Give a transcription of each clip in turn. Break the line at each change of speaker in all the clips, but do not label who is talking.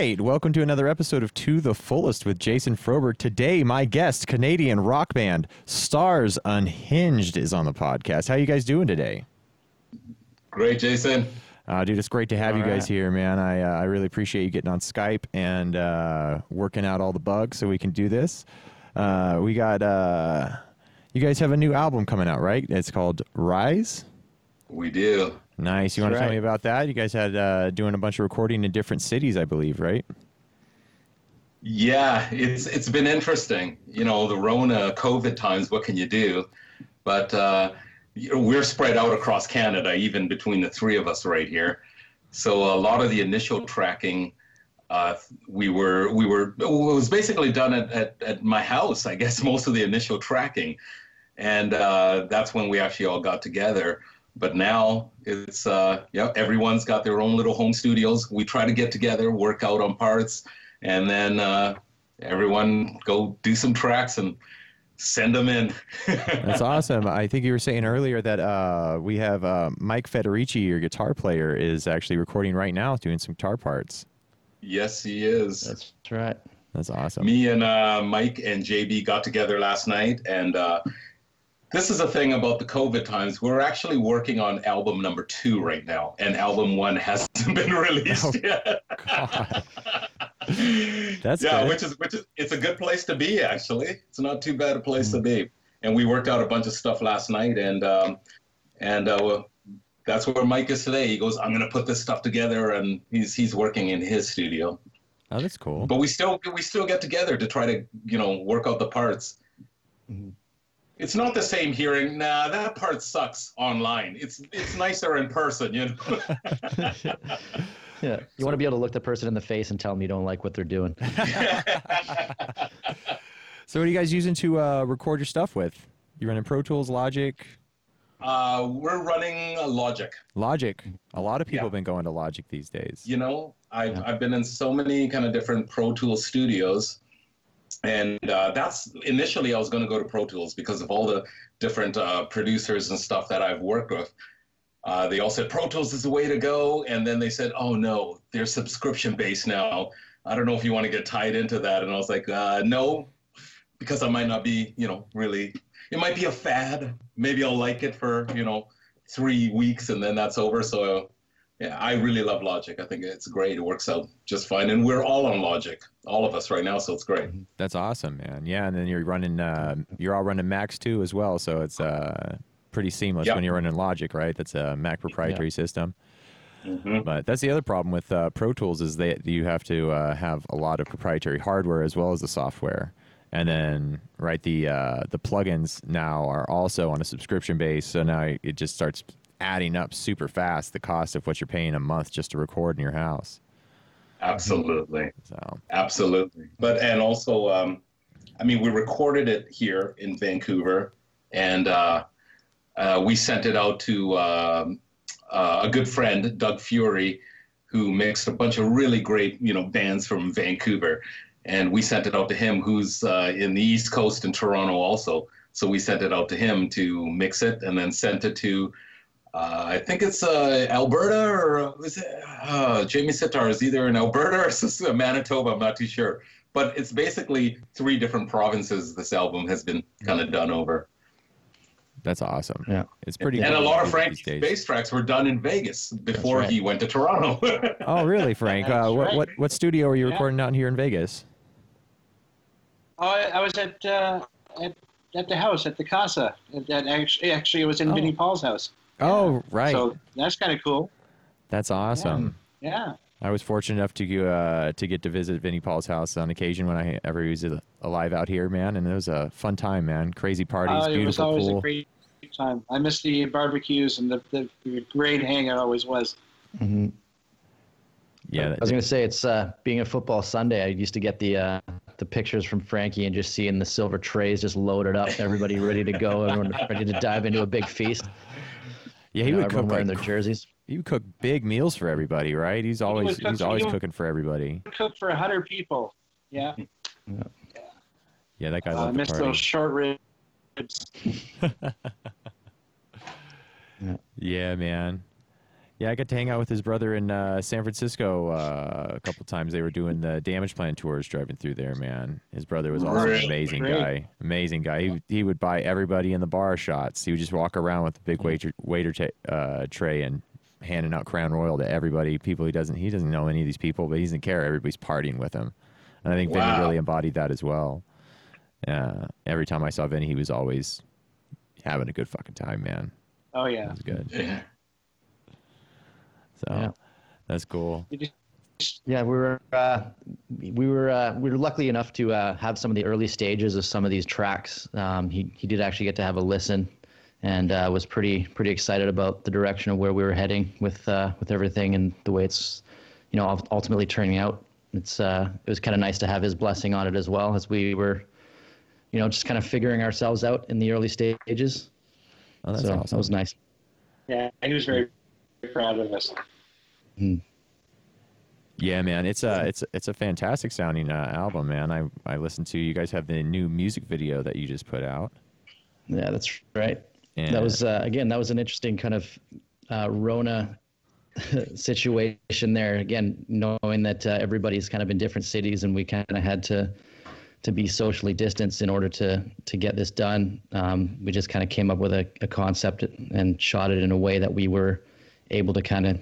right. Welcome to another episode of To the Fullest with Jason Froberg. Today, my guest, Canadian rock band Stars Unhinged, is on the podcast. How you guys doing today?
Great, Jason.
Uh, dude, it's great to have
All
you guys
right.
here, man. I uh, I really appreciate you getting on Skype and uh, working out all the bugs so we can do this. Uh, we got uh, you guys have a new album coming out, right? It's called Rise.
We do.
Nice. You want to
That's
tell me about that? You guys had uh, doing a bunch of recording in different cities, I believe, right?
Yeah, it's it's been interesting. You know, the Rona COVID times. What can you do? But uh, we're spread out across Canada, even between the three of us right here. So a lot of the initial tracking, uh, we were we were it was basically done at, at, at my house. I guess most of the initial tracking, and uh, that's when we actually all got together. But now it's uh, yeah, everyone's got their own little home studios. We try to get together, work out on parts, and then uh, everyone go do some tracks and send them in.
That's awesome. I think you were saying earlier that uh, we have uh, Mike Federici, your guitar player, is actually recording right now, doing some guitar parts.
yes, he is.
That's right.
That's awesome.
Me and uh, Mike and JB got together last night, and uh, this is a thing about the COVID times. We're actually working on album number two right now, and album one hasn't been released yet.
God. That's
yeah,
good.
which is which is it's a good place to be actually. It's not too bad a place to be. And we worked out a bunch of stuff last night, and um, and uh, that's where Mike is today. He goes, I'm gonna put this stuff together, and he's he's working in his studio.
Oh, that's cool.
But we still we still get together to try to you know work out the parts.
Mhm.
It's not the same hearing. Nah, that part sucks online. It's it's nicer in person, you know.
Yeah. You want to be able to look the person in the face and tell them you don't like what they're doing.
So, what are you guys using to uh, record your stuff with? You running Pro Tools, Logic?
uh, we're running Logic.
Logic. A lot of people
Yeah.
have been going to Logic these days.
you know I've,
Yeah.
I've been in so many kind of different pro tools studios and uh, that's initially i was going to go to pro tools because of all the different uh, producers and stuff that i've worked with. Uh, they all said pro tools is the way to go. And then they said oh no they're subscription based now. I don't know if you want to get tied into that. And i was like uh, no because i might not be you know really it might be a fad. Maybe i'll like it for you know three weeks and then that's over. So yeah, I really love Logic. I think it's great. It works out just fine, and we're all on Logic, all of us right now. So it's great.
That's awesome, man. Yeah, and then you're running, uh, you're all running Macs too as well, so it's uh, pretty seamless
Yep.
when you're running Logic, right? That's a Mac proprietary system.
hmm
But that's the other problem with uh, Pro Tools is that you have to uh, have a lot of proprietary hardware as well as the software, and then right the uh, the plugins now are also on a subscription base, so now it just starts adding up super fast the cost of what you're paying a month just to record in your house.
Absolutely,
So
absolutely. But and also, um, I mean, we recorded it here in Vancouver, and uh, uh, we sent it out to um, uh, a good friend, Doug Fury, who mixed a bunch of really great, you know, bands from Vancouver, and we sent it out to him, who's uh, in the East Coast in Toronto also. So we sent it out to him to mix it, and then sent it to. Uh, I think it's uh, Alberta or uh, is it uh, Jamie Sitar is either in Alberta or s- Manitoba. I'm not too sure, but it's basically three different provinces. This album has been kind of done over,
that's awesome.
Yeah.
It's pretty.
and a lot of Frank's
days.
bass tracks were done in Vegas before
right.
he went to Toronto.
Oh, really, Frank? Uh, what,
right.
what what studio are you
Yeah.
recording out here in Vegas?
Oh, I, I was at, uh, at at the house at the casa. That actually, actually, it was in
Oh.
Vinnie Paul's house.
Oh, right.
So that's kind of cool.
That's awesome.
Yeah.
I was fortunate enough to uh, to get to visit Vinnie Paul's house on occasion when I ever was alive out here, man, and it was a fun time, man. Crazy parties,
Uh, it was always
pool.
a great time. I miss the barbecues and the, the, the great hang it always was.
hmm
yeah,
I was going to say it's uh, being a football Sunday. I used to get the uh, the pictures from Frankie and just seeing the silver trays just loaded up, everybody ready to go, everyone ready to dive into a big feast.
Yeah, he
You know,
would cook
wearing
like,
their jerseys.
he would cook big meals for everybody, right? He's always
would cook
he's always
you.
cooking for everybody.
Cook for a hundred people. Yeah.
Yeah, that guy
Uh, I
missed to party.
those short ribs.
Yeah, man. Yeah, I got to hang out with his brother in uh, San Francisco uh, a couple times. They were doing the Damageplan tours, driving through there. Man, his brother was also an amazing
Great.
guy. Amazing guy. He he would buy everybody in the bar shots. He would just walk around with a big waiter waiter ta- uh, tray and handing out Crown Royal to everybody. People he doesn't he doesn't know any of these people, but he doesn't care. Everybody's partying with him, and I think
Vinnie
really embodied that as well. Uh, every time I saw Vinnie, he was always having a good fucking time, man.
Oh yeah, It
was good.
Yeah.
So
Yeah.
that's cool.
Yeah, we were uh, we were uh, we were lucky enough to uh, have some of the early stages of some of these tracks. Um, he he did actually get to have a listen, and uh, was pretty pretty excited about the direction of where we were heading with uh, with everything and the way it's you know ultimately turning out. It's uh, it was kind of nice to have his blessing on it as well as we were, you know, just kind of figuring ourselves out in the early stages.
Oh, that's
so
awesome.
that was nice.
Yeah, he was very proud of us.
Yeah, man, it's a it's it's a fantastic sounding uh, album, man. I I listened to you guys have the new music video that you just put out.
Yeah, that's right.
And
that was uh, again that was an interesting kind of uh, Rona situation there. Again, knowing that uh, everybody's kind of in different cities, and we kind of had to to be socially distanced in order to to get this done. Um, we just kind of came up with a, a concept and shot it in a way that we were able to kind of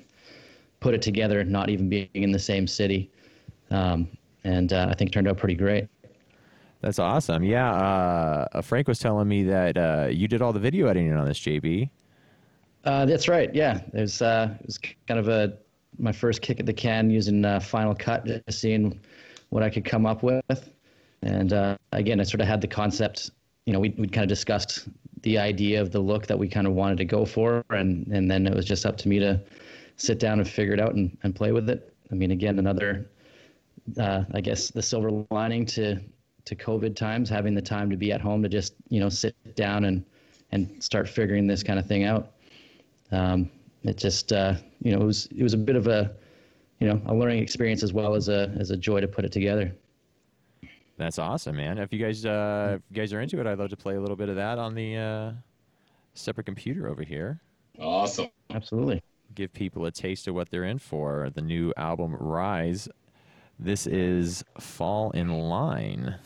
put it together, not even being in the same city. Um, and uh, I think it turned out pretty great.
that's awesome. Yeah, uh, Frank was telling me that uh, you did all the video editing on this, JB.
Uh, that's right. Yeah, it was uh, it was kind of a my first kick at the can using uh, Final Cut, just seeing what I could come up with. And uh, again, I sort of had the concept. You know, we we kind of discussed the idea of the look that we kind of wanted to go for, and and then it was just up to me to sit down and figure it out and, and play with it. I mean, again, another uh, I guess the silver lining to to COVID times, having the time to be at home to just you know sit down and and start figuring this kind of thing out. Um, it just uh, you know it was it was a bit of a you know a learning experience as well as a as a joy to put it together.
That's awesome, man. If you guys uh, if you guys are into it, I'd love to play a little bit of that on the uh, separate computer over here.
Awesome.
Absolutely.
Give people a taste of what they're in for. The new album Rise. This is Fall in Line.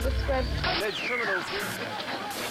Subscribe.
Till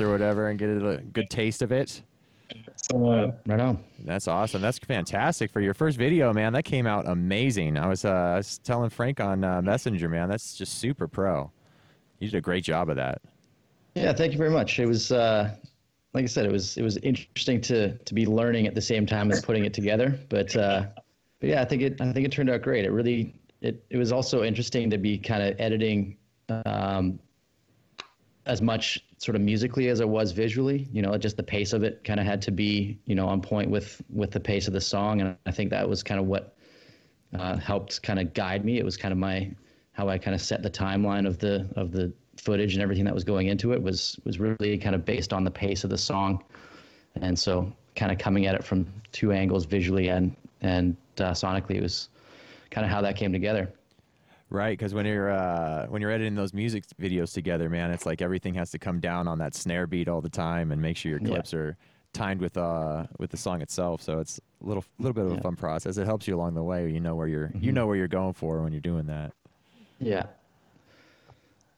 right.
or whatever and get a good taste of it.
So, uh,
Right on.
That's awesome. That's fantastic for your first video, man. That came out amazing. I was, uh, I was telling Frank on uh, Messenger, man. That's just super pro. You did a great job of that.
Yeah, thank you very much. It was uh, like I said, it was it was interesting to to be learning at the same time as putting it together. But uh, but yeah, I think it I think it turned out great. It really it it was also interesting to be kind of editing um, as much sort of musically as it was visually. You know, just the pace of it kind of had to be you know on point with with the pace of the song, and I think that was kind of what uh, helped kind of guide me. It was kind of my how I kind of set the timeline of the of the footage and everything that was going into it was was really kind of based on the pace of the song, and so kind of coming at it from two angles visually and and uh, sonically. It was kind of how that came together.
Right, because when you're uh, when you're editing those music videos together, man, it's like everything has to come down on that snare beat all the time, and make sure your
Yeah.
clips are timed with uh with the song itself. So it's a little little bit of a fun process. It helps you along the way. You know where you're you know where you're going for when you're doing that.
Yeah.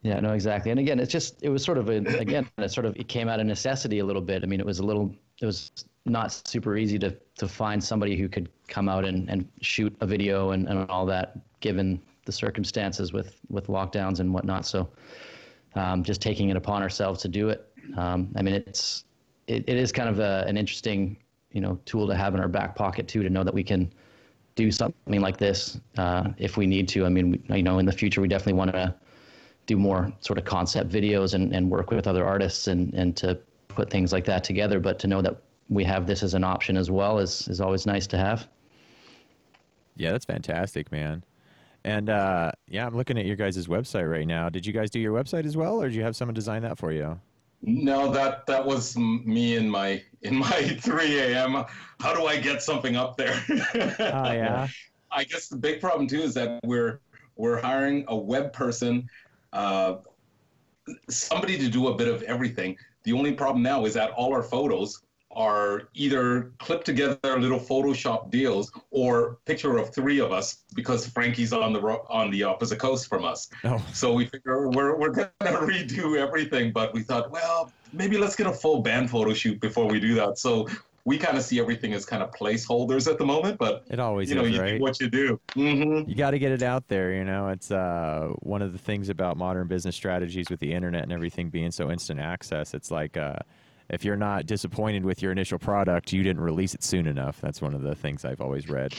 Yeah, no, exactly. And again, it's just it was sort of a again, it sort of it came out of necessity a little bit. I mean, it was a little it was not super easy to to find somebody who could come out and, and shoot a video and, and all that given the circumstances with with lockdowns and whatnot. So um, just taking it upon ourselves to do it. Um, I mean, it's it, it is kind of a, an interesting you know tool to have in our back pocket too to know that we can do something like this uh, if we need to. I mean, we, you know, in the future, we definitely want to do more sort of concept videos and, and work with other artists and, and to put things like that together. But to know that we have this as an option as well is, is always nice to have.
Yeah, that's fantastic, man. And uh, yeah, I'm looking at your guys' website right now. Did you guys do your website as well, or did you have someone design that for you?
No, that that was me in my in my 3 a.m. How do I get something up there?
Oh yeah.
I guess the big problem too is that we're we're hiring a web person, uh, somebody to do a bit of everything. The only problem now is that all our photos are either clipped together little Photoshop deals or picture of three of us because Frankie's on the on the opposite coast from us.
Oh,
So we figure we're, we're going to redo everything, but we thought, well, maybe let's get a full band photo shoot before we do that. So we kind of see everything as kind of placeholders at the moment, but
it always
you know,
is,
you
right?
do what you do. hmm
you got to get it out there you know it's uh, one of the things about modern business strategies with the internet and everything being so instant access it's like uh, if you're not disappointed with your initial product you didn't release it soon enough that's one of the things i've always read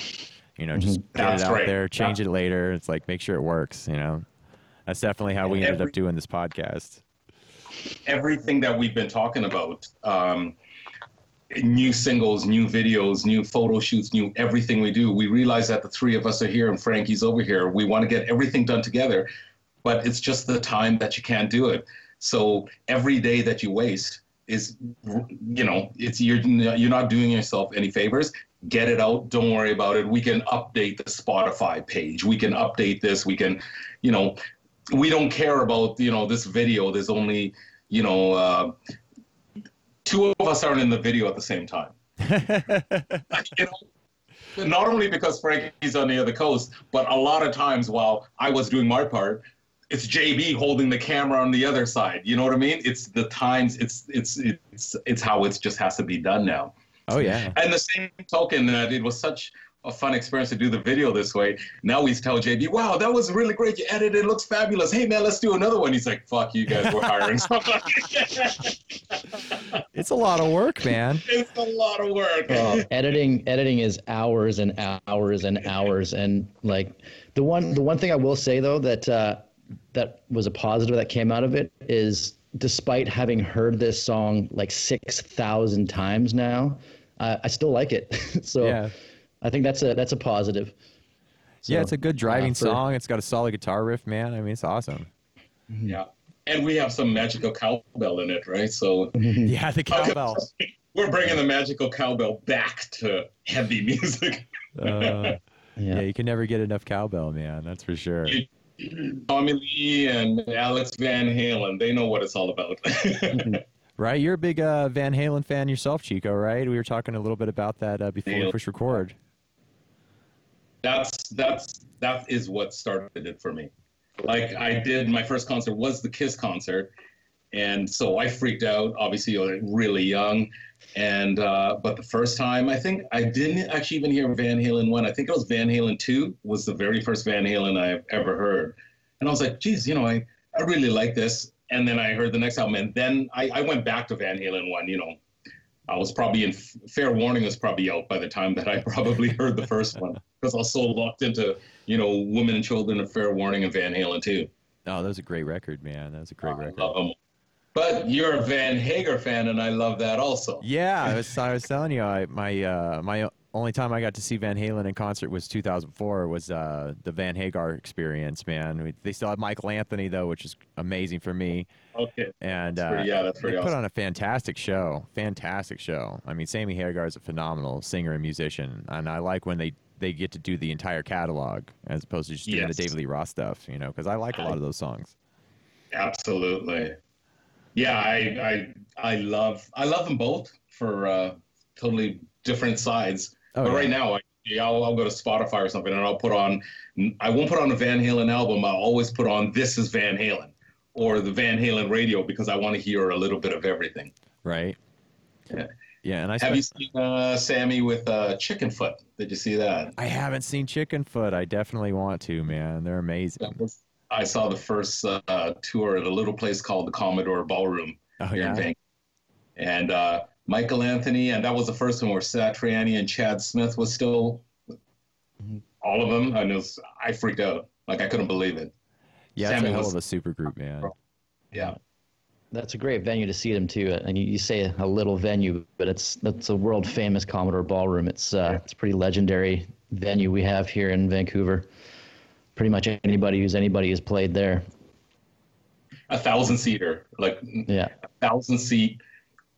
you know just get
That's
it out
right.
there change
Yeah.
it later it's like make sure it works you know that's definitely how we
And
ended up doing this podcast
Everything that we've been talking about, um, new singles, new videos, new photo shoots, new everything we do, we realize that the three of us are here and Frankie's over here. We want to get everything done together, but it's just the time that you can't do it. So every day that you waste is, you know, it's you're you're not doing yourself any favors. Get it out. Don't worry about it. We can update the Spotify page. We can update this. We can, you know, we don't care about you know this video. There's only you know uh, two of us aren't in the video at the same time. you know, not only because Frankie's on the other coast, but a lot of times while I was doing my part, it's JB holding the camera on the other side. You know what I mean? It's the times. It's it's it's it's how it just has to be done now.
oh yeah
And the same token that it was such a fun experience to do the video this way. Now we tell JB, wow, that was really great. You edited, it looks fabulous. Hey man, let's do another one. He's like, fuck you guys, we're hiring somebody.
it's a lot of work man
it's a lot of work.
Oh, editing editing is hours and hours and hours and like the one the one thing I will say though that uh, that was a positive that came out of it is despite having heard this song like six thousand times now, uh, I still like it. so
yeah
I think that's a that's a positive.
yeah it's a good driving
uh, for-
song it's got a solid guitar riff man i mean it's awesome
yeah. And we have some magical cowbell in it, right? So
yeah the cowbell
we're bringing the magical cowbell back to heavy music.
uh,
Yeah.
yeah you can never get enough cowbell man that's for sure
Tommy Lee and Alex Van Halen, they know what it's all about.
Right, you're a big uh, Van Halen fan yourself, Chico. Right? We were talking a little bit about that uh, before we
Yeah.
push record.
that's that's that is what started it for me. Like I did, my first concert was the Kiss concert, and so I freaked out. Obviously, really young, and uh, but the first time, I think I didn't actually even hear Van Halen one. I think it was Van Halen two was the very first Van Halen I've ever heard, and I was like, geez, you know, I I really like this. And then I heard the next album, and then I, I went back to Van Halen one. You know, I was probably in Fair Warning was probably out by the time that I probably heard the first one because I was so locked into you know Women and Children of Fair Warning and Van Halen two.
Oh, that was a great record, man. That was a great
I
record.
But you're a Van Hagar fan, and I love that also.
Yeah, I was, I was telling you, I, my uh, my only time I got to see Van Halen in concert was 2004. Was uh, the Van Hagar experience, man. We, they still have Michael Anthony though, which is amazing for me.
Okay.
And
That's
uh,
pretty- yeah, that's
they
pretty
put
awesome.
on a fantastic show. Fantastic show. I mean, Sammy Hagar is a phenomenal singer and musician, and I like when they they get to do the entire catalog as opposed to just doing
Yes.
the David Lee Roth stuff. You know, because I like a lot of those songs.
Absolutely. Yeah, I I I love I love them both for uh, totally different sides.
Oh,
but
yeah.
right now, I, I'll, I'll go to Spotify or something, and I'll put on. I won't put on a Van Halen album. I'll always put on "This Is Van Halen" or the Van Halen radio because I want to hear a little bit of everything.
Right.
Yeah.
Yeah, and I
Have you seen uh, Sammy with uh, Chickenfoot? Did you see that?
I haven't seen Chickenfoot. I definitely want to, man. They're amazing.
Was- I saw the first uh, tour at a little place called the Commodore Ballroom.
Oh
here in. Vancouver. And uh, Michael Anthony, and that was the first one where Satriani and Chad Smith was still all of them. And it was, I freaked out. Like I couldn't believe it.
Yeah, it's
Sammy
a hell
was-
of a super group, man.
Yeah.
That's a great venue to see them too. And you, you say a little venue, but it's that's a world famous Commodore Ballroom. It's uh, it's a pretty legendary venue we have here in Vancouver. Pretty much anybody who's anybody has played there.
A thousand seater, like
Yeah,
a thousand seat,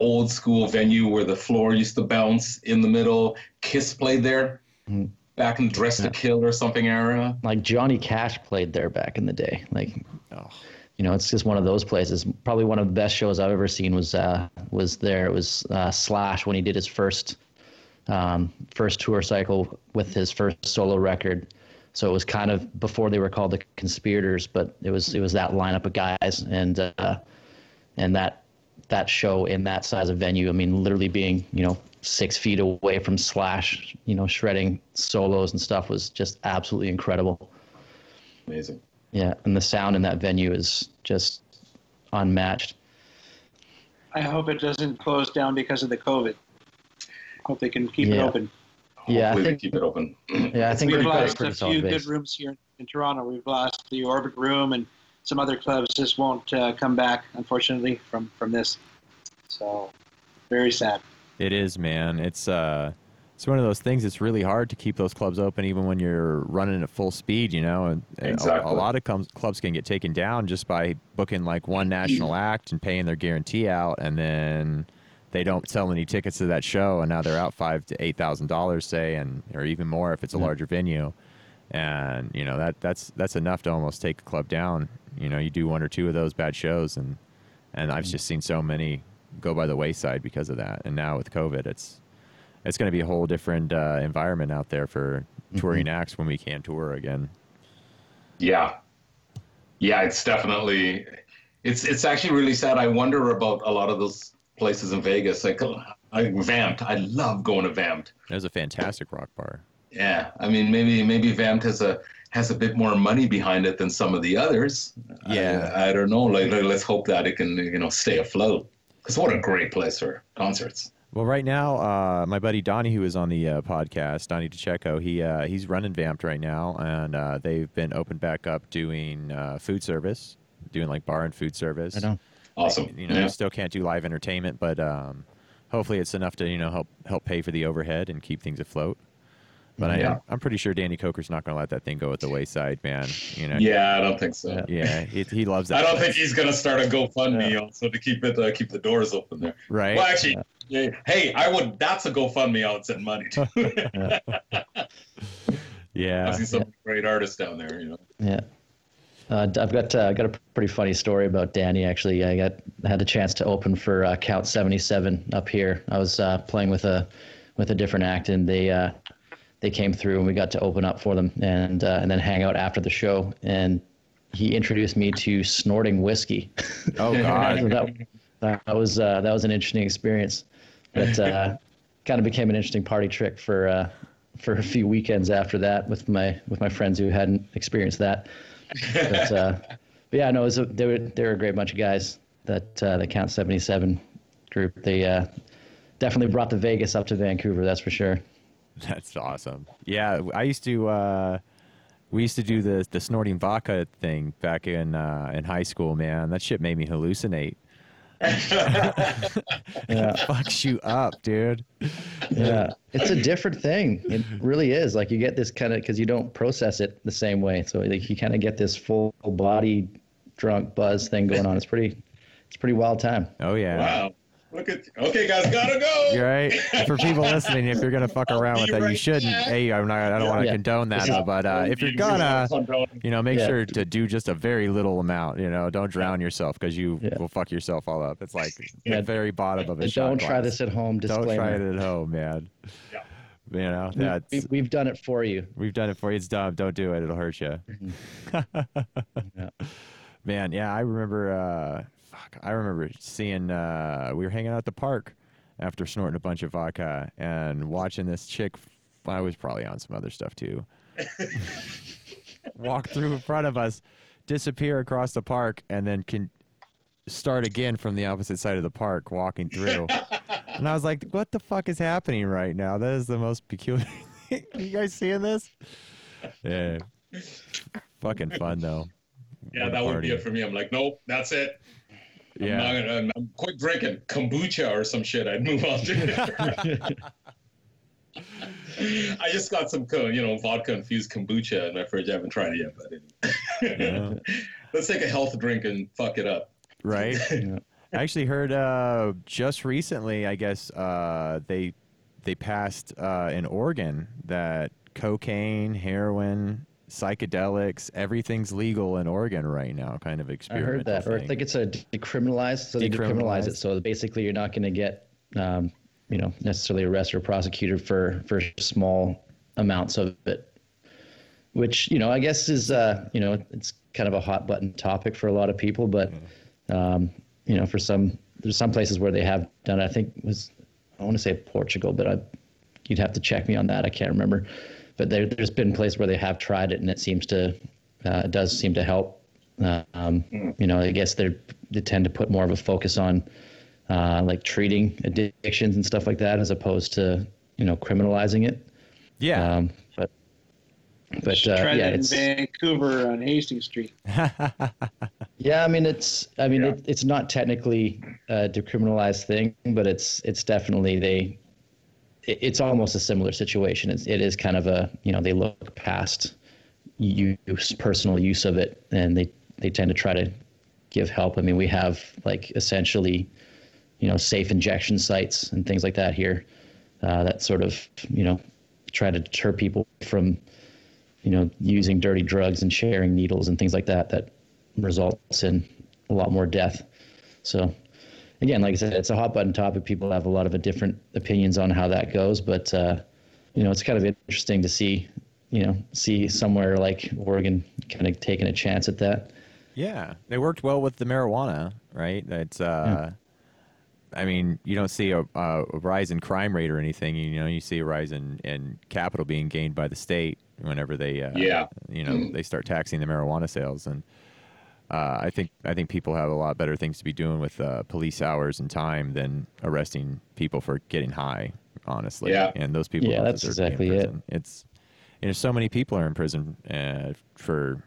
old school venue where the floor used to bounce in the middle. Kiss played there
Mhm.
back in Dress to Kill or something era.
like Johnny Cash played there back in the day. Like
Oh,
you know, it's just one of those places. Probably one of the best shows I've ever seen was uh, was there. It was uh, Slash when he did his first um, first tour cycle with his first solo record. So it was kind of before they were called the Conspirators, but it was it was that lineup of guys and uh, and that that show in that size of venue. I mean, literally being you know six feet away from Slash, you know, shredding solos and stuff was just absolutely incredible.
Amazing.
Yeah, and the sound in that venue is just unmatched.
I hope it doesn't close down because of the COVID. Hope they can keep it open.
Yeah, I
Hopefully they
think-
keep it open.
Yeah, I think
We've
we've got a
lost a few
base.
good rooms here in Toronto. We've lost the Orbit Room, and some other clubs just won't uh, come back, unfortunately, from from this. So, very sad.
it is, man. It's uh, it's one of those things. It's really hard to keep those clubs open, even when you're running at full speed. You know, and and a- a, lot of clubs clubs can get taken down just by booking like one national act and paying their guarantee out, and then they don't sell any tickets to that show, and now they're out five to eight thousand dollars, say, and or even more if it's a
Yeah.
larger venue. And you know that that's that's enough to almost take a club down. You know, you do one or two of those bad shows, and and I've just seen so many go by the wayside because of that. And now with COVID, it's it's going to be a whole different uh, environment out there for touring acts when we can tour again.
Yeah, yeah, it's definitely. It's it's actually really sad. I wonder about a lot of those places in Vegas, like I Vamped. I love going to Vamped.
That was a fantastic rock bar.
Yeah, I mean maybe maybe Vamped has a has a bit more money behind it than some of the others.
Yeah.
I, I don't know. Like, like, let's hope that it can you know stay afloat. Because what a great place for concerts.
Well, right now, uh, my buddy Donnie, who is on the uh, podcast, Donnie DeCecco, he uh, he's running Vamped right now, and uh, they've been opened back up doing uh, food service, doing like bar and food service.
I know.
Awesome.
You know,
yeah.
you still can't do live entertainment, but um, hopefully it's enough to you know help help pay for the overhead and keep things afloat. But I,
Yeah.
I'm pretty sure Danny Koker's not going to let that thing go at the wayside, man. You know.
yeah, I don't think so.
Yeah.
Yeah, he, he loves that.
I don't
place.
think he's gonna start a GoFundMe also to keep it uh, keep the doors open there.
right.
Well, actually, yeah, hey, I would. That's a GoFundMe. I would send money to.
Yeah.
I see some great artists down there. You know.
Yeah. Uh, I've got uh, got a pretty funny story about Danny. Actually, I got had a chance to open for uh, Count Seventy Seven up here. I was uh, playing with a with a different act, and they uh, they came through, and we got to open up for them, and uh, and then hang out after the show. And he introduced me to snorting whiskey.
Oh God.
that, that was uh, that was an interesting experience. But uh, kind of became an interesting party trick for uh, for a few weekends after that with my with my friends who hadn't experienced that. But, uh, but yeah, no, it was a, they were they were a great bunch of guys. That uh, the Count Seventy Seven group. They uh, definitely brought the Vegas up to Vancouver. That's for sure.
That's awesome. Yeah, I used to. Uh, we used to do the the snorting vodka thing back in uh, in high school. Man, that shit made me hallucinate.
Yeah.
Fucks you up, dude.
yeah it's a different thing it really is like you get this kind of because you don't process it the same way so like you kind of get this full body drunk buzz thing going on it's pretty it's pretty wild time
Oh yeah.
Wow. Look at okay, guys, gotta go.
You're right. For people listening, if you're gonna fuck around with
be
that, you shouldn't.
back.
Hey, I'm not. I don't want to
Yeah.
condone that,
This is-
but uh, if you're gonna,
you-
you know, make
Yeah.
sure to do just a very little amount. You know, don't drown yourself because you
Yeah.
will fuck yourself all up. It's like
Yeah.
the very bottom of a
And don't try
glass.
this at home
Don't try it at home, man.
Yeah.
You know,
We-
that's
we, we've done it for you
we've done it for you. It's dumb. Don't do it. It'll hurt you.
Yeah.
Man, yeah, I remember. Uh, fuck, I remember seeing. Uh, we were hanging out at the park after snorting a bunch of vodka and watching this chick. I was probably on some other stuff too. walk through in front of us, disappear across the park, and then can start again from the opposite side of the park, walking through. and I was like, "What the fuck is happening right now? That is the most peculiar." thing. you guys seeing this? Yeah. Fucking fun though.
Yeah, that would be it for me. I'm like, nope, that's it.
Yeah.
I'm, not gonna, I'm, I'm quit drinking kombucha or some shit. I'd move on to. I just got some, you know, vodka infused kombucha in my fridge. I haven't tried it yet, but
Yeah.
let's take a health drink and fuck it up.
right?
Yeah.
I actually heard uh, just recently. I guess uh, they they passed uh, in Oregon that cocaine, heroin, psychedelics, everything's legal in Oregon right now. Kind of
experience.
I
heard that, or I think it's a decriminalized. So they decriminalize it. So basically, you're not going to get, um, you know, necessarily arrested or prosecuted for for small amounts of it. Which you know, I guess is uh, you know, it's kind of a hot button topic for a lot of people. But um, you know, for some, there's some places where they have done. it. I think it was I want to say Portugal, but I, you'd have to check me on that. I can't remember. But there, there's been places where they have tried it, and it seems to, uh, it does seem to help. Um, You know, I guess they they tend to put more of a focus on, uh, like treating addictions and stuff like that, as opposed to you know criminalizing it.
yeah,
Um, but but uh, yeah,
that in
it's
Vancouver on Hastings Street.
yeah. I mean, it's I mean,
Yeah.
it, it's not technically a decriminalized thing, but it's it's definitely they. It- It's almost a similar situation. It's, it is kind of a you know they look past use personal use of it, and they they tend to try to give help. I mean, we have like essentially, you know, safe injection sites and things like that here uh, that sort of you know try to deter people from you know using dirty drugs and sharing needles and things like that that results in a lot more death. So again, like I said, it's a hot button topic. People have a lot of different opinions on how that goes, but uh, you know, it's kind of interesting to see, you know, see somewhere like Oregon kind of taking a chance at that.
yeah. They worked well with the marijuana, right? It's. Uh, I mean, you don't see a, a rise in crime rate or anything. You know, you see a rise in, in capital being gained by the state whenever they, uh,
Yeah.
you know, they start taxing the marijuana sales. And uh, I think I think people have a lot better things to be doing with uh, police hours and time than arresting people for getting high. Honestly,
Yeah.
and those people.
Yeah, that's
deserve to be in
exactly it.
It's you know, so many people are in prison uh, for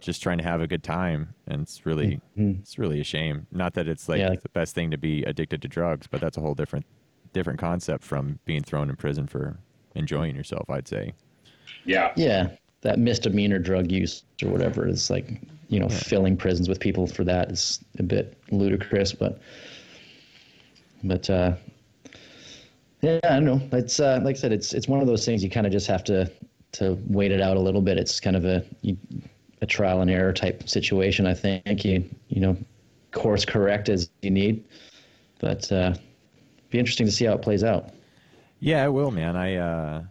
just trying to have a good time, and it's really it's really a shame. Not that it's like
Mm-hmm. Yeah, like-
the best thing to be addicted to drugs, but that's a whole different different concept from being thrown in prison for enjoying yourself. I'd say.
Yeah.
Yeah, that misdemeanor drug use or whatever is like, you know, filling prisons with people for that is a bit ludicrous, but, but, uh, yeah, I don't know. It's uh, like I said, it's it's one of those things you kind of just have to to wait it out a little bit. It's kind of a you, a trial and error type situation. I think you you know course correct as you need, but uh, be interesting to see how it plays out.
Yeah, it will, man. I uh,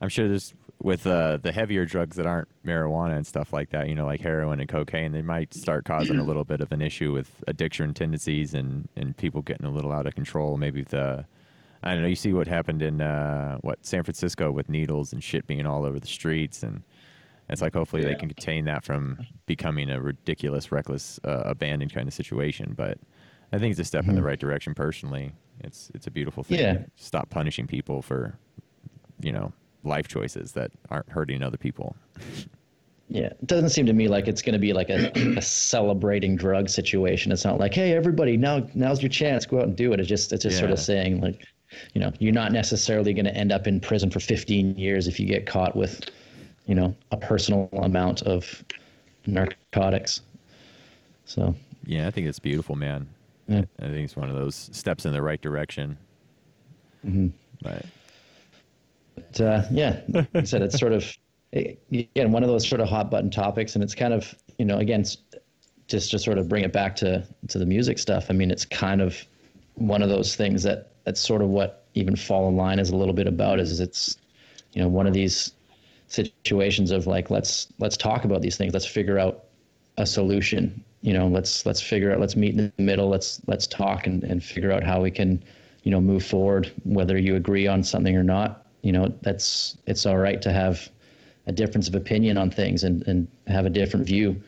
I'm sure there's with uh, the heavier drugs that aren't marijuana and stuff like that. You know, like heroin and cocaine, they might start causing a little bit of an issue with addiction tendencies and and people getting a little out of control. Maybe the I don't know. You see what happened in uh, what San Francisco with needles and shit being all over the streets, and it's like hopefully they can contain that from becoming a ridiculous, reckless, uh, abandoned kind of situation. But I think it's a step in the right direction. Personally, it's it's a beautiful thing.
Yeah.
Stop punishing people for, you know, life choices that aren't hurting other people.
Yeah, it doesn't seem to me like it's going to be like a, a celebrating drug situation. It's not like, hey, everybody, now now's your chance, go out and do it. It's just it's just sort of saying like, you know, you're not necessarily going to end up in prison for 15 years if you get caught with, you know, a personal amount of narcotics. So
Yeah, I think it's beautiful, man.
Yeah.
I think it's one of those steps in the right direction.
Mm-hmm.
But
But, uh, yeah, like I said it's sort of again one of those sort of hot button topics, and it's kind of you know again just to sort of bring it back to to the music stuff. I mean, it's kind of one of those things that that's sort of what even fall in line is a little bit about. Is it's you know one of these situations of like let's let's talk about these things. Let's figure out a solution. You know, let's let's figure out. Let's meet in the middle. Let's let's talk and and figure out how we can you know move forward. Whether you agree on something or not, you know that's it's all right to have a difference of opinion on things and and have a different view.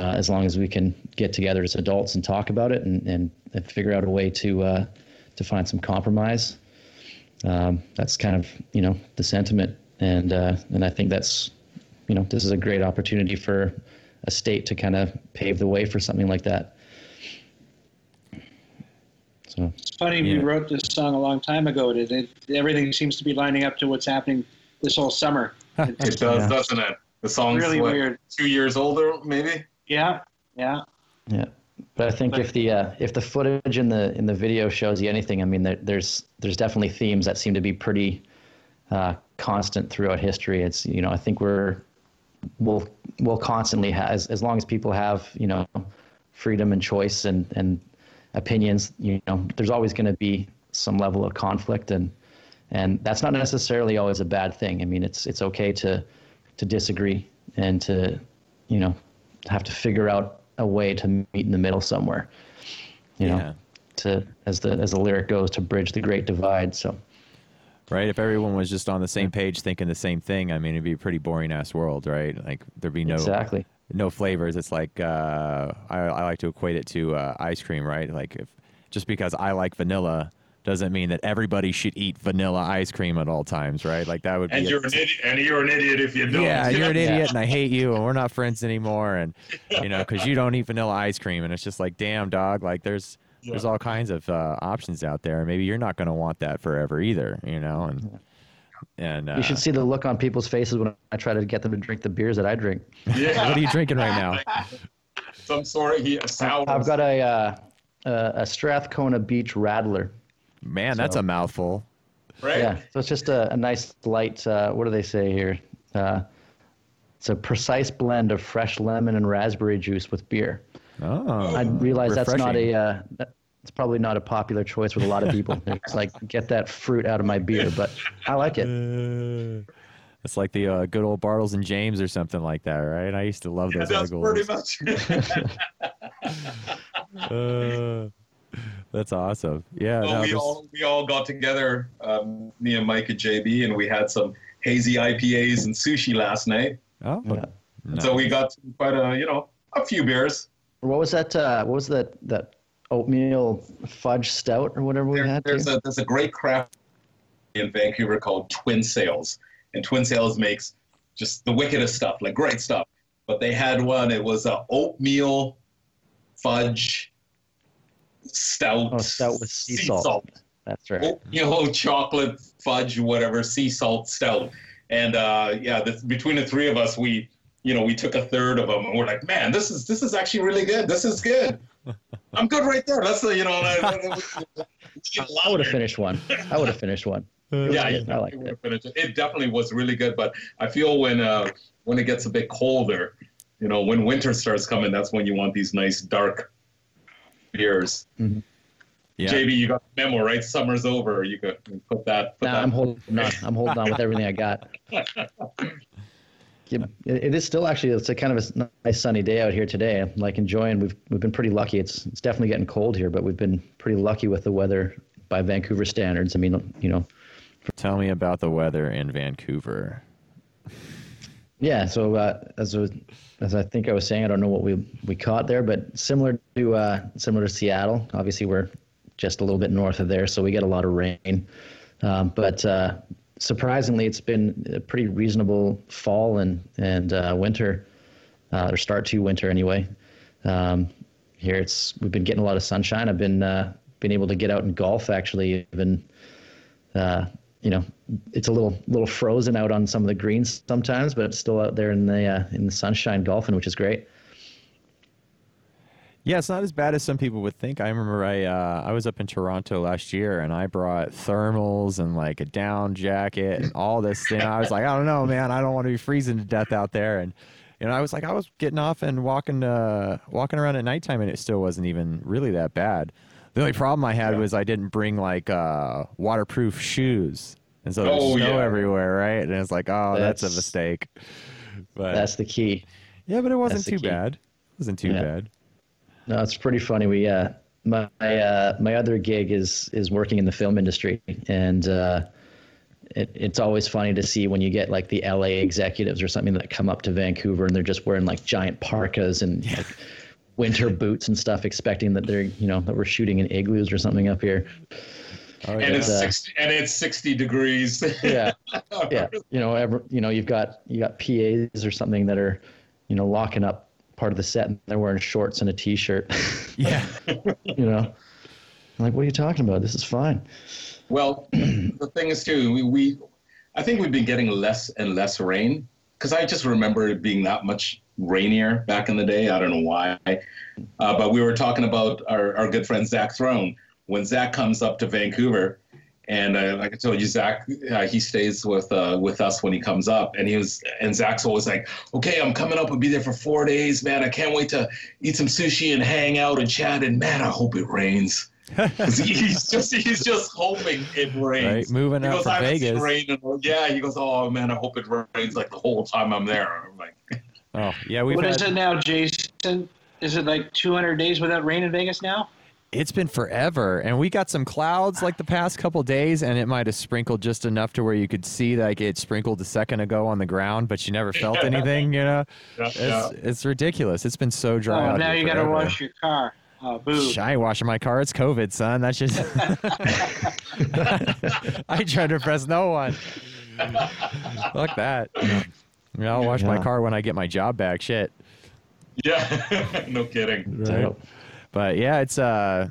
Uh, as long as we can get together as adults and talk about it and, and, and figure out a way to uh, to find some compromise. Um, that's kind of you know the sentiment, and uh, and I think that's you know this is a great opportunity for a state to kind of pave the way for something like that. So
It's funny
Yeah.
we wrote this song a long time ago. It, it everything seems to be lining up to what's happening this whole summer.
It does,
Yeah.
doesn't it? The song's
Really
what,
weird.
two years older, maybe.
Yeah, yeah.
yeah, but I think if the uh, if the footage in the in the video shows you anything, I mean there, there's there's definitely themes that seem to be pretty uh, constant throughout history. It's you know I think we're we'll we'll constantly have as, as long as people have you know freedom and choice and and opinions you know there's always going to be some level of conflict and and that's not necessarily always a bad thing i mean it's it's okay to to disagree and to you know have to figure out a way to meet in the middle somewhere you know
Yeah.
to as the as the lyric goes to bridge the great divide so
right, if everyone was just on the same page thinking the same thing, I mean, it'd be a pretty boring ass world, right? Like there'd be no
exactly
no flavors. It's like uh, I, I like to equate it to uh, ice cream, right? Like if just because I like vanilla doesn't mean that everybody should eat vanilla ice cream at all times, right? Like that would be
And
a-
you're an idiot. And you're an idiot if you don't.
yeah, you're an
Yeah.
idiot, and I hate you, and we're not friends anymore, and you know, because you don't eat vanilla ice cream, and it's just like, damn, dog, like there's there's all kinds of uh, options out there, and maybe you're not going to want that forever either, you know, and and uh,
you should see the look on people's faces when i try to get them to drink the beers that i drink
Yeah.
what are you drinking right now?
Some sort of he, sour.
I've got a uh, a, a Strathcona Beach Rattler.
Man, that's a mouthful.
right?
Yeah, so it's just a, a nice light. Uh, what do they say here? Uh, it's a precise blend of fresh lemon and raspberry juice with beer.
Oh,
I realize that's not a. Uh, that- it's probably not a popular choice with a lot of people. it's like get that fruit out of my beer, but I like it.
Uh, It's like the uh, good old Bartles and James or something like that, right? I used to love
Yeah,
those
that's
articles.
pretty much.
Uh, that's awesome. Yeah,
Well,
no,
we
there's-
all we all got together, um, me and Mike and JB, and we had some hazy IPAs and sushi last night.
oh,
Yeah.
nice.
So we got quite a you know a few beers.
What was that? Uh, what was that? That oatmeal fudge stout or whatever we
There,
had.
there's
too?
a there's a great craft in Vancouver called Twin Sails, and Twin Sails makes just the wickedest stuff, like great stuff. But they had one. It was a oatmeal fudge stout.
Oh, stout with sea salt. That's right.
Oatmeal chocolate fudge, whatever, sea salt stout. And uh, yeah, this, between the three of us, we you know we took a third of them, and we're like, man, this is this is actually really good. This is good. I'm good right there. Let's you know.
I would have finished one. I would have finished one.
Yeah, you
I like it.
it. It definitely was really good, but I feel when uh, when it gets a bit colder, you know, when winter starts coming, that's when you want these nice dark beers.
yeah.
JB, you got the memo, right? Summer's over. You could put that. Put
Nah,
that
I'm holding on. I'm holding on with everything I got. Yeah, it is still actually it's a kind of a nice sunny day out here today. I'm like enjoying. We've we've been pretty lucky. It's it's definitely getting cold here, but we've been pretty lucky with the weather by Vancouver standards. I mean, you know,
Tell me about the weather in Vancouver.
yeah. So uh, as I, as I think I was saying, I don't know what we we caught there, but similar to uh, similar to Seattle. Obviously, we're just a little bit north of there, so we get a lot of rain. Um, but uh, surprisingly, it's been a pretty reasonable fall and and uh, winter uh, or start to winter anyway. Um, here it's we've been getting a lot of sunshine. I've been uh, been able to get out and golf actually. Even uh, you know it's a little little frozen out on some of the greens sometimes, but it's still out there in the uh, in the sunshine golfing, which is great.
Yeah, it's not as bad as some people would think. I remember I uh, I was up in Toronto last year and I brought thermals and like a down jacket and all this thing. I was like, I don't know, man, I don't want to be freezing to death out there. And you know, I was like, I was getting off and walking uh, walking around at nighttime and it still wasn't even really that bad. The only problem I had was I didn't bring like uh, waterproof shoes, and so there's
Oh,
snow
yeah.
everywhere, right? And it's like, oh, that's, a mistake. But
That's the key.
yeah, but it wasn't too
key.
bad. It wasn't too
Yeah.
bad.
No, it's pretty funny. We uh, my uh, my other gig is is working in the film industry, and uh, it, it's always funny to see when you get like the LA executives or something that come up to Vancouver and they're just wearing like giant parkas and like winter boots and stuff, expecting that they're you know that we're shooting in igloos or something up here.
Oh,
and it's
uh,
60, and it's 60 degrees.
Yeah, yeah. You know, ever, you know, you've got you got PAs or something that are, you know, locking up part of the set and they're wearing shorts and a t-shirt.
yeah.
you know, I'm like, what are you talking about? This is fine.
Well, the thing is too, we, we I think we've been getting less and less rain because I just remember it being that much rainier back in the day. I don't know why, uh, but we were talking about our, our good friend Zach Throne when Zach comes up to Vancouver. And uh, like I told you, Zach, uh, he stays with uh, with us when he comes up, and he was, and Zach's always like, "Okay, I'm coming up. I'll be there for four days, man. I can't wait to eat some sushi and hang out and chat. And man, I hope it rains." he's just he's just hoping it rains.
Right, moving
He
out
goes,
from
"I haven't seen
Vegas."
rain yeah, he goes, "Oh man, I hope it rains like the whole time I'm there." I'm like,
Oh, yeah. We've
What
had,
is it now, Jason? Is it like 200 days without rain in Vegas now?
It's been forever, and we got some clouds like the past couple days, and it might have sprinkled just enough to where you could see like it sprinkled a second ago on the ground, but you never felt anything. You know,
yeah,
it's
yeah.
it's ridiculous. It's been so dry.
Oh,
out
now
here
you got to wash your car. Oh, boo.
Shh, I ain't washing my car. It's COVID, son. That's just. I tried to impress no one. Fuck that. Yeah, I'll wash my car when I get my job back. Shit.
yeah, no kidding.
So,
But yeah, it's uh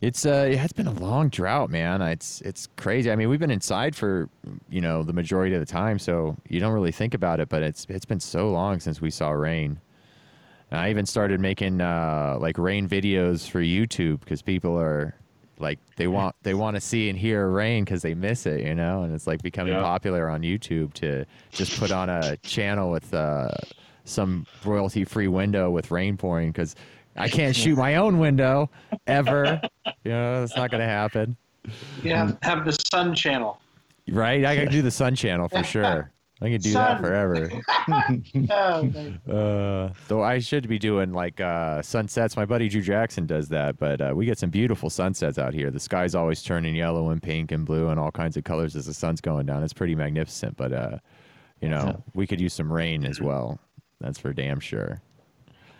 it's uh it's been a long drought, man. It's it's crazy. I mean, we've been inside for you know the majority of the time, so you don't really think about it. But it's it's been so long since we saw rain. And I even started making uh, like rain videos for YouTube because people are like they want they want to see and hear rain because they miss it, you know. And it's like becoming
Yeah.
popular on YouTube to just put on a channel with uh, some royalty free window with rain pouring because I can't shoot my own window ever. you know, that's not gonna happen,
Yeah, have, have the Sun Channel.
right? I can do the sun channel for sure. I can do that forever.
Oh, okay.
Uh, though I should be doing like uh, sunsets. My buddy Drew Jackson does that, but uh, we get some beautiful sunsets out here. The sky's always turning yellow and pink and blue and all kinds of colors as the sun's going down. It's pretty magnificent. But uh, you know, we could use some rain as well. That's for damn sure.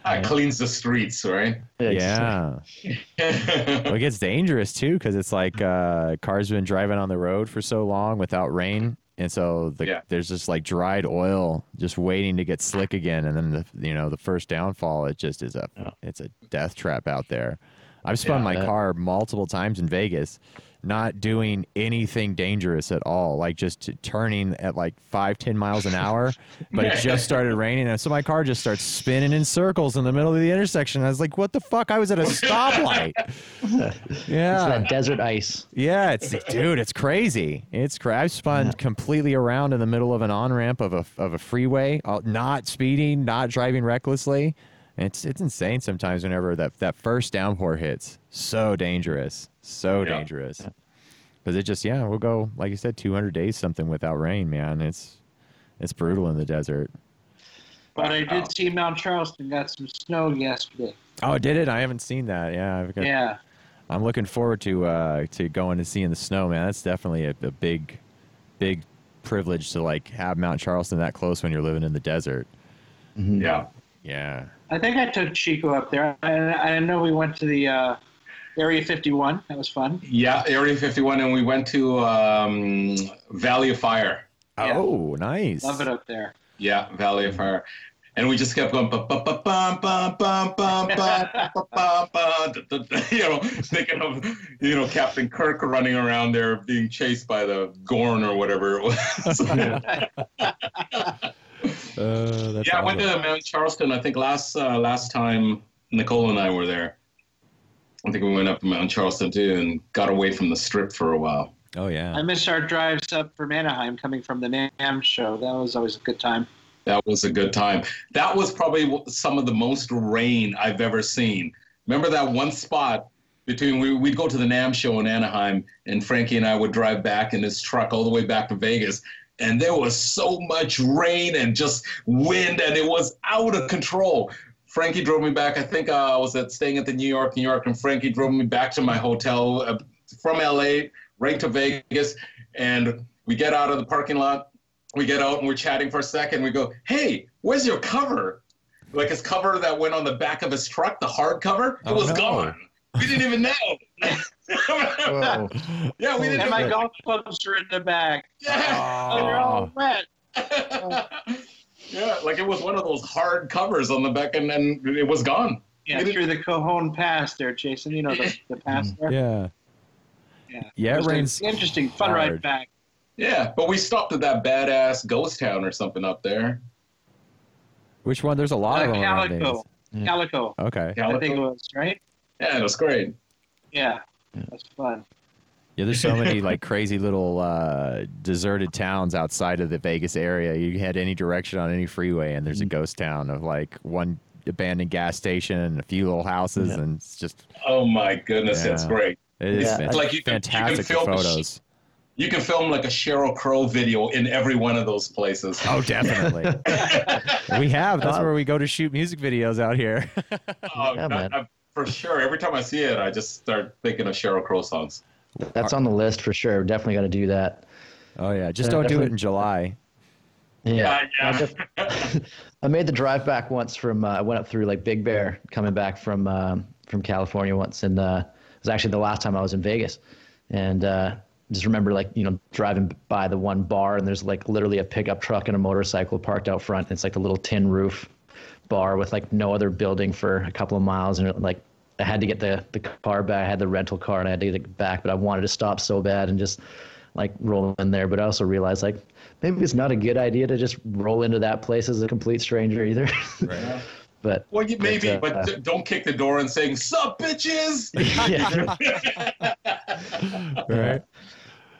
Ah, it cleans the streets, right?
Yeah. well, it gets dangerous too because it's like uh, cars been driving on the road for so long without rain, and so the,
Yeah.
there's just like dried oil just waiting to get slick again, and then the you know the first downfall, it just is a it's a death trap out there. I've spun
Yeah,
my
that-
car multiple times in Vegas, not doing anything dangerous at all, like just turning at like five ten miles an hour, but it just started raining, and so my car just starts spinning in circles in the middle of the intersection. I was like, "What the fuck? I was at a stoplight."
It's
yeah,
that desert ice.
yeah, it's dude, it's crazy. It's crazy. I've spun completely around in the middle of an on ramp of a of a freeway, uh, not speeding, not driving recklessly. It's it's insane sometimes whenever that that first downpour hits. So dangerous, so
Yeah.
dangerous. Because it just yeah, we'll go like you said, 200 days something without rain, man. It's it's brutal in the desert.
But I did see Mount Charleston got some snow yesterday.
Oh, did it? I haven't seen that. Yeah, I've got,
Yeah.
I'm looking forward to uh, to going and seeing the snow, man. That's definitely a, a big, big privilege to like have Mount Charleston that close when you're living in the desert.
yeah.
Yeah.
I think I took Chico up there. I, I know we went to the uh, Area 51. That was fun.
Yeah, Area 51, and we went to um, Valley of Fire.
Oh, yeah. nice.
Love it up there.
Yeah, Valley of Fire. And we just kept going, you know, thinking of, you know, Captain Kirk running around there being chased by the Gorn or whatever it was.
Uh, that's
yeah, I went to Mount Charleston. I think last uh, last time Nicole and I were there. I think we went up to Mount Charleston too and got away from the strip for a while.
Oh yeah.
I miss our drives up from Anaheim coming from the NAMM show. That was always a good time.
That was a good time. That was probably some of the most rain I've ever seen. Remember that one spot between we, we'd go to the NAMM show in Anaheim, and Frankie and I would drive back in his truck all the way back to Vegas, and there was so much rain and just wind, and it was out of control. Frankie drove me back. I think uh, I was at staying at the New York, New York, and Frankie drove me back to my hotel uh, from LA right to Vegas, and we get out of the parking lot we get out and we're chatting for a second. We go, "Hey, where's your cover?" Like his cover that went on the back of his truck, the hard cover, it
Oh,
was
no.
gone. We didn't even know.
Whoa.
yeah, we didn't.
And my
Know.
golf clubs were in the back.
Yeah.
And they're all
Oh.
wet.
yeah, like it was one of those hard covers on the back, and then it was gone.
Yeah,
You didn't-
through the Cajon Pass there, Jason. You know the, the pass there?
Yeah.
Yeah.
Yeah, it
was
rains
Interesting, fun
hard.
ride back.
Yeah, but we stopped at that badass ghost town or something up there.
Which one? There's a lot
Uh,
of them around
Calico.
Vegas.
Yeah.
Calico,
Okay.
I think it was, right?
Yeah, it was great.
Yeah.
Yeah.
That's fun.
Yeah, there's so many like crazy little uh, deserted towns outside of the Vegas area. You head any direction on any freeway, and there's a ghost town of like one abandoned gas station and a few little houses,
Yeah.
and it's just
Oh my goodness, it's
Yeah.
great.
it is
Yeah,
like you can- you can
fantastic
film the sh-
photos.
You can film like a Sheryl Crow video in every one of those places.
Oh, definitely. we have. That's where we go to shoot music videos out here.
Oh,
Yeah,
I-
man.
I- for sure. Every time I see it, I just start thinking of Sheryl Crow songs.
That's on the list for sure. Definitely got to do that.
oh yeah, just
Yeah,
don't do it in July.
Yeah.
yeah.
I def- I made the drive back once from. Uh, I went up through like Big Bear, coming back from um, from California once, and uh, it was actually the last time I was in Vegas, and uh, just remember like you know driving by the one bar, and there's like literally a pickup truck and a motorcycle parked out front. And it's like a little tin roof bar with like no other building for a couple of miles, and like I had to get the the car back. I had the rental car, and I had to get it back, but I wanted to stop so bad and just like roll in there. But I also realized like maybe it's not a good idea to just roll into that place as a complete stranger either.
Right.
but
Well, you, maybe,
uh,
but don't kick the door and saying "Sup, bitches."
yeah.
Right.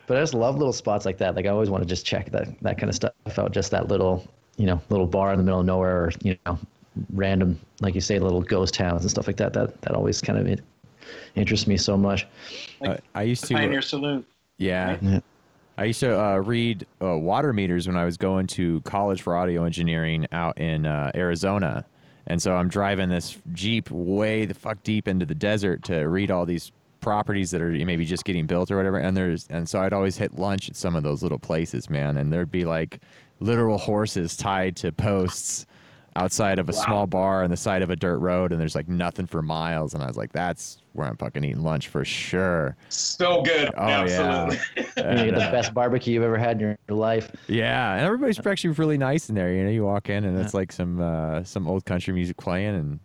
But I just love little spots like that. Like I always want to just check that that kind of stuff out. Just that little, you know, little bar in the middle of nowhere, or you know, random, like you say, little ghost towns and stuff like that. That that always kind of it, interests me so much.
Uh, I used to.
Pioneer Saloon.
Yeah.
Yeah.
I used to uh, read uh, water meters when I was going to college for audio engineering out in uh, Arizona. And so I'm driving this Jeep way the fuck deep into the desert to read all these properties that are maybe just getting built or whatever. And there's and so I'd always hit lunch at some of those little places, man. And there'd be like literal horses tied to posts outside of a small bar on the side of a dirt road, and there's like nothing for miles. And I was like, that's where I'm fucking eating lunch for sure.
so good.
Oh
Absolutely.
You get the best barbecue you've ever had in your life.
Yeah, and everybody's actually really nice in there. You know, you walk in and it's like some uh, some old country music playing, and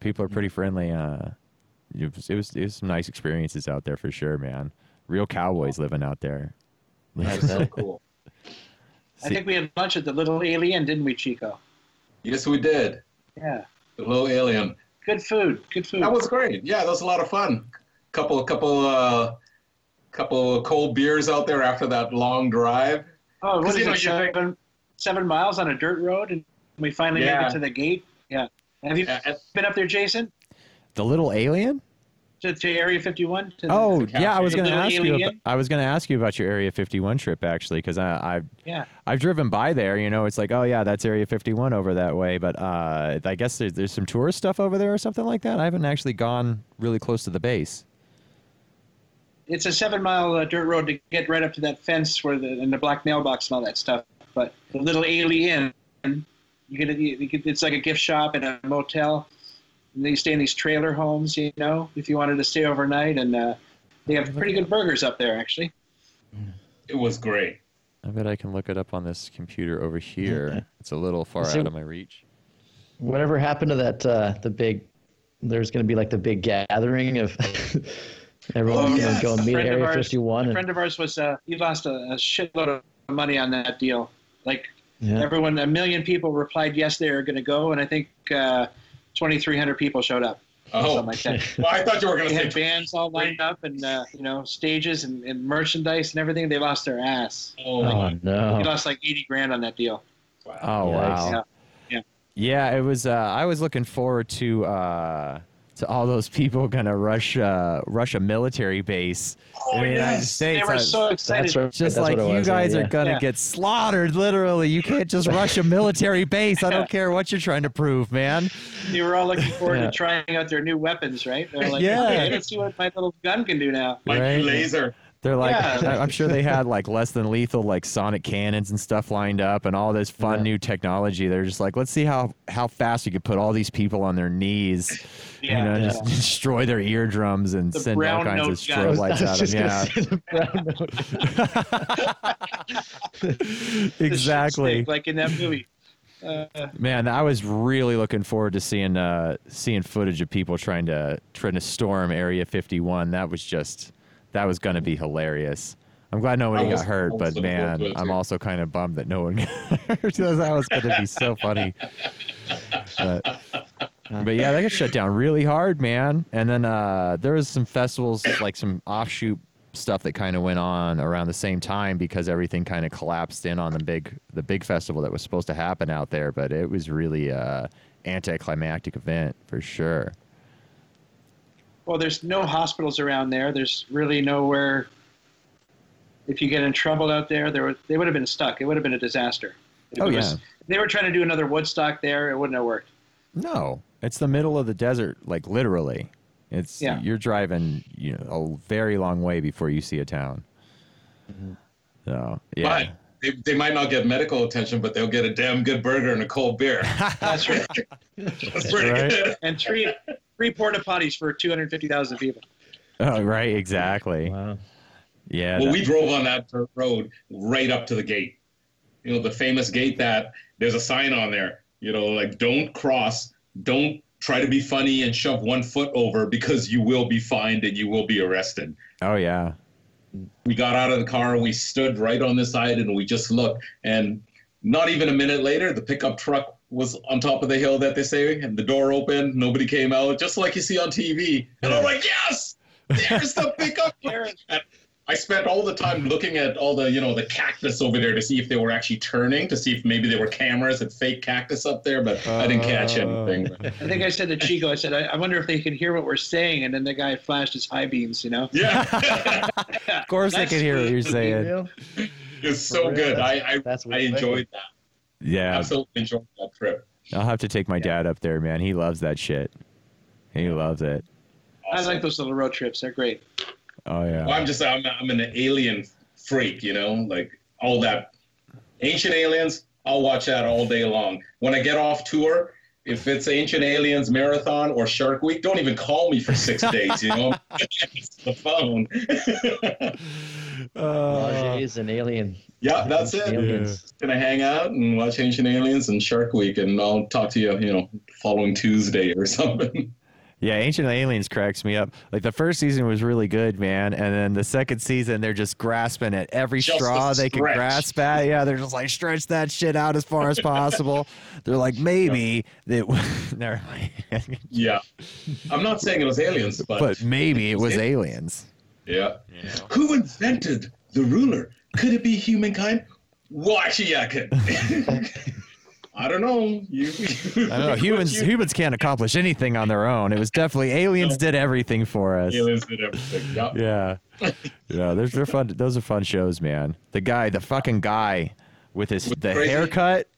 people are pretty friendly. Uh, it was, it was it was some nice experiences out there for sure, man. Real cowboys living out there.
That's so cool.
I think we had lunch at the Little Alien, didn't we, Chico?
Yes, we did.
Yeah.
The little alien.
Good food. Good food.
That was great. Yeah, that was a lot of fun. Couple, couple, uh, couple of cold beers out there after that long drive.
oh, what
'cause,
is
you know,
it, seven, seven miles on a dirt road, and we finally made it to the gate. Yeah. Have you
Yeah,
been up there, Jason?
The little alien?
To, to Area 51? To
Oh
the
yeah, I was gonna
little
ask you. About. I was gonna ask you about your Area 51 trip actually, because I I've
yeah.
I've driven by there. You know, it's like oh yeah, that's Area 51 over that way. But uh, I guess there's, there's some tourist stuff over there or something like that. I haven't actually gone really close to the base.
It's a seven mile uh, dirt road to get right up to that fence where the and the black mailbox and all that stuff. But the little alien, you get, you get it's like a gift shop and a motel. And they stay in these trailer homes, you know, if you wanted to stay overnight. And uh, they have pretty good burgers up there, actually.
It was great.
I bet I can look it up on this computer over here.
Okay.
It's a little far
So-
out of my reach.
Whatever happened to that? Uh, the big. There's going to be like the big gathering of everyone
Oh,
going to go and
A
meet
friend of
Area
ours-
51.
A friend of ours was uh, he lost a, a shitload of money on that deal. Like
yeah.
everyone, a million people replied yes, they are going to go, and I think uh, 2,300 people showed up.
Oh,
like that.
well, I thought you were going
They
to
had
say.
bands all lined up and uh, you know stages and, and merchandise and everything. They lost their ass.
Oh,
Oh
God.
no!
He lost like 80 grand on that deal.
Oh
Yikes.
wow.
Yeah.
Yeah, it was. Uh, I was looking forward to uh, to all those people gonna rush uh, rush a military base
Oh,
in the United
yes.
States.
They were so excited.
That's right.
just
that's
like you
was,
guys
yeah.
are gonna
Yeah.
get slaughtered. Literally, you can't just rush a military base. I don't care what you're trying to prove, man.
They were all looking forward
Yeah.
to trying out their new weapons, right? They're like,
Yeah.
okay, let's see what my little gun can do now.
My
Right.
laser.
They're like,
Yeah.
I'm sure they had like less than lethal like sonic cannons and stuff lined up, and all this fun
Yeah.
new technology. They're just like, let's see how how fast you could put all these people on their knees,
Yeah.
you know,
Yeah.
just destroy their eardrums and
The
send all kinds of strobe
guns.
lights out
of
them. Yeah,
the brown note.
Exactly.
like in that movie. Uh,
Man, I was really looking forward to seeing uh, seeing footage of people trying to trying to storm Area 51. That was just that was going to be hilarious. I'm glad nobody
was-
got hurt, but man, I'm also kind of bummed that no one got hurt. that was going to be so funny. But, but yeah, they got shut down really hard, man. And then uh, there was some festivals, like some offshoot stuff that kind of went on around the same time because everything kind of collapsed in on the big the big festival that was supposed to happen out there. But it was really a anticlimactic event for sure.
well, there's no hospitals around there. There's really nowhere. If you get in trouble out there, there would, they would have been stuck. It would have been a disaster. If
Oh,
was-
yeah.
if they were trying to do another Woodstock there. It wouldn't have worked.
No, it's the middle of the desert, like literally. It's
Yeah.
you're driving, you know, a very long way before you see a town. Mm-hmm. So yeah,
But they, they might not get medical attention, but they'll get a damn good burger and a cold beer.
That's right.
That's pretty
Right.
good.
and three three porta potties for 250,000 people.
oh, right, exactly.
Wow.
Yeah,
Well,
that-
we drove on that road right up to the gate. You know, the famous gate that there's a sign on there, you know, like don't cross, don't try to be funny and shove one foot over because you will be fined and you will be arrested.
oh yeah,
We got out of the car, and we stood right on the side and we just looked. And not even a minute later, the pickup truck was on top of the hill that they say, and the door opened, nobody came out, just like you see on TV. And I'm like, yes, there's the pickup truck. And I spent all the time looking at all the, you know, the cactus over there to see if they were actually turning, to see if maybe there were cameras and fake cactus up there, but I didn't catch
Oh.
anything.
I think I said to Chico, I said, I, I wonder if they can hear what we're saying. And then the guy flashed his high beams, you know?
Yeah,
of course they
That's
can hear what you're saying.
Real?
it's so
real,
good. I,
that's-
I,
that's
I enjoyed that.
Yeah,
Absolutely enjoyed that trip.
I'll have to take my dad up there, man. He loves that shit. He loves it.
I like those little road trips. They're great.
Oh yeah.
I'm just I'm, I'm an alien freak, you know, like all that ancient aliens. I'll watch that all day long. When I get off tour, if it's Ancient Aliens Marathon or Shark Week, don't even call me for six days. You know, it's the phone.
Uh,
Lajes and alien.
yeah, that's it.
Aliens.
Gonna hang out and watch Ancient Aliens and Shark Week, and I'll talk to you, you know, following Tuesday or something.
Yeah, Ancient Aliens cracks me up. Like the first season was really good, man, and then the second season they're just grasping at every
Just
straw
a
they can grasp at. Yeah, they're just like stretch that shit out as far as possible. they're like maybe that. Never mind.
yeah, I'm not saying it was aliens, but,
but maybe it was aliens.
yeah. Who invented the ruler? Could it be humankind? Watch ya, kid. I don't know. You,
I don't know. Humans
you-
humans can't accomplish anything on their own. It was definitely aliens did everything for us.
aliens did everything. Yeah.
Yeah, yeah. Those are fun. Those are fun shows, man. The guy, the fucking guy, with his
With
the
crazy-
haircut.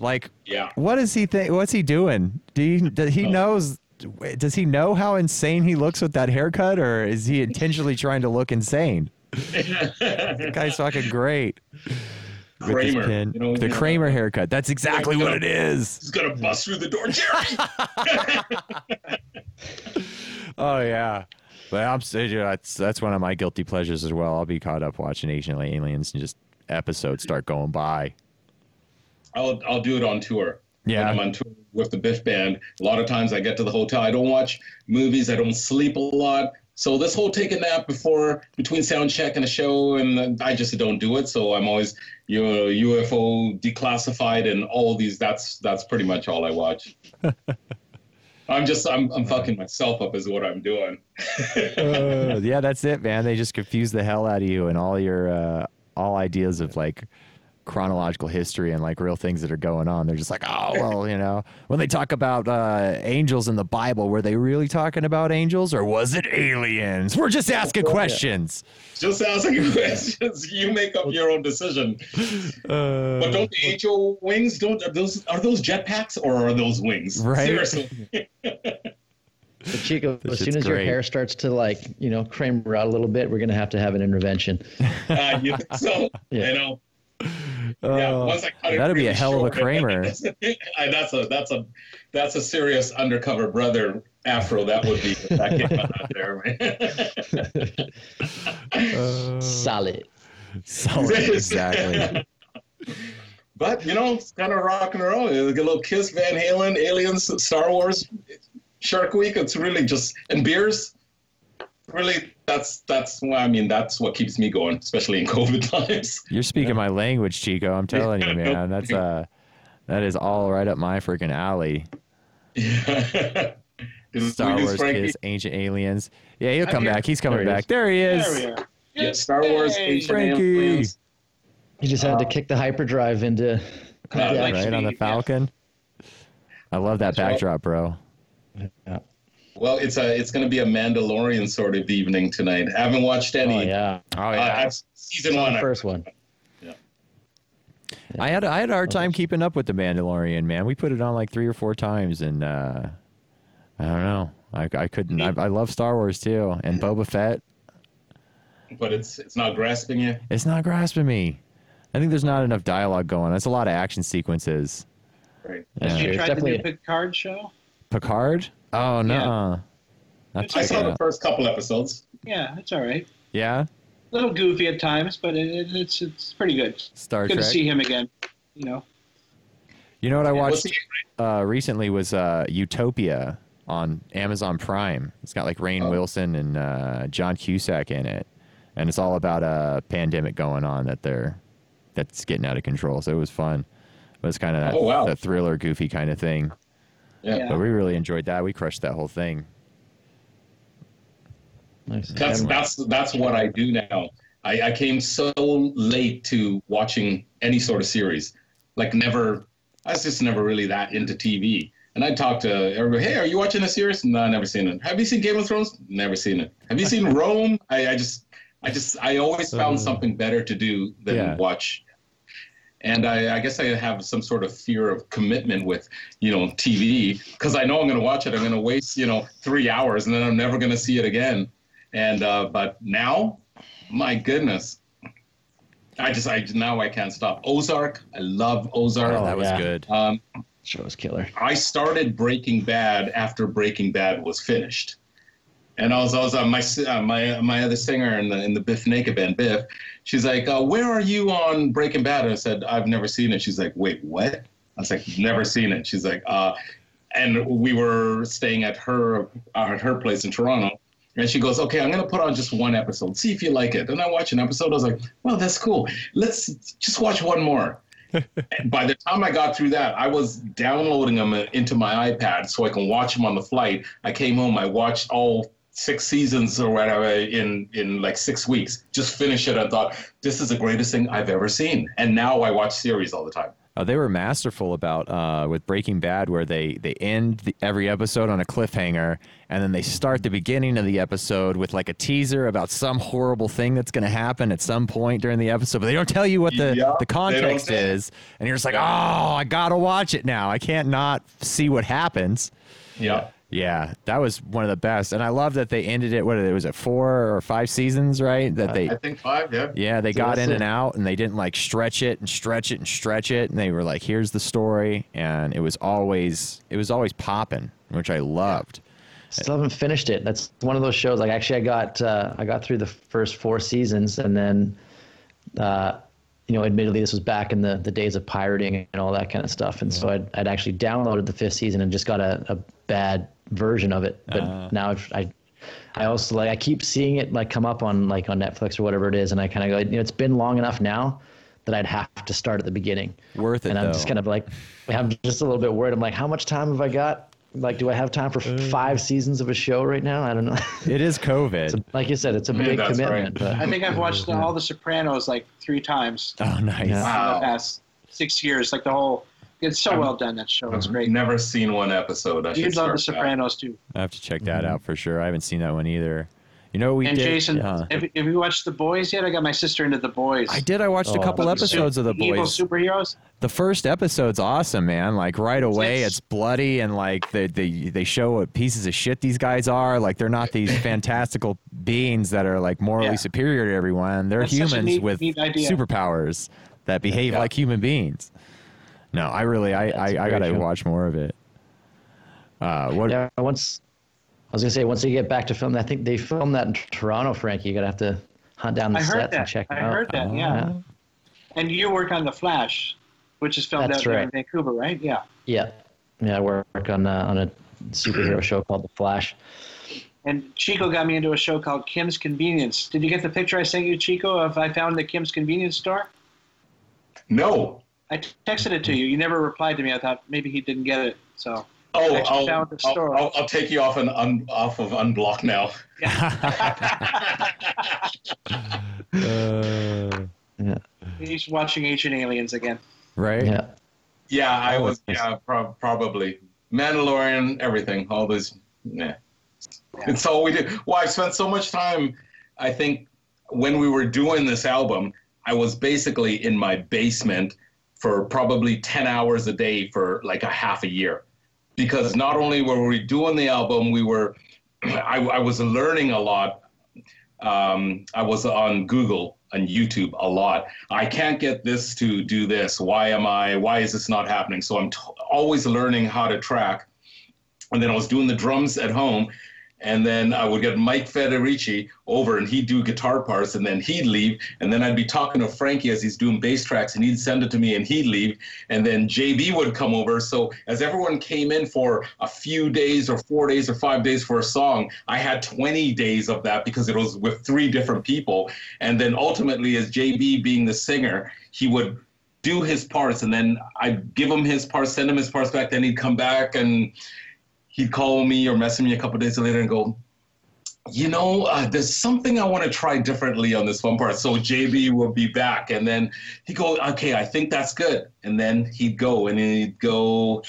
Like,
Yeah.
what does he think? What's he doing? Do he, does he
Oh.
knows? Does he know how insane he looks with that haircut, or is he intentionally trying to look insane? The guy's fucking great.
Kramer. You know,
the
you know,
Kramer haircut. That's exactly what it is.
He's gonna bust through the door, Jerry.
Oh yeah. But I'm saying that's that's one of my guilty pleasures as well. I'll be caught up watching Ancient Aliens and just episodes start going by.
I'll I'll do it on tour.
Yeah.
when I'm on tour with the Bif Band. A lot of times I get to the hotel. I don't watch movies. I don't sleep a lot. So this whole take a nap before between sound check and a show, and I just don't do it. So I'm always you know, UFO declassified and all these. That's that's pretty much all I watch. I'm just I'm I'm fucking myself up is what I'm doing.
Uh, yeah, that's it, man. They just confuse the hell out of you and all your uh, all ideas of like chronological history and like real things that are going on. They're just like, oh well, you know, when they talk about uh, angels in the Bible, were they really talking about angels or was it aliens? We're just asking questions.
Just asking questions. You make up your own decision.
Uh,
But don't the HO wings don't are those are those jetpacks or are those wings?
Right.
Seriously.
But Chico,
This
as soon
shit's
as your hair starts to like, you know, Kramer out a little bit, we're gonna have to have an intervention.
Uh, you think so?
Yeah.
You know. Yeah. Once I cut it
that'd be a
really
hell of a Kramer.
That's a, that's a that's a serious undercover brother afro. That would be that came out there. man.
Uh,
Solid.
solid, exactly.
But you know, it's kind of rock and roll. You get a little Kiss, Van Halen, Aliens, Star Wars, Shark Week. It's really just and beers. Really, that's that's why I mean that's what keeps me going, especially in COVID times.
You're speaking my language, Chico. I'm telling you, man. That's uh, that is all right up my freaking alley.
Yeah. Did
Star Wars,
Frankie?
Kiss, Ancient Aliens. Yeah, he'll come back. He's coming
There he
back.
is.
There he is.
There we are.
Yeah, Star Wars,
Yay.
Ancient
Frankie.
Aliens.
He just had to kick the hyperdrive into.
Uh,
Yeah.
like
Right on the
speed, yeah.
Falcon. I love that
That's right.
backdrop, bro.
Yeah.
Well, it's a it's going to be a Mandalorian sort of evening tonight. I haven't watched any.
Oh
any.
yeah.
Oh
Uh, I've- season one. I-
First one.
I had I had a hard time keeping up with the Mandalorian, man. We put it on like three or four times, and uh, I don't know. I, I couldn't. I, I love Star Wars too, and Boba Fett.
but it's it's not grasping you.
It's not grasping me. I think there's not enough dialogue going. That's a lot of action sequences.
Right.
Yeah.
Did you
It's
try the new
definitely-
Picard show?
Picard? Oh no. That's
I saw the first couple episodes.
Yeah, it's all right.
yeah.
A little goofy at times, but it, it, it's it's pretty good.
Star
Good
Trek.
to see him again. You know.
You know what I
What's
watched
the-
uh, recently was uh, Utopia on Amazon Prime. It's got like Rainn
Oh.
Wilson and uh, John Cusack in it, and it's all about a pandemic going on that they're that's getting out of control. So it was fun. It was kind of that,
Oh, wow.
that thriller, goofy kind of thing.
Yeah.
Yeah.
But we really enjoyed that. We crushed that whole thing.
Nice.
That's that's that's what I do now. I, I came so late to watching any sort of series. Like never I was just never really that into TV. And I talked to everybody, hey, are you watching a series? No, I never seen it. Have you seen Game of Thrones? Never seen it. Have you seen Rome? I, I just I just I always found something better to do than
Yeah.
watch. And I, I guess I have some sort of fear of commitment with, you know, TV because I know I'm going to watch it. I'm going to waste, you know, three hours and then I'm never going to see it again. And uh, but now, my goodness, I just I now I can't stop. Ozark, I love Ozark.
Oh, that was
yeah.
good.
Um,
Show was killer.
I started Breaking Bad after Breaking Bad was finished, and I was I was uh, my uh, my my other singer in the in the Bif Naked band, Bif. She's like, uh, "Where are you on Breaking Bad?" And I said, "I've never seen it." She's like, "Wait, what?" I was like, "Never seen it." She's like, "Uh," and we were staying at her uh, at her place in Toronto. And she goes, okay, I'm going to put on just one episode. See if you like it. And I watched an episode. I was like, well, that's cool. Let's just watch one more. And by the time I got through that, I was downloading them into my iPad so I can watch them on the flight. I came home, I watched all six seasons or whatever in in like six weeks. Just finish it. I thought this is the greatest thing I've ever seen. And now I watch series all the time.
Oh, they were masterful about uh, with Breaking Bad, where they they end the, every episode on a cliffhanger, and then they start the beginning of the episode with like a teaser about some horrible thing that's going to happen at some point during the episode, but they don't tell you what the
Yeah,
the context is, and you're just like, oh, I gotta watch it now. I can't not see what happens.
Yeah.
Yeah, that was one of the best, and I love that they ended it. What it was it, four or five seasons? Right? That they
I think five, yeah.
yeah, they
So
got in
it.
and out and they didn't like stretch it and stretch it and stretch it. And they were like, here's the story. And it was always, it was always popping, which I loved.
Still haven't finished it. That's one of those shows. Like actually, I got uh, I got through the first four seasons, and then uh, you know, admittedly, this was back in the, the days of pirating and all that kind of stuff. And so I'd, I'd actually downloaded the fifth season and just got a, a bad version of it. But
Ah.
now I've, I, I also like I keep seeing it like come up on like on Netflix or whatever it is, and I kind of go, you know, it's been long enough now that I'd have to start at the beginning.
Worth it,
And I'm
though.
just kind of like, I'm just a little bit worried. I'm like, how much time have I got? Like, do I have time for
Uh.
five seasons of a show right now? I don't know.
It is COVID.
like you said, it's a
Yeah,
big
that's
commitment.
right.
But
I think I've watched all The Sopranos like three times
oh, nice.
Yeah.
in
Wow.
the past six years. Like the whole, it's so well done. That show. It's great.
Never seen one episode. I should
You'd love The
start that.
Sopranos too.
I have to check that mm-hmm. out for sure. I haven't seen that one either. You know what we
and
did?
Jason,
Huh.
have, have you watched The Boys yet? I got my sister into The Boys.
I did. I watched a
Oh,
couple
About the
episodes of The
Evil
Boys.
superheroes.
The first episode's awesome, man. Like right away,
Yes.
it's bloody and like they they they show what pieces of shit these guys are. Like they're not these fantastical beings that are like morally
Yeah.
superior to everyone. They're
That's
humans
neat-
with
neat
superpowers that behave
Yeah.
like human beings. No, I really I I,
That's a
I
great
gotta
show.
watch more of it. Uh, what?
yeah, once I was gonna say once they get back to film, I think they filmed that in Toronto. Frankie, you're gonna have to hunt down the
I
sets and
that.
check
I
them out.
heard that.
Oh,
Yeah. And you work on The Flash, which is filmed
That's
out there in. Vancouver, right? Yeah.
Yeah, yeah. I work on uh, on a superhero show called The Flash.
And Chico got me into a show called Kim's Convenience. Did you get the picture I sent you, Chico, of I found the Kim's Convenience store?
No.
I t- texted it to you. You never replied to me. I thought maybe he didn't get it. So
Oh, I'll,
found the
I'll. I'll, I'll take you off an un, off of unblock now.
Uh,
Yeah,
he's watching Ancient Aliens again.
right?
yeah.
Yeah, I was. Yeah, prob probably Mandalorian, everything, all those. Yeah, it's all we did. Well, I spent so much time. I think when we were doing this album, I was basically in my basement for probably ten hours a day for like a half a year, because not only were we doing the album, we were. I, I was learning a lot. Um, I was on Google and YouTube a lot. I can't get this to do this. Why am I? Why is this not happening? So I'm t- always learning how to track. And then I was doing the drums at home, and then I would get Mike Federici over, and he'd do guitar parts, and then he'd leave, and then I'd be talking to Frankie as he's doing bass tracks, and he'd send it to me, and he'd leave, and then JB would come over. So as everyone came in for a few days, or four days, or five days for a song, I had 20 days of that because it was with three different people, and then ultimately, as JB being the singer, he would do his parts and then I'd give him his parts, send him his parts back, then he'd come back and he'd call me or message me a couple days later and go, you know, uh, there's something I want to try differently on this one part. So JB will be back, and then he'd go, okay, I think that's good. And then he'd go and he'd go,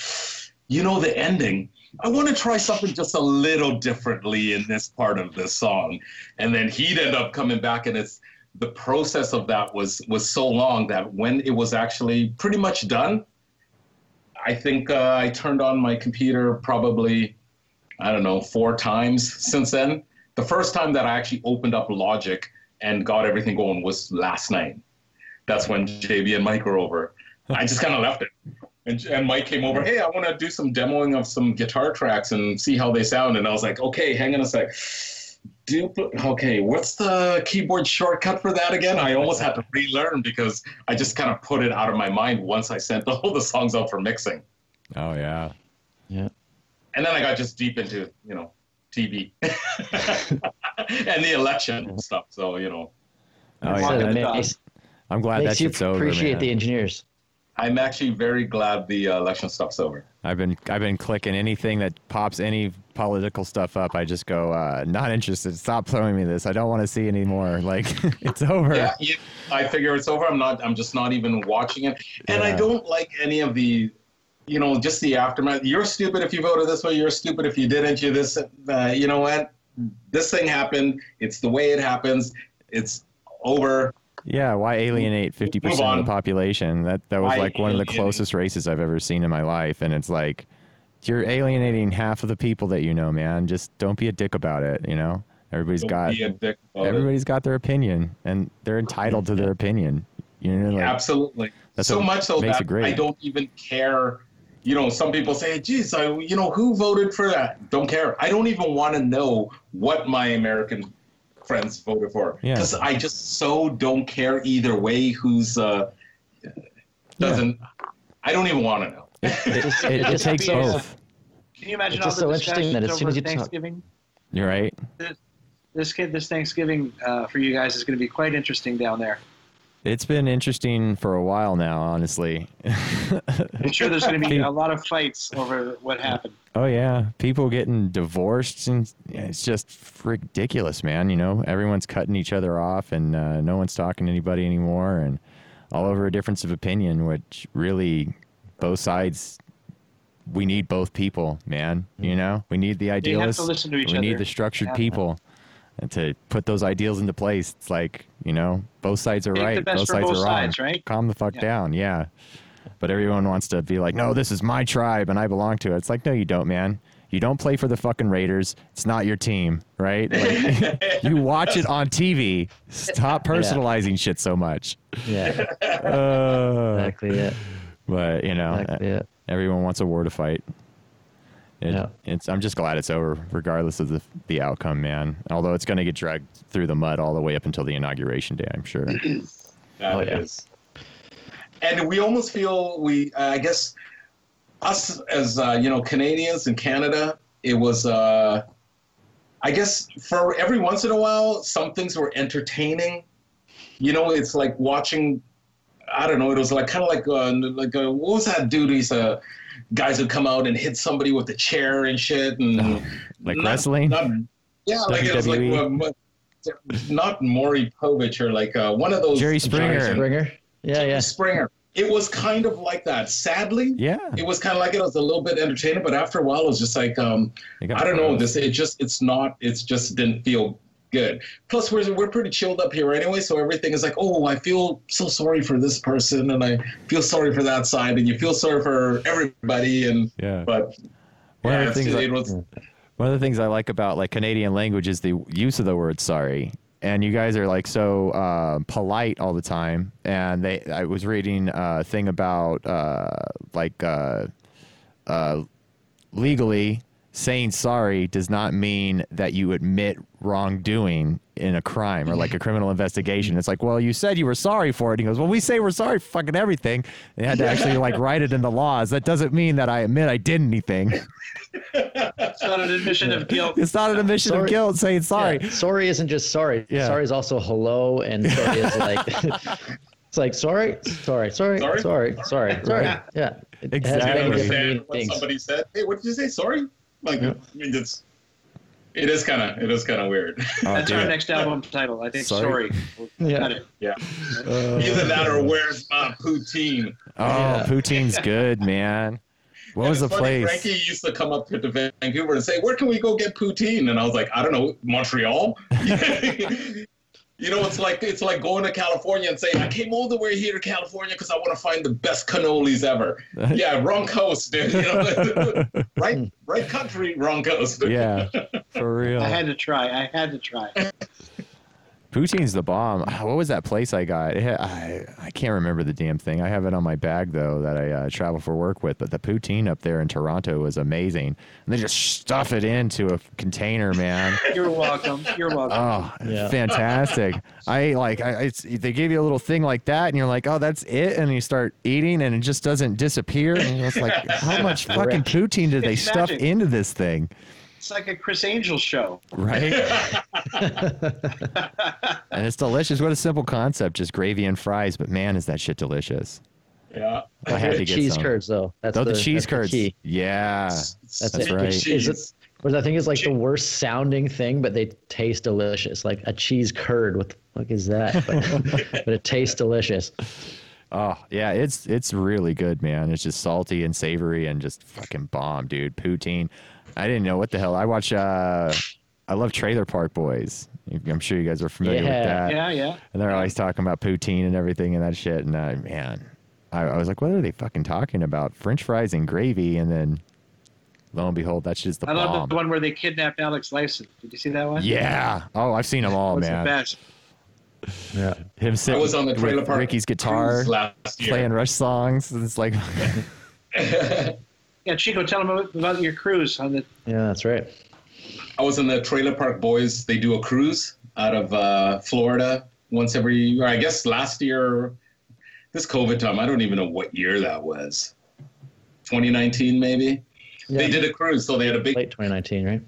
you know, the ending. I want to try something just a little differently in this part of the song. And then he'd end up coming back, and it's the process of that was was so long that when it was actually pretty much done, I think uh, I turned on my computer probably, I don't know, four times since then. The first time that I actually opened up Logic and got everything going was last night. That's when JB and Mike were over. I just kind of left it. And, and Mike came over, hey, I want to do some demoing of some guitar tracks and see how they sound. And I was like, okay, hang on a sec. Dupl- okay, what's the keyboard shortcut for that again? I almost had to relearn because I just kind of put it out of my mind once I sent all the songs out for mixing.
Oh yeah.
Yeah.
And then I got just deep into, you know, TV and the election and stuff. So, you know,
Oh yeah.
it
that-
makes,
I'm glad that
makes you
over,
appreciate
man.
the engineers.
I'm actually very glad the uh, election stuff's over.
I've been I've been clicking anything that pops any political stuff up. I just go uh, not interested. Stop throwing me this. I don't want to see anymore. Like it's over.
Yeah, you, I figure it's over. I'm not. I'm just not even watching it, and I don't like any of the, you know, just the aftermath. You're stupid if you voted this way. You're stupid if you didn't. You this. Uh, you know what? This thing happened. It's the way it happens. It's over.
Yeah, why alienate fifty percent of the population? That that was
Why
like one of the closest races I've ever seen in my life, and it's like you're alienating half of the people that you know, man. Just don't be a dick about it. You know, everybody's
Don't
got
be a dick about it.
everybody's got their opinion, and they're entitled to their opinion. You know, like
Absolutely. So much so that. I don't even care. You know, some people say, geez, I, you know, who voted for that? Don't care. I don't even want to know what my American friends voted for
Yeah.
because I just so don't care either way. Who's uh, doesn't? I don't even want to know.
It, it,
it
it takes
feels-
both.
Can you imagine
It's
all the
so interesting that as
discussions
soon as
over
you talk-
Thanksgiving?
You're right.
This kid, this Thanksgiving uh, for you guys is going to be quite interesting down there.
It's been interesting for a while now, honestly.
I'm sure there's going to be a lot of fights over what happened.
Oh yeah, people getting divorced and it's just ridiculous, man. You know, everyone's cutting each other off, and uh, no one's talking to anybody anymore, and all over a difference of opinion. Which really, both sides, we need both people, man. You know, we need the
to
idealists.
to each
we need the structured
Yeah.
people. And to put those ideals into place, it's like you know, both sides are
Take
right, both sides
both
are wrong.
right?
Calm the fuck
Yeah.
down, yeah. But everyone wants to be like, no, this is my tribe and I belong to it. It's like, no, you don't, man. You don't play for the fucking Raiders. It's not your team, right? Like, you watch it on TV. Stop personalizing shit so much.
Yeah,
Uh,
exactly it.
but you know,
Exactly
everyone wants a war to fight. It,
Yeah.
It's. I'm just glad it's over, regardless of the the outcome, man. Although it's going to get dragged through the mud all the way up until the inauguration day, I'm sure.
That
Oh, yeah.
is. And we almost feel we, uh, I guess, us as uh, you know Canadians in Canada, it was. Uh, I guess for every once in a while, some things were entertaining. You know, it's like watching. I don't know. It was like kind of like uh, like uh, what was that dude? He's uh, guys who come out and hit somebody with a chair and shit, and
Oh, Like
not-
wrestling?
not- yeah, like it was like
WWE?
not Maury Povich or like uh, one of those
Jerry Springer.
Springer. Yeah, yeah.
Springer. It was kind of like that. Sadly,
Yeah.
it was kind of like it. It was a little bit entertaining, but after a while, it was just like um, I don't know. This it just it's not. It's just didn't feel good. Plus, we're we're pretty chilled up here anyway, so everything is like, oh, I feel so sorry for this person, and I feel sorry for that side, and you feel sorry for everybody, and
Yeah.
but
One
yeah,
of the
it's-
things I-
it was.
One of the things I like about like Canadian language is the use of the word sorry. And you guys are like so uh, polite all the time. And they, I was reading a thing about uh, like uh, uh, legally saying sorry does not mean that you admit wrongdoing in a crime or like a criminal investigation. It's like, well, you said you were sorry for it. He goes, well, we say we're sorry for fucking everything. They had to actually like write it in the laws. That doesn't mean that I admit I did anything.
It's not an admission of guilt.
It's not an admission of guilt saying sorry.
Yeah, Sorry isn't just sorry.
Yeah.
Sorry is also hello, and sorry is like it's like sorry, sorry, sorry,
Sorry?
sorry, sorry, sorry.
Right.
Yeah, it
Exactly.
has many different
what somebody said. Hey, what did you say? Sorry. Like, I mean, it's it is kind of it is kind of weird.
Oh,
That's our
dude.
next album title. I think.
Sorry.
Sorry.
Yeah.
Got it.
yeah. Uh, Either that or where's my poutine?
Oh,
Yeah.
poutine's good, man. What
And
was the
funny,
place?
Frankie used to come up here to Vancouver and say, "Where can we go get poutine?" And I was like, "I don't know, Montreal." you know, it's like it's like going to California and saying, "I came all the way here to California because I want to find the best cannolis ever." yeah, wrong coast, dude. You know? right, right country, wrong coast.
yeah, for real.
I had to try. I had to try.
Poutine's the bomb. Ah, What was that place I got? It had, I I can't remember the damn thing. I have it on my bag though that I uh, travel for work with. But the poutine up there in Toronto was amazing. And they just stuff it into a container, man.
You're welcome. You're welcome.
Oh,
Yeah.
fantastic! I like. I it's, they give you a little thing like that, and you're like, "Oh, that's it," and you start eating, and it just doesn't disappear. And it's like, how much fucking poutine did they
It's
stuff
magic.
into this thing?
It's like a Criss Angel show.
Right? and it's delicious. What a simple concept, just gravy and fries. But man, is that shit delicious!
Yeah.
I had to get
cheese
some.
curds though. That's
Oh, the,
the,
cheese
that's the
curds.
key.
Yeah,
That's
That's
it.
right.
Is
Cheese.
it, which I think is like the worst sounding thing, but they taste delicious. Like a cheese curd. What the fuck is that? But, but it tastes delicious.
Oh yeah, it's it's really good, man. It's just salty and savory and just fucking bomb, dude. Poutine. I didn't know what the hell. I watch. uh I love Trailer Park Boys. I'm sure you guys are familiar with that.
Yeah, yeah.
And they're always talking about poutine and everything and that shit. And uh, man, I, I was like, what are they fucking talking about? French fries and gravy, and then lo and behold, that's just the
I love the one where they kidnapped Alex Lifeson. Did you see that one?
Yeah. Oh, I've seen them all,
What's the
man.
best?
Yeah.
Him
I
sitting
was on the trailer
with
park
Ricky's guitar,
last year.
playing Rush songs. It's like,
Yeah, Chico, tell them about, about your cruise on the.
Yeah, that's right.
I was in the Trailer Park Boys. They do a cruise out of uh, Florida once every, or I guess last year, this COVID time, I don't even know what year that was. 2019, maybe. They did a cruise, so they had a big
Late 2019, right?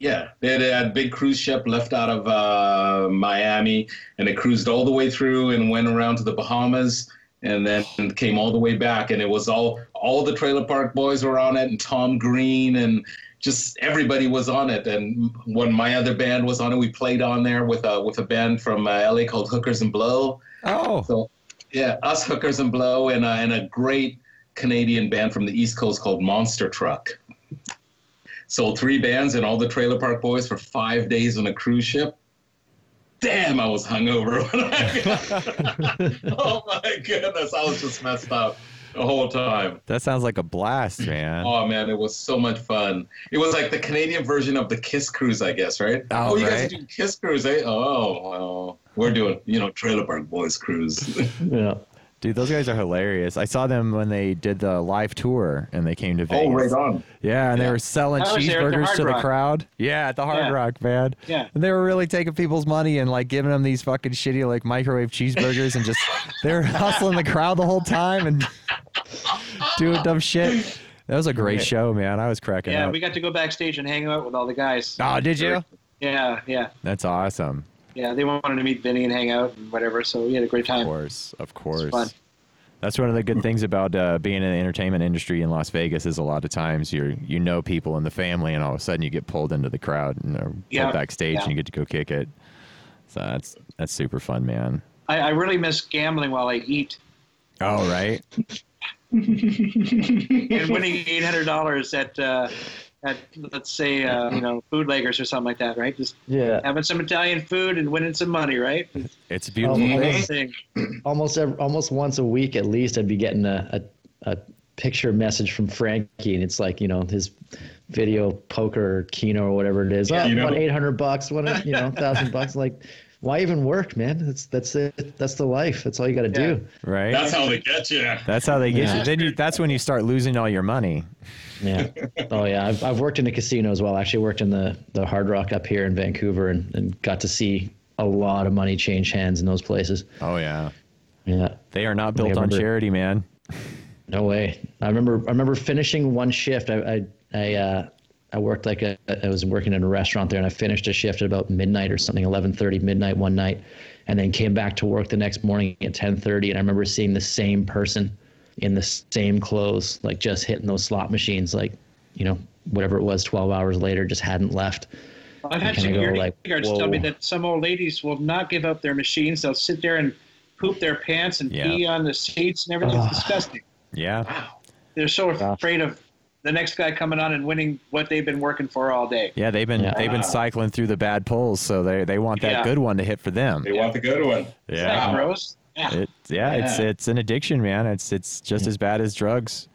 yeah, they had a big cruise ship left out of uh, Miami, and it cruised all the way through and went around to the Bahamas, and then came all the way back. And it was all all the Trailer Park Boys were on it, and Tom Green, and just everybody was on it. And when my other band was on it, we played on there with a with a band from uh, LA called Hookers and Blow.
Oh,
So yeah, us Hookers and Blow, and uh, and a great Canadian band from the East Coast called Monster Truck. Sold three bands and all the Trailer Park Boys for five days on a cruise ship. Damn, I was hungover when I got. oh my goodness, I was just messed up the whole time.
that sounds like a blast, man.
Oh man, it was so much fun. It was like the Canadian version of the Kiss Cruise, I guess, right?
Oh,
you guys
right.
are doing Kiss Cruise, eh? Oh, well, we're doing, you know, Trailer Park Boys Cruise.
Yeah.
Dude, those guys are hilarious. I saw them when they did the live tour and they came to Vegas.
oh, right on.
Yeah, and they were selling
I was there at the
cheeseburgers
Hard
to the crowd. Yeah, at the Hard
Yeah.
Rock, man.
Yeah.
And they were really taking people's money and like giving them these fucking shitty like microwave cheeseburgers and just they were hustling the crowd the whole time and doing dumb shit. That was a great
Right.
show, man. I was cracking up.
Yeah,
up.
we got to go backstage and hang out with all the guys.
oh, did you?
Yeah, yeah,
That's awesome.
Yeah. They wanted to meet Vinnie and hang out and whatever, so we had a great time.
Of course, of course.
fun.
That's one of the good things about uh, being in the entertainment industry in Las Vegas is a lot of times you you know people in the family, and all of a sudden you get pulled into the crowd and
Yeah,
backstage,
yeah.
and you get to go kick it. So that's that's super fun, man.
I, I really miss gambling while I eat
Oh right,
and winning eight hundred dollars at uh, at let's say uh, you know bootleggers or something like that, right? Just
Yeah.
having some Italian food and winning some money, right?
it's a beautiful
Oh,
thing.
Almost every, almost once a week at least, I'd be getting a, a, a picture message from Frankie, and it's like you know his video poker or Keno or whatever it is.
Yeah,
oh,
you know.
what eight hundred bucks? What you know, thousand bucks? Like, why even work, man? That's that's it. That's the life. That's all you got to do.
Right.
That's how they get you.
That's how they get
Yeah.
you. Then you. That's when you start losing all your money.
Yeah. Oh yeah. I've I've worked in a casino as well. I actually worked in the the Hard Rock up here in Vancouver, and, and got to see a lot of money change hands in those places.
Oh yeah,
Yeah.
they are not
I
built on charity, man.
No way. I remember. I remember finishing one shift. I I I, uh, I worked like a. I was working in a restaurant there, and I finished a shift at about midnight or something, eleven thirty midnight one night, and then came back to work the next morning at ten thirty. And I remember seeing the same person in the same clothes, like just hitting those slot machines, like you know whatever it was, twelve hours later, just hadn't left.
I've had
kinda go
security
like,
guards tell me that some old ladies will not give up their machines. They'll sit there and poop their pants and
Yeah.
pee on the seats and everything. It's disgusting.
Yeah,
They're so afraid of the next guy coming on and winning what they've been working for all day.
yeah. They've been
Yeah.
they've been cycling through the bad pulls, so they they want that
Yeah.
good one to hit for them.
They want the good one.
Isn't that
Yeah.
gross? Yeah.
It, yeah, it's
Yeah.
it's an addiction, man. It's it's just as bad as drugs.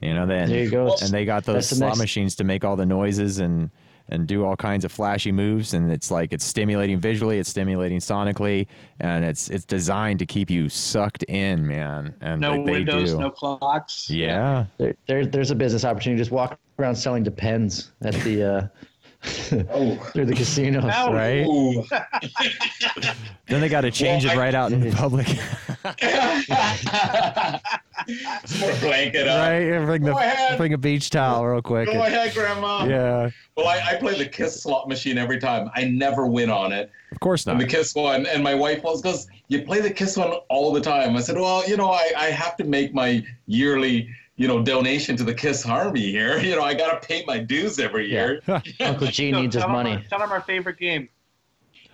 You know, then
There you go.
and they got those
That's the
slot
next-
machines to make all the noises and and do all kinds of flashy moves and it's like it's stimulating visually, it's stimulating sonically, and it's it's designed to keep you sucked in, man. And
no
like, they
windows,
do.
no clocks.
yeah.
There, there there's a business opportunity. Just walk around selling Depends at the uh,
Oh.
through the casinos.
Ow.
Right? Then they got to change
Well,
it
I-
right out in the public,
Put blanket up.
right? Bring
Go
the
ahead.
bring a beach towel real quick.
Go ahead, Grandma.
Yeah,
Well, I, I play the Kiss slot machine every time. I never win on it.
of course
And
not.
the Kiss one, and my wife always goes, "You play the Kiss one all the time." I said, "Well, you know, I, I have to make my yearly, you know, donation to the Kiss Army here. You know, I got to pay my dues every year."
Uncle G
No,
needs his
tell 'em
money.
Our, tell them our favorite game.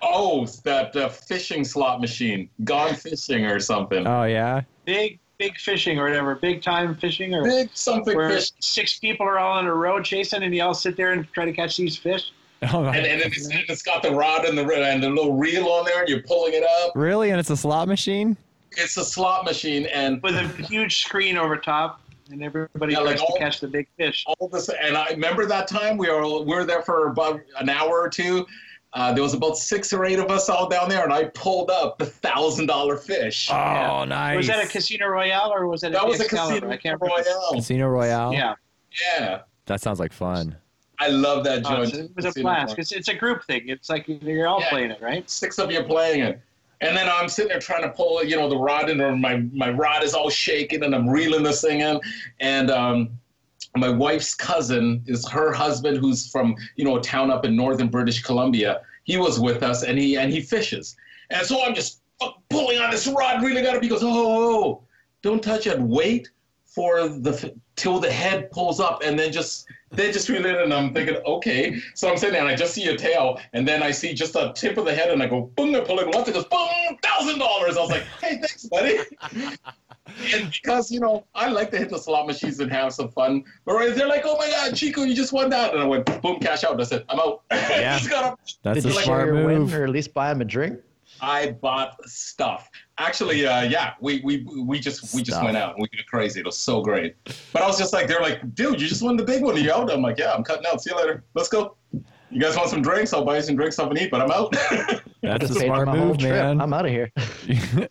Oh, that uh, fishing slot machine, Gone Fishing or something.
Oh yeah.
Big, big fishing or whatever. Big time fishing or
Big something
where
fish.
six people are all on a row chasing and you all sit there and try to catch these fish.
Oh,
And, and it's, it's got the rod and the and the little reel on there, and you're pulling it up.
really? And it's a slot machine?
It's a slot machine, and
with a huge screen over top, and everybody
Yeah, like
tries
all-
to catch the big fish.
all this and i remember that time we were we were there for about an hour or two uh, there was about six or eight of us all down there and i pulled up the thousand dollar fish
Oh,
Yeah.
nice.
Was that a Casino Royale or was that,
that
a
was a casino
I can't remember.
royale
Casino Royale?
Yeah,
yeah
That sounds like fun.
I love that
Oh,
joint.
it's- it was a
Casino
blast. It's, it's a group thing. It's like you're all
Yeah.
playing it, right?
Six of you playing it. And then I'm sitting there trying to pull, you know, the rod in, or my, my rod is all shaking, and I'm reeling this thing in. And um, my wife's cousin is her husband, who's from, you know, a town up in northern British Columbia. He was with us, and he and he fishes. And so I'm just pulling on this rod, reeling on it. He goes, oh, oh, oh, don't touch it. Wait for the till the head pulls up, and then just then just reel it in. And I'm thinking, okay. So I'm sitting there, and I just see a tail, and then I see just a tip of the head, and I go, boom, I pull it once, it goes, boom, thousand dollars. I was like, hey, thanks, buddy. and because you know, I like to hit the slot machines and have some fun. But right, they're like, oh my god, Chico, you just won that, and I went, boom, cash out. And I said, I'm out.
Yeah.
Just got up.
That's
Did
a
you
smart
share your win,
move.
or at least buy him a drink?
I bought stuff. Actually, uh, yeah, we, we we just we just
Stuff.
went out and we got crazy. It was so great. But I was just like, they're like, dude, you just won the big one. Are you out? I'm like, yeah, I'm cutting out. See you later. Let's go. You guys want some drinks? I'll buy you some drinks, something to eat. But I'm out.
That's a
Just paid
smart move, man.
I'm out of here.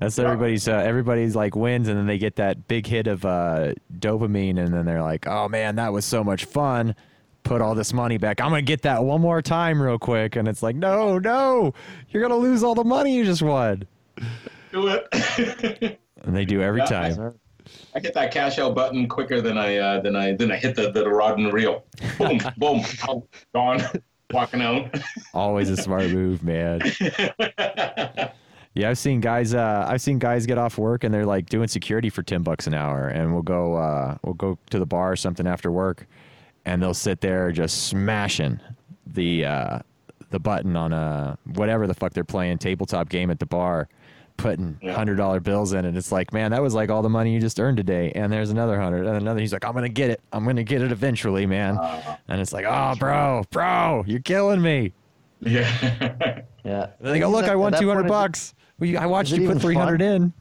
That's everybody's. Uh, everybody's like wins, and then they get that big hit of uh, dopamine, and then they're like, "Oh man, that was so much fun." Put all this money back. I'm gonna get that one more time, real quick, and it's like, no, no, you're gonna lose all the money you just won.
Do it.
And they do every
Yeah.
time.
I hit that cash out button quicker than I uh, than I than I hit the, the rod and reel. Boom, boom, oh, gone, walking out.
Always a smart move, man. Yeah, I've seen guys. Uh, I've seen guys get off work and they're like doing security for ten bucks an hour, and we'll go. Uh, we'll go to the bar or something after work, and they'll sit there just smashing the uh, the button on a whatever the fuck they're playing tabletop game at the bar, putting hundred dollar bills in, and it's like, man, that was like all the money you just earned today, and there's another hundred, and another. He's like, I'm gonna get it. I'm gonna get it eventually, man. Uh-huh. and it's like, oh, bro, bro, you're killing me.
Yeah.
Yeah.
And they go, look, I won two hundred
point,
bucks. Well, I watched you put three hundred
fun?
in.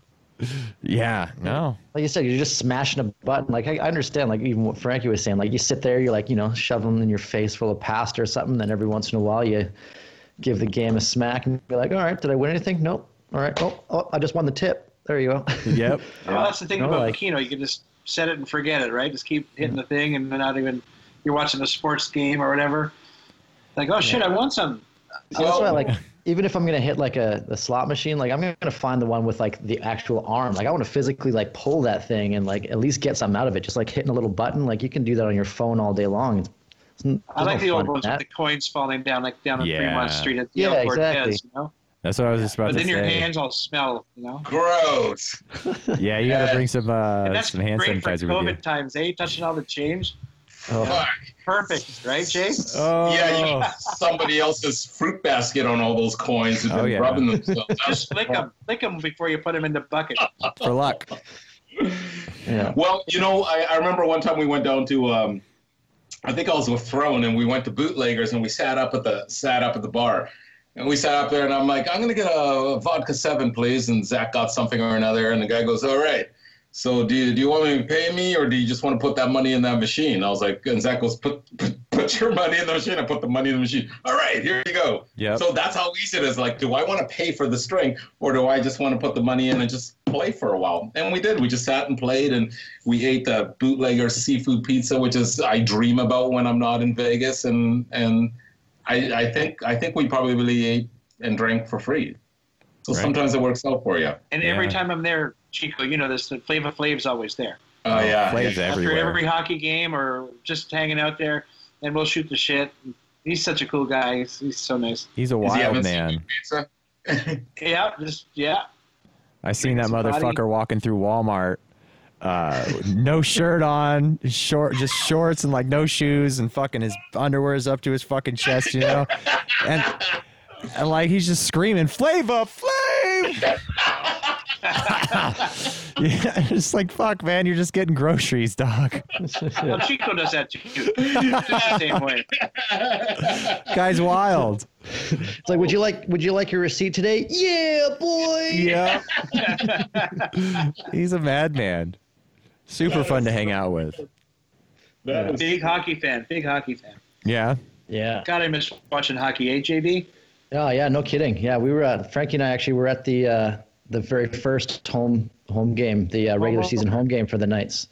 Yeah, no.
Like you said, you're just smashing a button. Like I I understand, like even what Frankie was saying. Like you sit there, you're like, you know, shove them in your face full of pasta or something. Then every once in a while, you give the game a smack and be like, all right, did I win anything? Nope. All right. Oh, oh I just won the tip. There you go.
Yep.
Well, that's the thing
No,
about
like-
Keno. You can just set it and forget it, right? Just keep hitting the thing, and not even you're watching a sports game or whatever. Like, oh shit, I won some.
So that's why, oh. like, even if I'm gonna hit like a the slot machine, like I'm gonna find the one with like the actual arm. Like I want to physically like pull that thing and like at least get something out of it. Just like hitting a little button, like you can do that on your phone all day long. It's, it's,
I like
there's
the old ones with the coins falling down, like down on
Yeah.
Fremont Street at the
Yeah,
El Cortez,
exactly.
you know.
That's what I was just about
But
to say.
But then your hands all smell, you know.
Gross.
Yeah, you got to bring some uh,
And that's
some hand
great for
sanitizer with you.
COVID times, eh? Touching all the change.
Oh,
Fuck.
Perfect, right, Jay?
Oh,
Yeah, you got somebody else's fruit basket on all those coins who've been
Oh, yeah.
rubbing themselves.
Just flick them, flick them before you put them in the bucket.
for luck.
yeah.
Well, you know, I, I remember one time we went down to, um, I think I was with Throne, and we went to Bootleggers, and we sat up at the sat up at the bar, and we sat up there, and I'm like, I'm gonna get a vodka seven, please, and Zach got something or another, and the guy goes, all right. So do you, do you want me to pay me, or do you just want to put that money in that machine? I was like, and Zach goes, put put, put your money in the machine. I put the money in the machine. All right, here you go.
Yep.
So that's how easy it is. Like, do I want to pay for the string, or do I just want to put the money in and just play for a while? And we did. We just sat and played, and we ate the bootlegger seafood pizza, which is I dream about when I'm not in Vegas, and and I, I think I think we probably really ate and drank for free. So
Right.
sometimes it works out for you.
And every time I'm there, Chico, you know this, the Flavor Flav's always there.
Oh yeah.
Flav's
yeah.
After
everywhere.
every hockey game or just hanging out there, and we'll shoot the shit. He's such a cool guy. He's, he's so nice.
He's a
Does he
wild man.
Yeah, just yeah.
I seen that
Drinking body.
motherfucker walking through Walmart, uh, no shirt on, short, just shorts and like no shoes, and fucking his underwear is up to his fucking chest, you know, and and like he's just screaming, "Flavor, Flav!" yeah, it's like fuck, man, you're just getting groceries, dog.
Well, Chico does that too. Just the same way.
Guy's wild.
It's like, would you like would you like your receipt today? Yeah, boy.
Yeah, he's a madman. Super fun to hang out with.
That is-
Big hockey fan. Big hockey fan.
Yeah.
Yeah.
God, I miss watching hockey. Eh, JB?
Oh yeah, no kidding. Yeah, we were at Frankie and I actually were at the uh, the very first home home game, the uh, regular season home game for the Knights.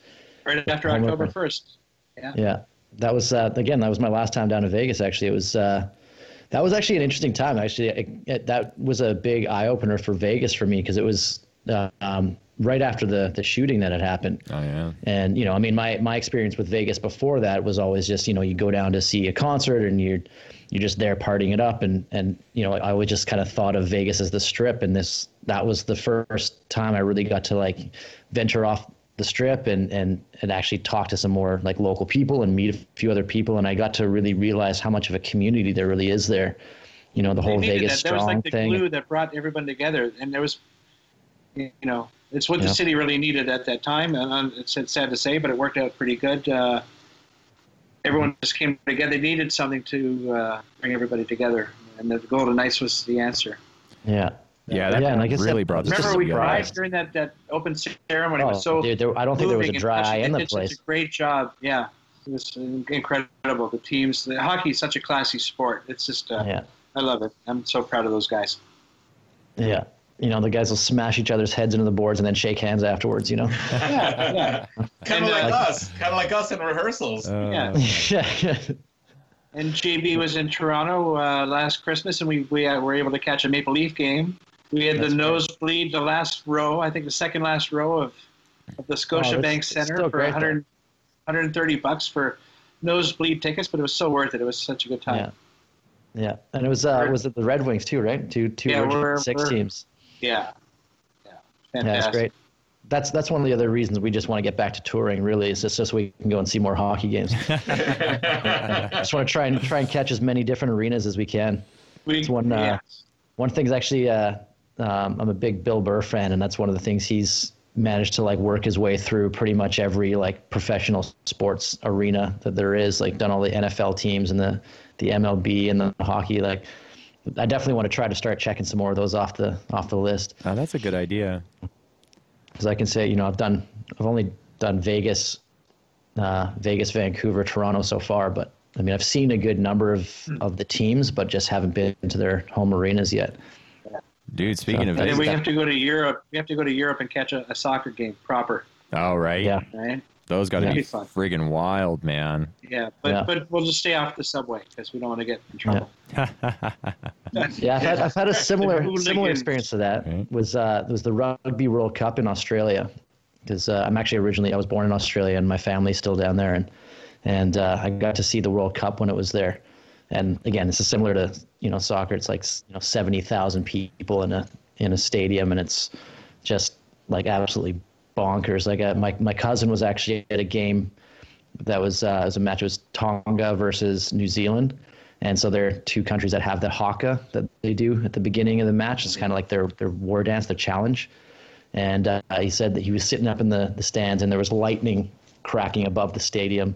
Right after
Home
October first.
Yeah, Yeah, that was uh, again that was my last time down to Vegas. Actually, it was uh, that was actually an interesting time. Actually, it, it, that was a big eye opener for Vegas for me because it was uh, um, right after the the shooting that had happened.
Oh yeah.
And you know, I mean, my my experience with Vegas before that was always just you know you go down to see a concert and you're you're just there partying it up and and you know I always just kind of thought of Vegas as the Strip and this that was the first time I really got to like venture off the Strip and and and actually talk to some more like local people and meet a few other people and I got to really realize how much of a community there really is there. You know, the whole
They needed
Vegas
that. That was
strong
like the
thing.
glue that brought everyone together, and there was, you know, it's what
Yeah.
the city really needed at that time. And um, it's, it's sad to say, but it worked out pretty good. Uh, everyone just came together. They needed something to uh, bring everybody together, and the Golden Knights was the answer.
Yeah.
Yeah, that
Yeah, and like I said,
really brought the
Just
Remember, we
together.
cried during that, that open ceremony. it
Oh,
was so
dude, there, I don't think there was a dry eye
touching.
in
They
the place.
Such a great job. Yeah, it was incredible. The teams, the hockey is such a classy sport. It's just, uh,
Yeah.
I love it. I'm so proud of those guys.
Yeah. You know, the guys will smash each other's heads into the boards and then shake hands afterwards, you know?
Yeah, yeah.
Kind of
And,
like
uh,
us. Kind of like us in rehearsals.
Uh,
Yeah.
yeah.
And JB was in Toronto uh, last Christmas, and we, we uh, were able to catch a Maple Leaf game. We had
That's
the nosebleed, the last row, I think the second last row of, of the Scotiabank
that's-
Center for
great,
100, 130 bucks for nosebleed tickets, but it was so worth it. It was such a good time.
Yeah. Yeah. And it was uh was it the Red Wings too, right? Two two
Yeah,
Region
we're-
six
we're-
teams.
Yeah. Yeah.
Yeah,
Fantastic.
great. That's that's one of the other reasons we just want to get back to touring. Really, is just so we can go and see more hockey games. I just want to try and try and catch as many different arenas as we can.
We,
It's one, uh,
yeah.
One thing's actually, uh, um, I'm a big Bill Burr fan, and that's one of the things he's managed to like work his way through pretty much every like professional sports arena that there is. Like done all the NFL teams and the the MLB and the hockey. Like, I definitely want to try to start checking some more of those off the off the list
oh, that's a good idea.
because I can say, you know, I've done, I've only done Vegas, uh, Vegas, Vancouver, Toronto so far, but I mean, I've seen a good number of, of the teams, but just haven't been to their home arenas yet.
Dude, speaking
So-
of
And then
Vegas,
we have to go to Europe. We have to go to Europe and catch a, a soccer game proper,
oh right,
Yeah.
right?
Those got to
That'd
be
be
friggin' wild, man.
Yeah, but
Yeah.
but we'll just stay off the subway because we don't want to get in trouble.
Yeah, I've had, I've had a similar similar experience to that.
Right.
Was uh, was the Rugby World Cup in Australia? Because uh, I'm actually originally I was born in Australia and my family's still down there, and and uh, I got to see the World Cup when it was there. And again, this is similar to you know soccer. It's like you know seventy thousand people in a in a stadium, and it's just like absolutely bonkers. Like uh, my my cousin was actually at a game that was uh, was a match. It was Tonga versus New Zealand, and so there are two countries that have the haka that they do at the beginning of the match. It's kind of like their their war dance, their challenge. And uh, he said that he was sitting up in the, the stands, and there was lightning cracking above the stadium,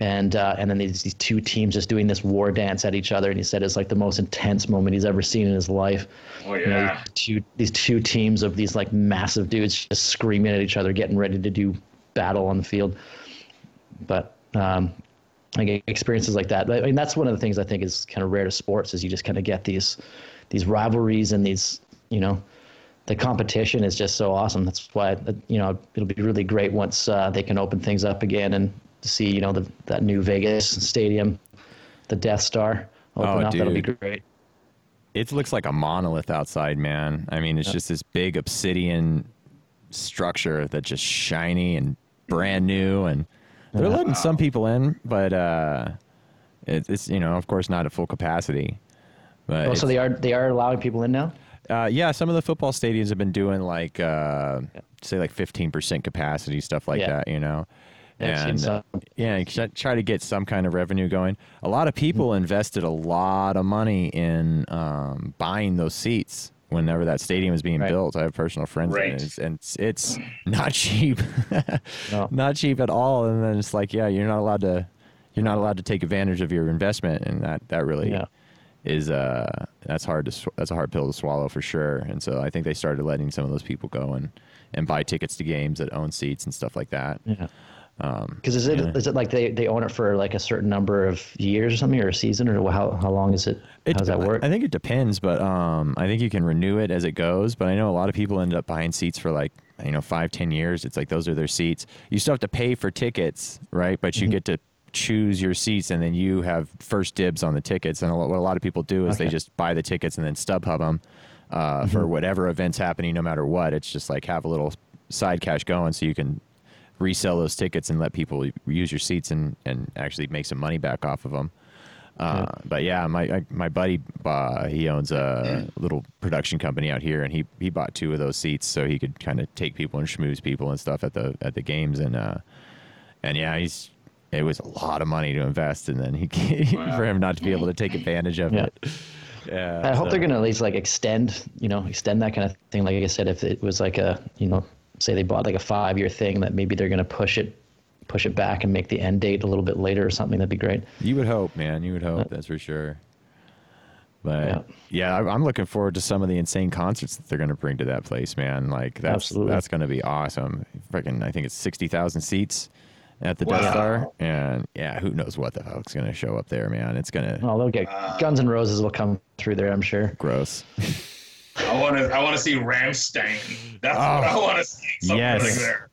and uh, and then these, these two teams just doing this war dance at each other. And he said it's like the most intense moment he's ever seen in his life.
Oh
You know,
yeah.
these two these two teams of these like massive dudes just screaming at each other, getting ready to do battle on the field. But um, like experiences like that, I mean, that's one of the things I think is kind of rare to sports is you just kind of get these these rivalries and these you know the competition is just so awesome. That's why you know it'll be really great once uh, they can open things up again and to see you know the, that new Vegas stadium, the Death Star open
Oh,
up. That'll be
dude.
great.
It looks like a monolith outside, man. I mean, it's just this big obsidian structure that's just shiny and brand new, and they're letting some people in, but uh, it, it's you know, of course, not at full capacity. But
Oh, so they are they are allowing people in now.
uh, yeah, some of the football stadiums have been doing like uh, say like fifteen percent capacity stuff like
Yeah.
that, you know.
Yeah,
and
some.
yeah, you try- try to get some kind of revenue going. A lot of people
Mm-hmm.
invested a lot of money in um, buying those seats whenever that stadium was being
Right.
built. I have personal friends, in
Right.
it, it's- and it's, it's not cheap,
No.
not cheap at all. And then it's like, yeah, you're not allowed to, you're not allowed to take advantage of your investment, and that that really
Yeah.
is uh that's hard to sw- that's a hard pill to swallow for sure. And so I think they started letting some of those people go and and buy tickets to games that own seats and stuff like that.
Yeah.
Um,
Because is it is
yeah.
it like they, they own it for like a certain number of years or something, or a season, or how how long is it?
It-
how does that work?
I think it depends, but um, I think you can renew it as it goes. But I know a lot of people end up buying seats for like you know five, ten years. It's like those are their seats. You still have to pay for tickets, right? But you
Mm-hmm.
get to choose your seats, and then you have first dibs on the tickets. And a lot, what a lot of people do is they just buy the tickets and then StubHub them uh, for whatever events happening, no matter what. It's just like have a little side cash going, so you can resell those tickets and let people use your seats and, and actually make some money back off of them. Uh, But yeah, my my buddy, uh, he owns a little production company out here, and he, he bought two of those seats so he could kind of take people and schmooze people and stuff at the at the games, and uh, and yeah, he's it was a lot of money to invest, and then he for him not to be able to take advantage of
Yeah.
it. Yeah,
I hope
so-
they're going to at least like extend, you know, extend that kind of thing. Like I said, if it was like a, you know, say they bought like a five year thing, that maybe they're going to push it, push it back and make the end date a little bit later or something. That'd be great.
You would hope, man. You would hope. That's for sure. But
Yeah.
yeah, I- I'm looking forward to some of the insane concerts that they're going to bring to that place, man. Like that's
Absolutely.
that's going to be awesome. Freaking, I think it's sixty thousand seats at the Death Star, and yeah, who knows what the hell's going to show up there, man? It's going to
Oh, they'll get Guns N' Roses will come through there, I'm sure.
gross.
I want to I want to see Rammstein. That's what I
Oh,
want to see. Something
yes.
like there.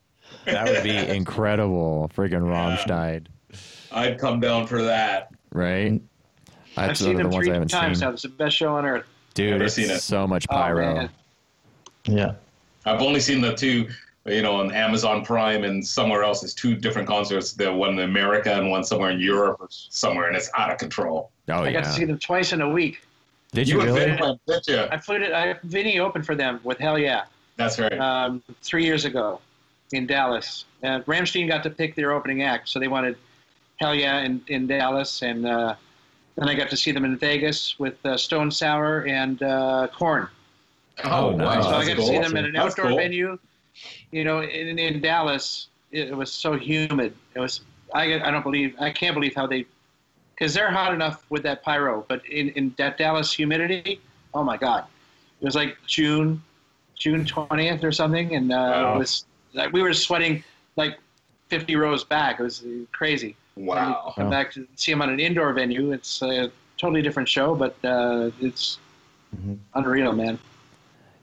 that would be incredible. Freaking Rammstein,
I'd come down for that.
right?
I've seen
one
them
the ones
three
I
times
seen.
now. It's the best show on earth.
Dude,
Never
it's
seen it.
so much
Oh,
pyro.
man.
Yeah.
I've only seen the two, you know, on Amazon Prime and somewhere else. It's two different concerts. The one in America and one somewhere in Europe or somewhere, and it's out of control.
oh
I got to see them twice in a week.
Did you,
and
really?
Vin did you?
I flew to, I Vinnie opened for them with Hellyeah
That's right.
um, three years ago in Dallas. Uh, Rammstein got to pick their opening act, so they wanted Hellyeah in, in Dallas, and uh, then I got to see them in Vegas with uh, Stone Sour and uh, Korn.
Oh, nice.
so I
that's
got to see them at an outdoor
cool.
venue. You know, in, in Dallas, it, it was so humid. It was I, I don't believe I can't believe how they because they're hot enough with that pyro, but in, in that Dallas humidity, oh my god, it was like June June twentieth or something, and uh,
Wow.
it was like we were sweating like fifty rows back. It was crazy.
Wow.
Come
Wow.
back to see them on an indoor venue. It's a totally different show, but uh, it's
Mhm.
unreal, man.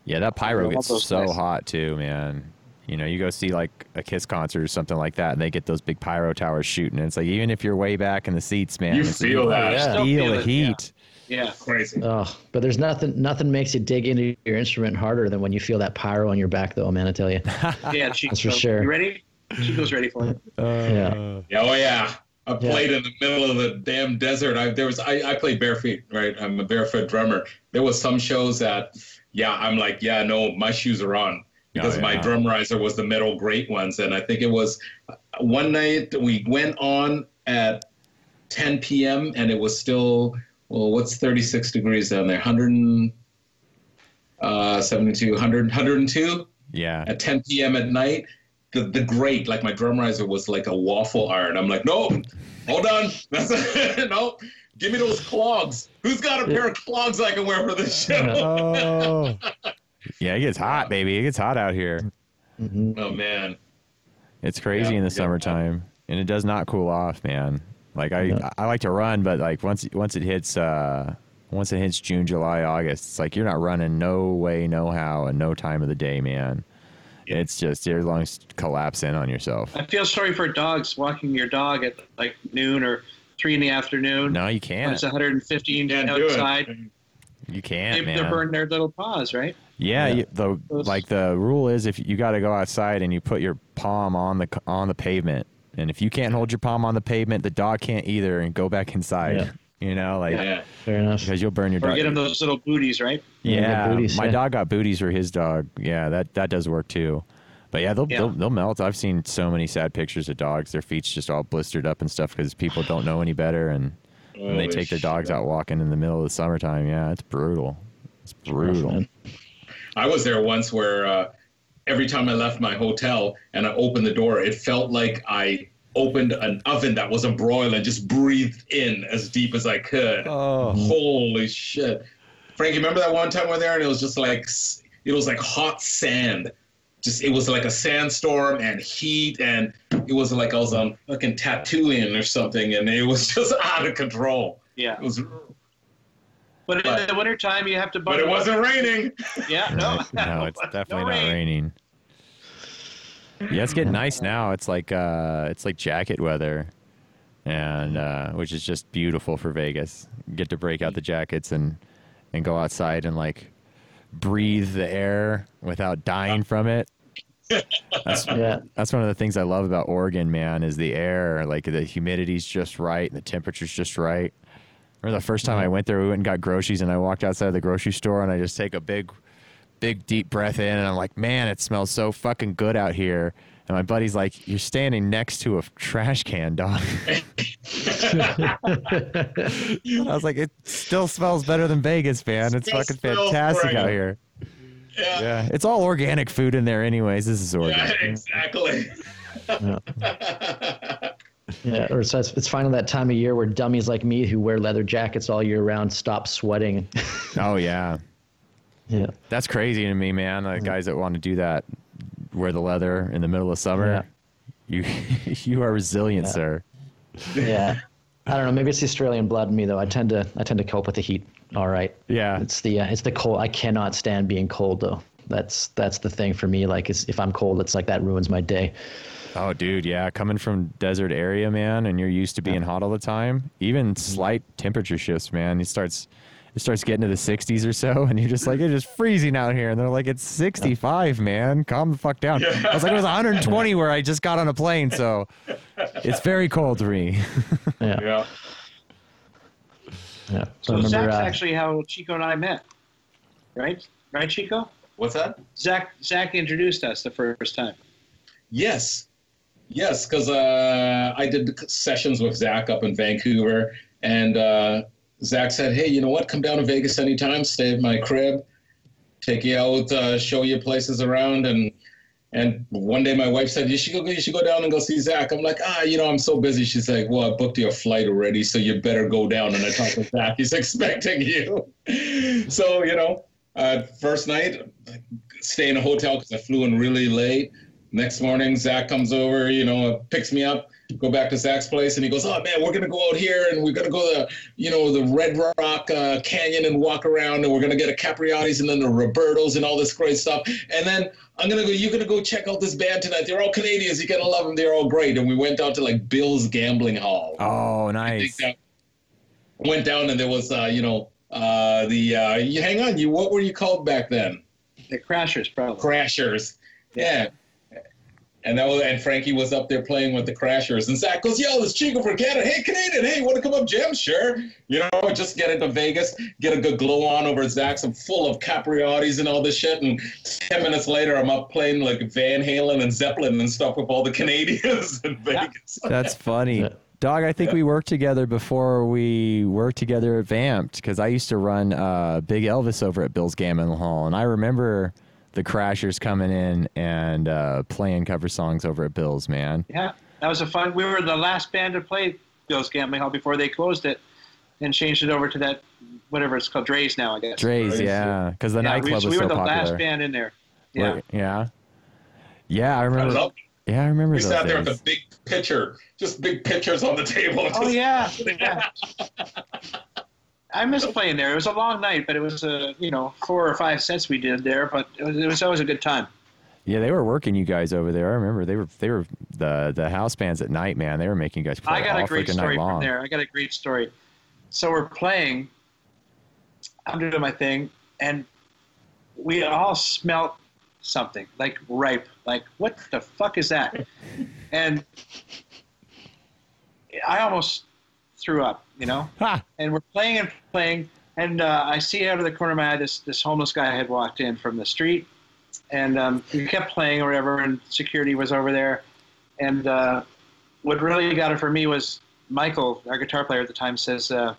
Yeah, that pyro
love
gets so
guys.
hot too, man. You know, you go see like a Kiss concert or something like that, and they get those big pyro towers shooting. And it's like even if you're way back in the seats, man,
You
it's like,
feel
oh,
that.
Yeah.
Feel,
feel
the
it, yeah.
heat.
Yeah.
Crazy.
Oh, but there's nothing, nothing makes you dig into your instrument harder than when you feel that pyro on your back, though, man. I tell you.
Yeah, Chico.
That's for sure.
You ready? She Chico's ready for it.
Yeah.
Yeah, oh yeah. I
Yeah.
played in the middle of the damn desert. I there was I, I played bare feet, right? I'm a barefoot drummer. There was some shows that yeah, I'm like, yeah, no, my shoes are on. Because my
yeah.
drum riser was the metal great ones. And I think it was uh, one night we went on at 10 p.m. and it was still well, what's 36 degrees down there? 100 and, uh, 72, 100, 102
Yeah.
at 10 p.m. at night. The the grate, like my drum riser, was like a waffle iron. I'm like, no, hold on, that's no, give me those clogs. Who's got a pair of clogs I can wear for this show?
Oh. yeah, it gets hot, baby. It gets hot out here.
Mhm.
Oh man,
It's crazy
Yeah,
in the
yeah.
summertime, and it does not cool off, man. Like I,
Yeah.
I like to run, but like once once it hits uh once it hits June, July, August, it's like you're not running no way, no how, and no time of the day, man.
Yeah.
It's just your lungs collapse in on yourself.
I feel sorry for dogs walking your dog at like noon or three in the afternoon.
No, you can't.
it's 115
can't
outside.
You can't,
they're burning their little paws, right?
Yeah,
Yeah.
You, the
Those-
like the rule is if you got to go outside and you put your palm on the on the pavement, and if you can't hold your palm on the pavement, the dog can't either, and go back inside.
Yeah.
You know, like
Yeah,
Fair enough.
because you'll burn your
Or
dog.
get them those little booties, right?
Yeah,
Yeah,
booties,
my
yeah.
dog got booties for his dog. Yeah, that that does work too. But yeah, they'll,
Yeah.
they'll they'll melt. I've seen so many sad pictures of dogs. Their feet's just all blistered up and stuff because people don't know any better, and, and they
oh,
take their dogs
shit.
out walking in the middle of the summertime. Yeah, it's brutal. It's brutal.
Man.
I was there once where uh, every time I left my hotel and I opened the door, it felt like I opened an oven that was a broil and just breathed in as deep as I could.
Oh,
Holy shit. Frankie, remember that one time we were there and it was just like, it was like hot sand. Just, it was like a sandstorm and heat and it was like I was on fucking Tatooine or something and it was just out of control.
Yeah.
It was,
But in
But-
the wintertime, you have to.
but it
up.
wasn't raining.
Yeah. No.
no, it's definitely
No
not
rain.
raining. Yeah, it's getting nice now. It's like uh, it's like jacket weather. and uh, which is just beautiful for Vegas. Get to break out the jackets and and go outside and like breathe the air without dying from it. That's
Yeah.
that's one of the things I love about Oregon, man, is the air. Like the humidity's just right and the temperature's just right. Remember the first time I went there, we went and got groceries, and I walked outside of the grocery store, and I just take a big, big deep breath in, and I'm like, man, it smells so fucking good out here. And my buddy's like, you're standing next to a trash can, dog. I was like, it still smells better than Vegas, man. It's fucking fantastic out here.
Yeah.
Yeah, it's all organic food in there, anyways. This is organic.
Yeah, exactly.
Yeah, or so it's, it's finally that time of year where dummies like me who wear leather jackets all year round stop sweating.
Oh yeah,
yeah,
that's crazy to me, man. Like guys that want to do that, wear the leather in the middle of summer. You you are resilient,
Yeah.
sir.
yeah. I don't know. Maybe it's the Australian blood in me though. I tend to I tend to cope with the heat. All right.
Yeah.
It's the uh, it's the cold. I cannot stand being cold though. That's that's the thing for me. Like, if I'm cold, it's like that ruins my day.
Oh, dude, yeah. Coming from desert area, man, and you're used to being hot all the time. Even slight temperature shifts, man. It starts, it starts getting to the 60s or so, and you're just like, it's just freezing out here. And they're like, it's 65, man. Calm the fuck down. I was like, it was 120 where I just got on a plane, so it's very cold to me.
Yeah.
Yeah.
Yeah.
So
I remember,
Zach's
uh,
actually how Chico and I met, right? Right, Chico?
What's that?
Zach Zach introduced us the first time.
Yes, yes, because uh, I did sessions with Zach up in Vancouver, and uh, Zach said, "Hey, you know what? Come down to Vegas anytime. Stay at my crib, take you out, uh, show you places around." And and one day my wife said, "You should go. You should go down and go see Zach." I'm like, "Ah, you know, I'm so busy." She's like, "Well, I booked you a flight already, so you better go down." And I talked to Zach. He's expecting you. so you know, uh, first night, stay in a hotel because I flew in really late. Next morning, Zach comes over, you know, picks me up, go back to Zach's place, and he goes, "Oh man, we're gonna go out here, and we're gonna go to, you know, the Red Rock uh, Canyon and walk around, and we're gonna get a Capriotti's and then the Robertos and all this great stuff, and then I'm gonna go. You're gonna go check out this band tonight. They're all Canadians. You're gonna love them. They're all great." And we went out to like Bill's Gambling Hall.
Oh,
I
nice.
went down, and there was, uh, you know, uh, the uh, you hang on, you what were you called back then?
The Crashers, probably.
Crashers. Yeah. And that was, and Frankie was up there playing with the Crashers, and Zach goes, "Yo, this Chico from Canada. Hey, Canadian. Hey, want to come up jam? Sure. You know, just get into Vegas, get a good glow on over at Zach's. I'm full of Capriotti's and all this shit. And ten minutes later, I'm up playing like Van Halen and Zeppelin and stuff with all the Canadians in Vegas.
That's funny. Dog, I think we worked together before we worked together at Vamped because I used to run uh, Big Elvis over at Bill's Gambling Hall, and I remember the Crashers coming in and uh, playing cover songs over at Bill's. Man,
Yeah, that was a fun. We were the last band to play Bill's Gambling Hall before they closed it and changed it over to that whatever it's called, Drai's now, I guess.
Drai's,
Drai's,
yeah, because the
yeah,
nightclub
we,
was
we were
so
the last band in there. Yeah.
Where- yeah, yeah. I
I
remember.
love
Yeah, I remember
We
those
sat there with
days.
a big pitcher, just big pitchers on the table.
Oh
just-
yeah, yeah. I miss playing there. It was a long night, but it was a you know four or five sets we did there. But it was, it was always a good time.
Yeah, they were working you guys over there. I remember they were they were the the house bands at night, man. They were making you guys play
I got
all
a great story from there. I got a great story. So we're playing. I'm doing my thing, and we all smelt something like ripe. Like what the fuck is that? and I almost threw up. You know.
Ha!
and we're playing and playing, and uh, I see out of the corner of my eye this this homeless guy had walked in from the street, and um, we kept playing or whatever, and security was over there, and uh, what really got it for me was Michael, our guitar player at the time, says, uh,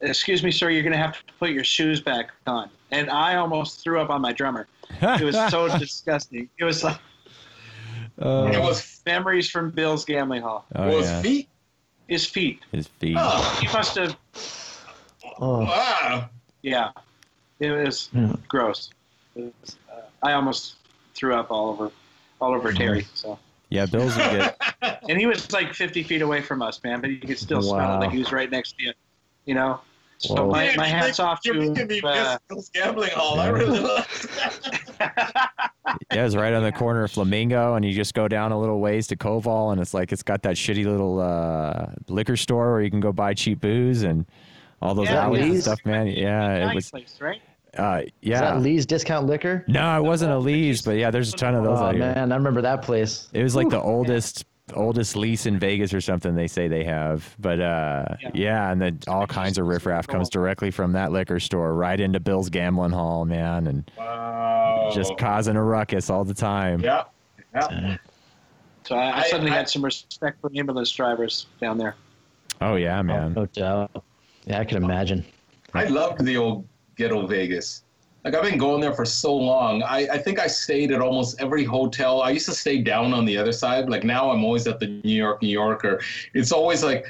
"Excuse me, sir, you're going to have to put your shoes back on," and I almost threw up on my drummer. It was so disgusting. It was like
Oh,
It was,
memories from Bill's gambling hall.
oh,
was
yeah.
feet.
His feet.
His feet.
Oh,
He must have.
oh,
wow.
Yeah, it was
Yeah.
gross. It was, uh, I almost threw up all over, all over Terry. So,
Yeah, Bills would get.
and he was like 50 feet away from us, man, but you could still smell it like he was right next to you. You know. So
Whoa.
my,
Man,
my hats
make-
off
You're making me
to. Uh,
miss Bill's gambling hall. I really love
Yeah, Yeah, it's right on the corner of Flamingo, and you just go down a little ways to Koval, and it's like it's got that shitty little uh, liquor store where you can go buy cheap booze and all those
Yeah,
alleys and stuff, man. Yeah, it was.
place, right?
Uh,
Is
yeah.
that Lee's Discount Liquor?
No, it wasn't a Lee's, but yeah, there's a ton of those
Oh
out here.
man, I remember that place.
It was like the oldest oldest lease in Vegas or something they say they have. But uh yeah,
Yeah.
and then all kinds of riffraff comes directly from that liquor store right into Bill's gambling hall, man, and
Wow.
just causing a ruckus all the time.
Yeah. Yeah.
So I, I
I-
suddenly
I-
had some respect for ambulance drivers down there.
Oh yeah, man.
No doubt. Yeah, I can imagine.
I loved the old ghetto Vegas. Like I've been going there for so long. I, I think I stayed at almost every hotel. I used to stay down on the other side. Like now I'm always at the New York, New Yorker. It's always like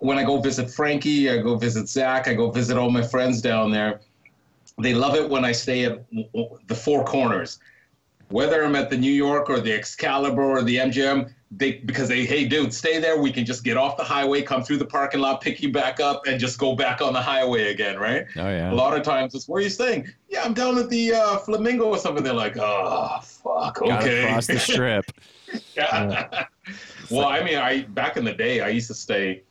when I go visit Frankie, I go visit Zach, I go visit all my friends down there. They love it when I stay at the Four Corners. Whether I'm at the New York or the Excalibur or the MGM, they because they hey dude, stay there. We can just get off the highway, come through the parking lot, pick you back up, and just go back on the highway again, right?
Oh yeah.
A lot of times it's where are you staying? Yeah, I'm down at the uh, Flamingo or something. They're like, oh fuck, okay.
cross the strip.
Yeah. well, I mean, I back in the day, I used to stay.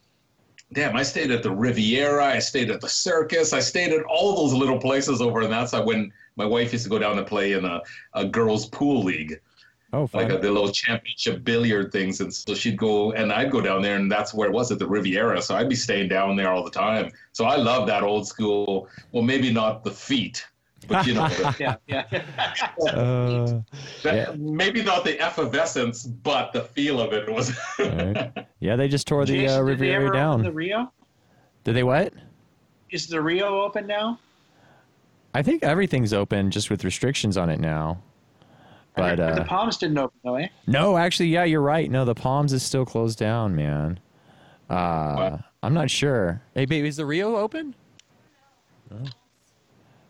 Damn, I stayed at the Riviera. I stayed at the Circus. I stayed at all those little places over on that side when my wife used to go down and play in a, a girls' pool league,
Oh
like a, the little championship billiard things. And so she'd go, and I'd go down there, and that's where it was at the Riviera. So I'd be staying down there all the time. So I love that old school. Well, maybe not the feet, but you know, the,
Yeah, yeah.
Uh,
that,
Yeah.
maybe not the effervescence, but the feel of it was.
Alright. yeah, they just tore the
Jason,
uh,
did they ever
Riviera
open
down.
The Rio
Did they what?
is the Rio open now?
I think everything's open, just with restrictions on it now.
I
But
heard the
uh,
Palms didn't open though, eh?
no, actually, yeah, you're right. No, the Palms is still closed down, man. Uh,
What?
I'm not sure. Hey, baby, is the Rio open?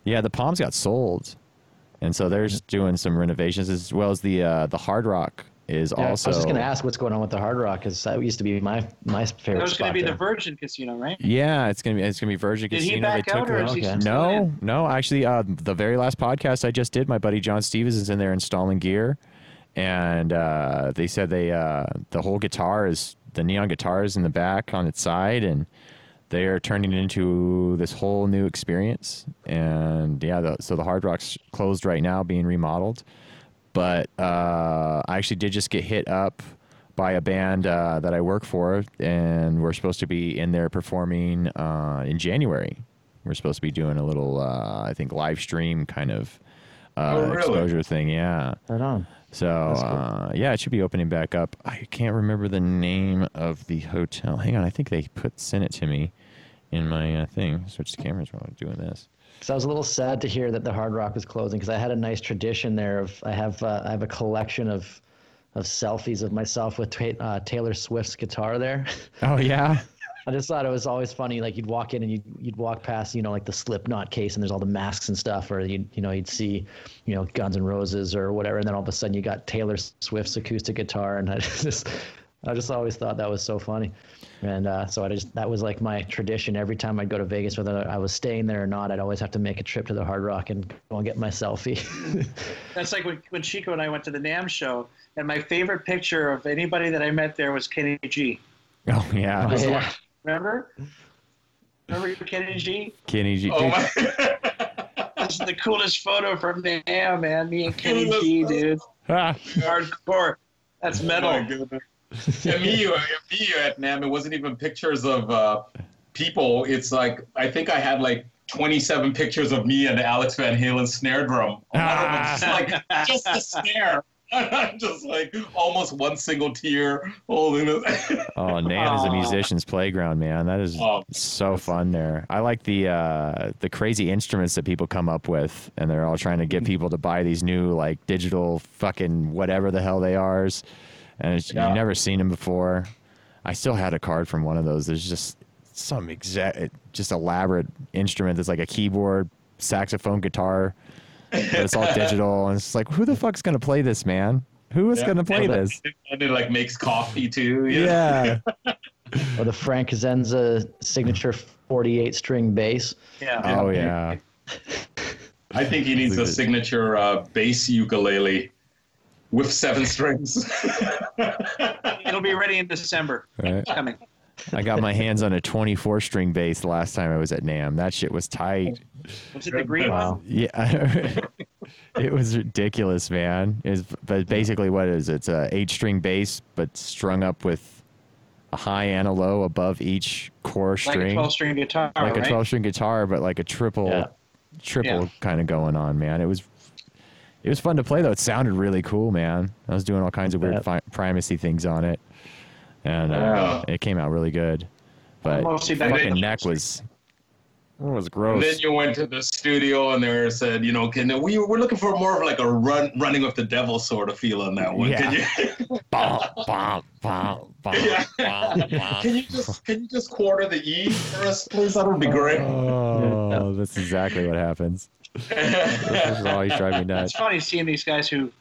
Yeah, the Palms got sold, and so they're just doing some renovations as well as the uh, the Hard Rock is
Yeah,
also.
I was just gonna ask what's going on with the Hard Rock because that used to be my my favorite
That was going to be
there.
the Virgin Casino, right?
Yeah, it's gonna be it's gonna be Virgin
Did he
Casino.
back
they
out, or
it.
is he
Okay.
still
No,
in?
no. Actually, uh, the very last podcast I just did, my buddy John Stevens is in there installing gear, and uh, they said they uh, the whole guitar is the neon guitar is in the back on its side, and they are turning it into this whole new experience. And yeah, the, so the Hard Rock's closed right now, being remodeled. But uh, I actually did just get hit up by a band uh, that I work for, and we're supposed to be in there performing uh, in January. We're supposed to be doing a little, uh, I think, live stream kind of uh,
Oh, really?
exposure thing. Yeah.
Right on.
So
cool.
uh, yeah, it should be opening back up. I can't remember the name of the hotel. Hang on, I think they put sent it to me in my uh, thing. Switch the cameras while I'm doing this.
So I was a little sad to hear that the Hard Rock was closing because I had a nice tradition there of I have uh, I have a collection of of selfies of myself with uh, Taylor Swift's guitar there.
Oh yeah.
I just thought it was always funny. Like you'd walk in and you'd you'd walk past, you know, like the Slipknot case, and there's all the masks and stuff, or you you know you'd see, you know, Guns N' Roses or whatever, and then all of a sudden you got Taylor Swift's acoustic guitar, and I just I just always thought that was so funny, and uh, so I just that was like my tradition. Every time I'd go to Vegas, whether I was staying there or not, I'd always have to make a trip to the Hard Rock and go and get my selfie.
That's like when, when Chico and I went to the NAMM show, and my favorite picture of anybody that I met there was Kenny G.
Oh yeah.
Oh, yeah.
Remember? Remember Kenny G?
Kenny G.
oh my.
This is the coolest photo from NAMM, man. Me and Kenny G, dude.
ah,
Hardcore. That's
Oh
metal.
my goodness. Yeah, me, me at NAMM, it wasn't even pictures of uh, people. It's like, I think I had like 27 pictures of me and Alex Van Halen snare drum. One of them was just like, just the snare. I'm just like almost one single tear holding it.
Oh, NAMM is a musician's playground, man. That is
Oh.
so fun there. I like the uh, the crazy instruments that people come up with, and they're all trying to get people to buy these new like digital fucking whatever the hell they are, and it's,
Yeah.
you've never seen him before. I still had a card from one of those. There's just some exact, just elaborate instrument that's like a keyboard, saxophone, guitar, but it's all digital, and it's like, who the fuck's gonna play this, man? Who is
Yeah.
gonna play
And it-
this?
And it like makes coffee too. you know?
Yeah.
or the Frank Zenza signature 48 string bass.
Yeah.
Oh yeah.
I think he needs a signature uh, bass ukulele. With seven strings.
It'll be ready in December.
Right.
It's coming.
I got my hands on a 24 string bass the last time I was at NAMM. That shit was tight.
Was it the green
Wow.
one?
Yeah, it was ridiculous, man. Is but basically what it is it's a eight string bass, but strung up with a high and a low above each core string.
Like a
string,
12 string guitar,
like
right?
a 12 string guitar, but like a triple,
Yeah.
triple
Yeah.
kind of going on, man. It was. It was fun to play though. It sounded really cool, man. I was doing all kinds of weird fi- primacy things on it, and uh,
Yeah.
it came out really good. But
Mostly
fucking
then.
neck was it was
And
gross.
then you went to the studio and they said, you know, can we we're looking for more of like a run running with the devil sort of feel on that one. Can you
Bom, bom, bom, bom,
Yeah.
bom, bom.
can you just can you just quarter the E for us, please? That would be great.
Oh, that's exactly what happens. This is always driving me nuts.
It's funny seeing these guys who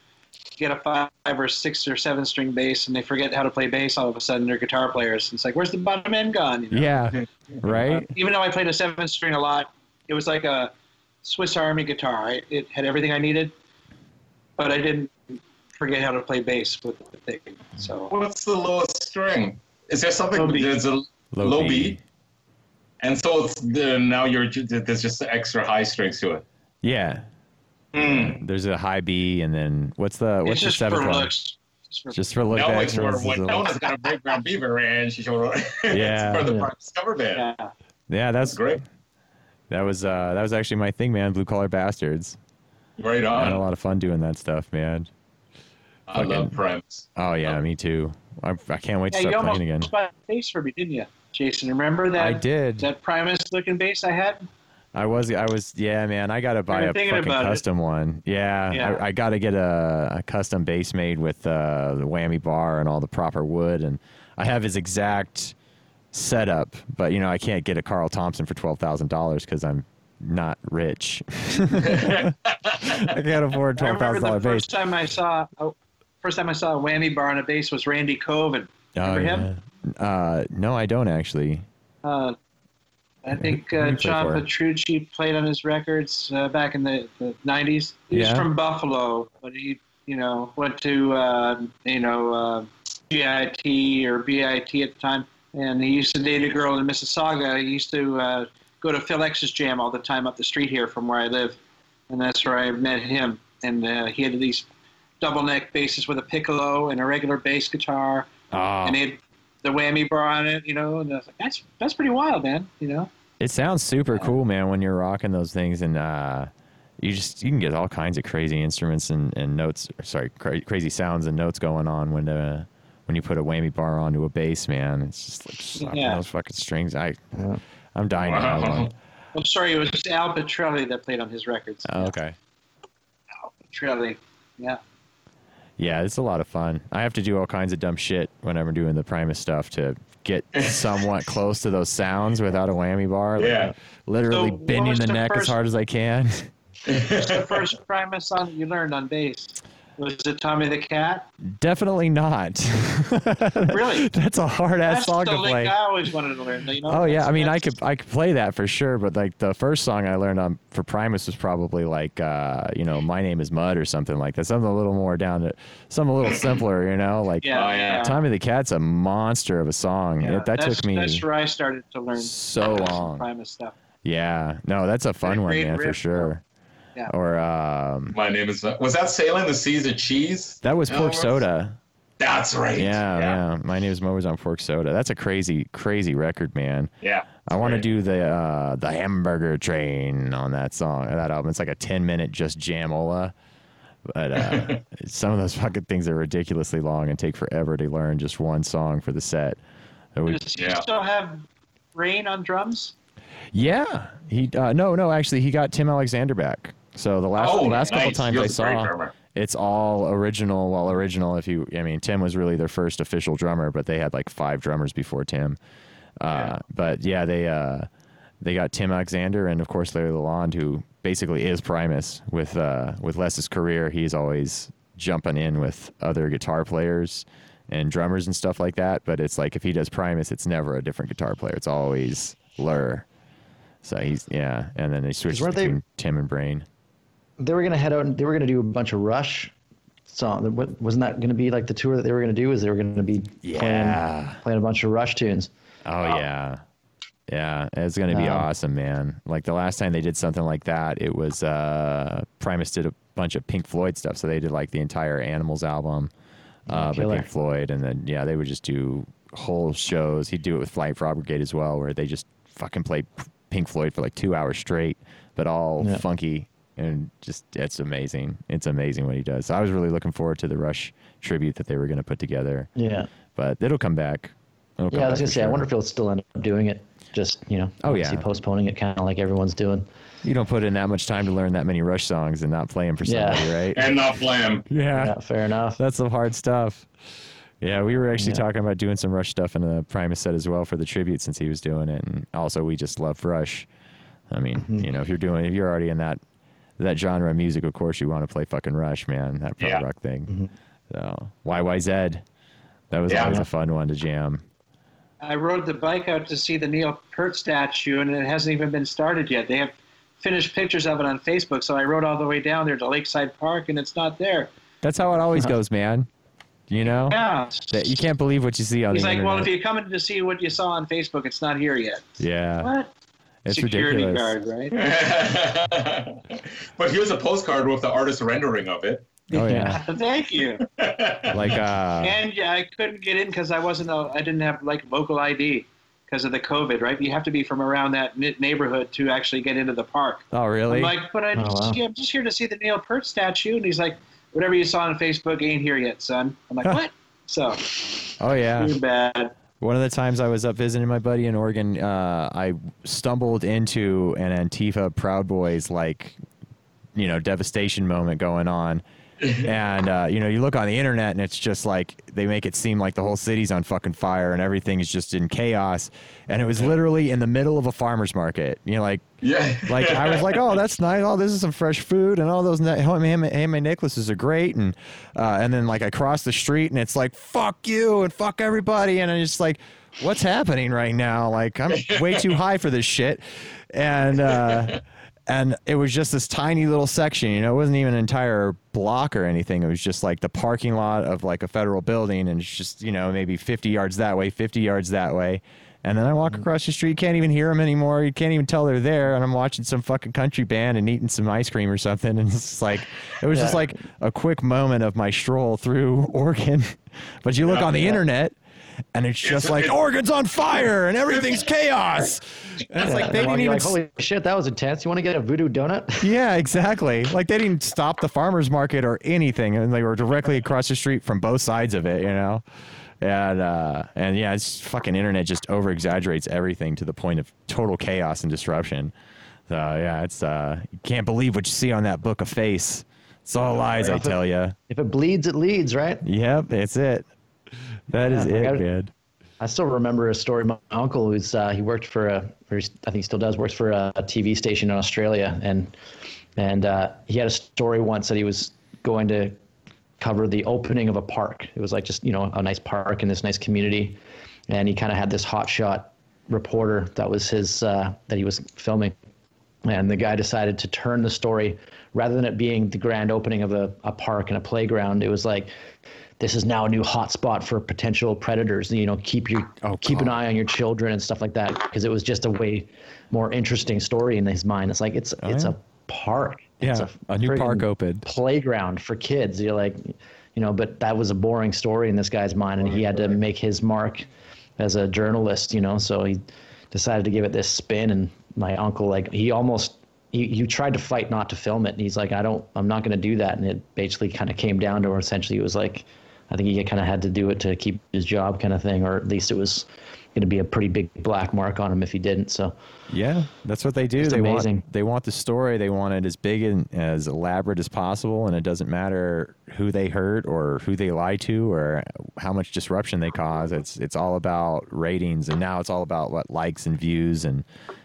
get a five or six or seven string bass and they forget how to play bass all of a sudden they're guitar players. It's like, where's the bottom end gone? You know?
Yeah, right.
Even though I played a seven string a lot, it was like a Swiss Army guitar. I, it had everything I needed, but I didn't forget how to play bass with the thing. So
What's the lowest string? Is there something?
Low B.
There's a low, B. and so it's the, now you're there's just extra high strings to it.
Yeah,
Hmm.
there's a high B, and then what's the what's
it's
the
just
seventh one?
looks. Just for,
Just for look.
Now
the
it's for
extras is
when
a-
Nona's got a break ground beaver and she showed up.
Yeah.
for the
Yeah.
Primus cover band.
yeah.
Yeah, that's
Great.
That was uh that was actually my thing, man. Blue collar bastards.
Right
I had a lot of fun doing that stuff, man.
I love Primus.
Oh yeah, me too. I, I can't wait to
Yeah, you
start
almost
playing again.
bought a bass for me, didn't you, Jason? Remember that?
I did.
That Primus looking bass I had.
I was, I was, yeah, man. I got to buy a fucking
about it.
custom one. Yeah,
Yeah.
I, I got to get a, a custom bass made with uh, the whammy bar and all the proper wood, and I have his exact setup. But you know, I can't get a Carl Thompson for twelve thousand dollars because I'm not rich. I can't afford twelve thousand
the first time I saw oh, first time I saw a whammy bar on a bass was Randy Coven.
Oh,
Remember him?
Uh, no, I don't actually.
Uh, I think uh, John? Petrucci played on his records uh, back in the, the 90s. He
Yeah.
was from Buffalo, but he, you know, went to, uh, you know, uh, GIT or BIT at the time. And he used to date a girl in Mississauga. He used to uh, go to Phil X's jam all the time up the street here from where I live. And that's where I met him. And uh, he had these double neck basses with a piccolo and a regular bass guitar
Oh,
and it had the whammy bar on it, you know, and I was like, that's that's pretty wild, man, you know.
It sounds super cool, man, when you're rocking those things, and uh, you just you can get all kinds of crazy instruments and, and notes. Sorry, cra- crazy sounds and notes going on when uh, when you put a whammy bar onto a bass, man. It's just like slapping
Yeah.
those fucking strings. I
Yeah.
I'm dying to have
Wow.
one.
I'm sorry, it was Al Pitrelli that played on his records.
Oh, okay.
Al Pitrelli, yeah.
Yeah, it's a lot of fun. I have to do all kinds of dumb shit whenever I'm doing the Primus stuff to get somewhat close to those sounds without a whammy bar. Like,
Yeah.
Literally
So
bending the
the
neck as hard as I can.
The first Primus song you learned on bass? Was it Tommy the Cat?
Definitely not.
Really?
That's a hard ass
That's
song
the
to
lick
play.
I always wanted to learn. You know?
Oh yeah, I mean I could I could play that for sure, but like the first song I learned on for Primus was probably like uh, you know My Name Is Mud or something like that, something a little more down to something a little simpler, you know, like
Yeah,
Oh, yeah.
Tommy the Cat's a monster of a song.
yeah,
It- that took me
That's where I started to learn
so long.
Primus stuff.
Yeah, no, that's a fun one,
great
man, for
riff,
sure.
Yeah.
Or um,
My name is. Was that Sailing the Seas of Cheese?
that was
No,
Pork
was-
Soda.
That's right.
Yeah, yeah, My name is Mo was on Pork Soda. That's a crazy, crazy record, man.
Yeah.
I want to do the uh, the Hamburger Train on that song, that album. It's like a ten minute just jamola, but uh, some of those fucking things are ridiculously long and take forever to learn just one song for the set. So we-
Does he
Yeah.
still have Brain on drums?
yeah, he uh, no, no, actually, he got Tim Alexander back. So the last
oh,
last couple
nice.
times
He
I
was a great
saw,
drummer.
it's all original. Well, original. If you, I mean, Tim was really their first official drummer, but they had like five drummers before Tim. Uh, But yeah, they uh, they got Tim Alexander and of course Larry Lalonde, who basically is Primus. With uh, with Les's career, he's always jumping in with other guitar players and drummers and stuff like that. But it's like if he does Primus, it's never a different guitar player. It's always Ler. So he's yeah, and then they switched
weren't they-
between Tim and Brain.
They were gonna head out and they were gonna do a bunch of Rush song. What, wasn't that going to be like the tour that they were going to do? Is they were going to be
Yeah.
playing playing a bunch of Rush tunes?
Oh yeah, yeah. It's gonna be
Um,
awesome, man. Like the last time they did something like that, it was uh, Primus did a bunch of Pink Floyd stuff. So they did like the entire Animals album uh, by. Pink Floyd, and then yeah, they would just do whole shows. He'd do it with Flying Frog Brigade as well, where they just fucking played Pink Floyd for like two hours straight, but all
Yeah.
funky and just it's amazing. It's amazing what he does. So I was really looking forward to the Rush tribute that they were going to put together,
Yeah.
but it'll come back. It'll come
Yeah, I was gonna
for
say, I wonder if he'll still end up doing it. Just you know,
Oh,
obviously
yeah.
postponing it, kind of like everyone's doing.
You don't put in that much time to learn that many Rush songs and not play them for
Yeah.
somebody, right?
And not Flam.
yeah.
Yeah, fair enough.
That's some hard stuff. Yeah, we were actually
Yeah.
talking about doing some Rush stuff in the Primus set as well for the tribute since he was doing it, and also we just love Rush. I mean,
Mm-hmm.
you know, if you're doing, if you're already in that that genre of music, of course you want to play fucking Rush, man, that prog
Yeah.
rock thing.
Mm-hmm.
So YYZ, that was
Yeah.
always a fun one to jam.
I rode the bike out to see the Neil Peart statue, and it hasn't even been started yet. They have finished pictures of it on Facebook, so I rode all the way down there to Lakeside Park, and it's not there.
That's how it always goes, man. You know,
Yeah.
you can't believe what you see on
He's
the
like,
internet.
well, if you're coming to see what you saw on Facebook, it's not here yet.
yeah,
What?
It's
Security
ridiculous.
guard, right?
but here's a postcard with the artist rendering of it.
Oh yeah,
Thank you.
like uh,
And yeah, I couldn't get in because I wasn't. A, I didn't have like local ID because of the COVID. Right? You have to be from around that neighborhood to actually get into the park.
oh really?
I'm like, but I,
Oh, wow.
yeah, I'm just here to see the Neil Peart statue, and he's like, whatever you saw on Facebook ain't here yet, son. I'm like, what? So
oh yeah.
too bad.
One of the times I was up visiting my buddy in Oregon, uh, I stumbled into an Antifa Proud Boys like, you know, devastation moment going on. and uh, you know, you look on the internet and it's just like they make it seem like the whole city's on fucking fire and everything is just in chaos. And it was literally in the middle of a farmer's market. You know, like
Yeah.
like I was like, oh, that's nice. Oh, this is some fresh food, and all those ne- ham, ham necklaces are great. And uh, and then like I cross the street, and it's like fuck you and fuck everybody, and I'm just like, what's happening right now? Like I'm way too high for this shit, and uh, and it was just this tiny little section. You know, it wasn't even an entire block or anything. It was just like the parking lot of like a federal building, and it's just you know maybe 50 yards that way, 50 yards that way. And then I walk mm-hmm. across the street, can't even hear them anymore. You can't even tell they're there. And I'm watching some fucking country band and eating some ice cream or something. And it's like, it was just like a quick moment of my stroll through Oregon. But you look
Yeah.
on the internet and it's just
It's-
like,
it's-
Oregon's on fire and everything's chaos. And it's
Yeah,
like, they didn't even.
like, holy shit, that was intense. You want to get a voodoo donut?
Yeah, exactly. Like they didn't stop the farmers market or anything, and they were directly across the street from both sides of it, you know. And uh, and yeah, it's fucking internet just over exaggerates everything to the point of total chaos and disruption. So yeah, it's uh, you can't believe what you see on that book of face. It's all lies, I tell you.
if it bleeds, it leads, right?
Yep, that's it. That is
I
it,
gotta-
man.
I still remember a story. My uncle, who's uh, he worked for a, or I think he still does, works for a, a TV station in Australia, and and uh, he had a story once that he was going to cover the opening of a park. It was like just you know a nice park in this nice community, and he kind of had this hotshot reporter that was his uh, that he was filming, and the guy decided to turn the story rather than it being the grand opening of a, a park and a playground. It was like this is now a new hotspot for potential predators. You know, keep your
Oh,
keep an eye on your children and stuff like that because it was just a way more interesting story in his mind. It's like it's oh, it's
yeah.
a park.
Oh, Yeah,
it's
a new park opened.
playground for kids. You're like, you know, but that was a boring story in this guy's mind, and he had to make his mark as a journalist. You know, so he decided to give it this spin. And my uncle, like, he almost he, he tried to fight not to film it. And he's like, I don't, I'm not going to do that. And it basically kind of came down to where essentially it was like, I think he kind of had to do it to keep his job, kind of thing, or at least it was going to be a pretty big black mark on him if he didn't. So
Yeah, that's what they do.
It's
they
amazing.
want they want the story. They want it as big and as elaborate as possible, and it doesn't matter who they hurt or who they lie to or how much disruption they cause. It's it's all about ratings, and now it's all about what likes and views and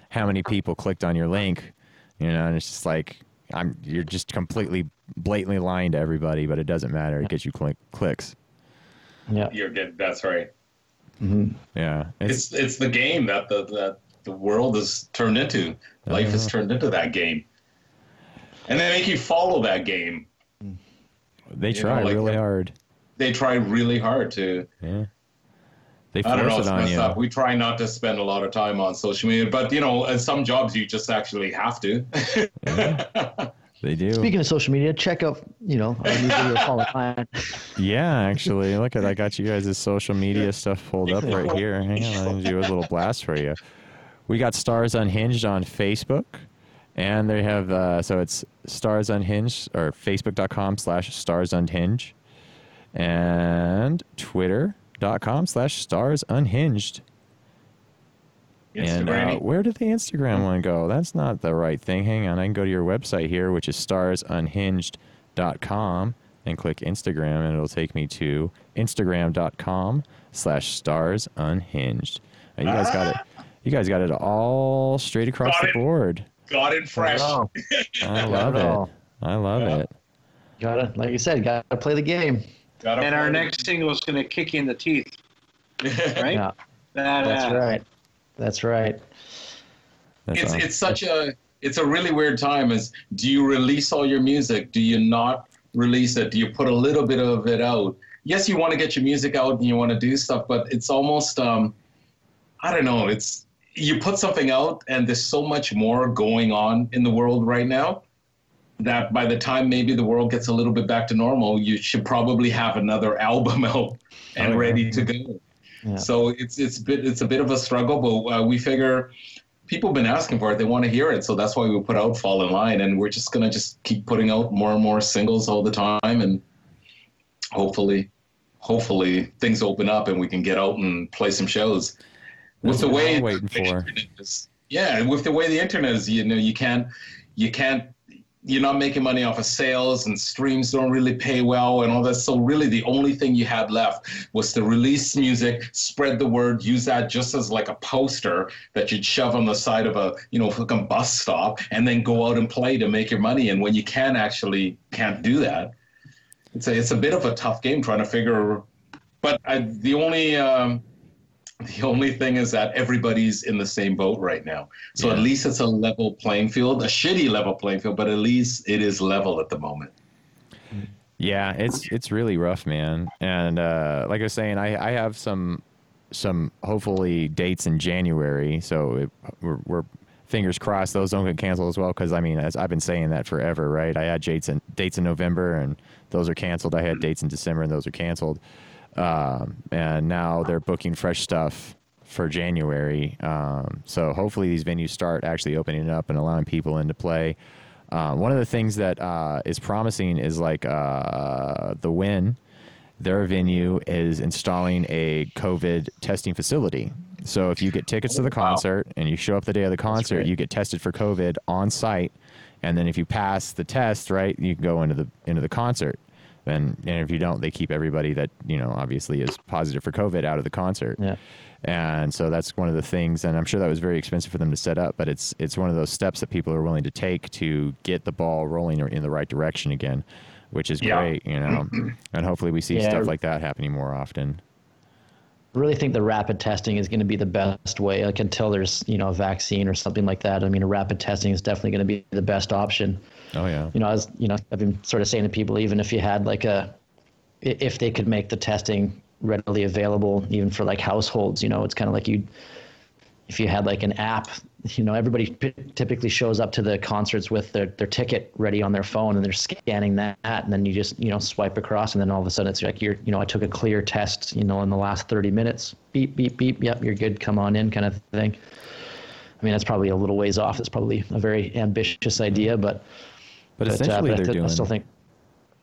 how many people clicked on your link. You know, and it's just like I'm you're just completely blatantly lying to everybody, but it doesn't matter. It gets you click, clicks.
yeah,
You're good. That's right.
Yeah,
It's it's the game that the that the world is turned into. Life is turned into that game, and they make you follow that game.
They
You know,
try
like,
really
uh,
hard.
They try really hard to.
Yeah. They
I don't know. It's
it on
messed
you.
up. We try not to spend a lot of time on social media, but you know, in some jobs you just actually have to.
They do.
Speaking of social media, check out you know our new video Fall in Line.
Yeah, actually, look at I got you guys' social media stuff pulled up right here. Hang on, let me do a little blast for you. We got Stars Unhinged on Facebook, and they have uh, so it's Stars Unhinged or Facebook.com slash Stars Unhinged, and Twitter.com slash Stars Unhinged. And uh, where did the Instagram one go? That's not the right thing. Hang on. I can go to your website here, which is starsunhinged.com, and click Instagram, and it'll take me to instagram.com slash starsunhinged. Now, you guys got it. You guys got it all straight across
Got
the
it.
board.
Got it fresh.
Oh,
I love
it
it. I love
Yeah.
it.
gotta like you said, gotta play the game.
Got
And our next single is going to kick you in the teeth, right?
Yeah,
That,
that's
uh,
right. That's right.
That's
it's
awesome.
it's such a it's a really weird time. Is do you release all your music? Do you not release it? Do you put a little bit of it out? Yes, you want to get your music out and you want to do stuff, but it's almost um, I don't know. It's you put something out and there's so much more going on in the world right now that by the time maybe the world gets a little bit back to normal, you should probably have another album out and
Oh, yeah.
ready to go.
Yeah.
So it's it's bit it's a bit of a struggle, but uh, we figure people have been asking for it. They want to hear it, so that's why we put out "Fall in Line," and we're just gonna just keep putting out more and more singles all the time, and hopefully, hopefully things open up and we can get out and play some shows. With the way
waiting
the
for.
is- yeah, with the way the internet is, you know, you can't you can't you're not making money off of sales and streams don't really pay well and all that. So really the only thing you had left was to release music, spread the word, use that just as like a poster that you'd shove on the side of a, you know, fucking bus stop and then go out and play to make your money. And when you can actually can't do that, it's a, it's a bit of a tough game trying to figure, but I, the only, um, the only thing is that everybody's in the same boat right now. So at least it's a level playing field, a shitty level playing field, but at least it is level at the moment.
Yeah, it's it's really rough, man. And uh, like I was saying, I, I have some some hopefully dates in January, so it, we're, we're fingers crossed those don't get canceled as well. Because I mean, as I've been saying that forever, right? I had dates in dates in November, and those are canceled. I had dates in December, and those are canceled. Um, and now they're booking fresh stuff for January. Um, so hopefully these venues start actually opening up and allowing people in to play. Uh, one of the things that uh, is promising is like uh, the Win. Their venue is installing a COVID testing facility. So if you get tickets to the
wow.
concert and you show up the day of the concert, you get tested for COVID on site, and then if you pass the test, right, you can go into the into the concert. And, and if you don't, they keep everybody that you know obviously is positive for COVID out of the concert.
Yeah.
And so that's one of the things, and I'm sure that was very expensive for them to set up, but it's it's one of those steps that people are willing to take to get the ball rolling in the right direction again, which is
Yeah.
great, you know. and hopefully we see
Yeah.
stuff like that happening more often.
Really think the rapid testing is going to be the best way like until there's you know a vaccine or something like that i mean a rapid testing is definitely going to be the best option
Oh yeah.
you know as you know i've been sort of saying to people even if you had like a if they could make the testing readily available even for like households you know it's kind of like you if you had like an app you know everybody typically shows up to the concerts with their, their ticket ready on their phone and they're scanning that and then you just you know swipe across and then all of a sudden it's like you're you know i took a clear test you know in the last 30 minutes. Beep beep beep. Yep you're good. Come on in kind of thing. I mean that's probably a little ways off. It's probably a very ambitious idea but
But,
but, uh,
essentially
but
they're
th-
doing
I still think,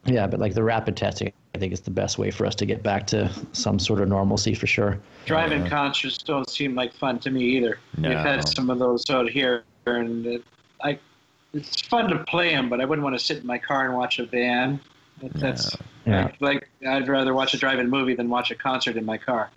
yeah, but like the rapid testing, I think it's the best way for us to get back to some sort of normalcy for sure.
Drive-in concerts don't seem like fun to me either.
No.
We've had some of those out here, and it, I, it's fun to play them, but I wouldn't want to sit in my car and watch a band. That's
Yeah.
like, like I'd rather watch a drive-in movie than watch a concert in my car.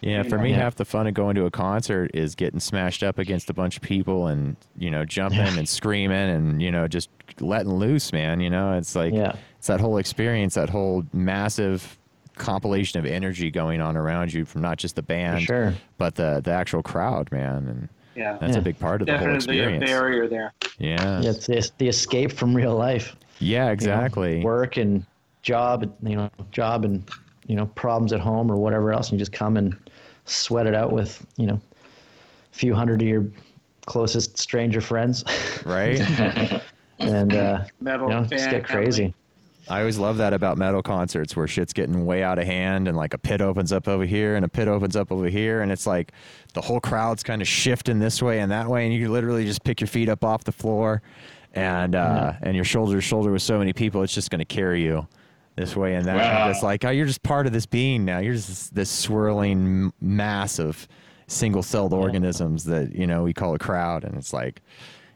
Yeah, for me,
Yeah.
half the fun of going to a concert is getting smashed up against a bunch of people and you know jumping and screaming and you know just letting loose, man. You know, it's like
Yeah.
It's that whole experience, that whole massive compilation of energy going on around you from not just the band,
sure.
but the the actual crowd, man. And
Yeah,
that's a big part of the whole
definitely a
experience.
barrier there.
Yeah.
Yeah, it's the, the escape from real life.
Yeah,
you know,
exactly.
work and job, you know, job and you know problems at home or whatever else, and you just come and sweat it out with you know a few hundred of your closest stranger friends,
Right?
and uh,
Metal
you know,
fan
just get crazy.
I always love that about metal concerts where shit's getting way out of hand and like a pit opens up over here and a pit opens up over here and it's like the whole crowd's kind of shifting this way and that way and you literally just pick your feet up off the floor and uh, and your shoulder to shoulder with so many people it's just going to carry you this way and that.
Wow.
It's like oh you're just part of this being now. You're just this, this swirling mass of single-celled organisms that you know we call a crowd and it's like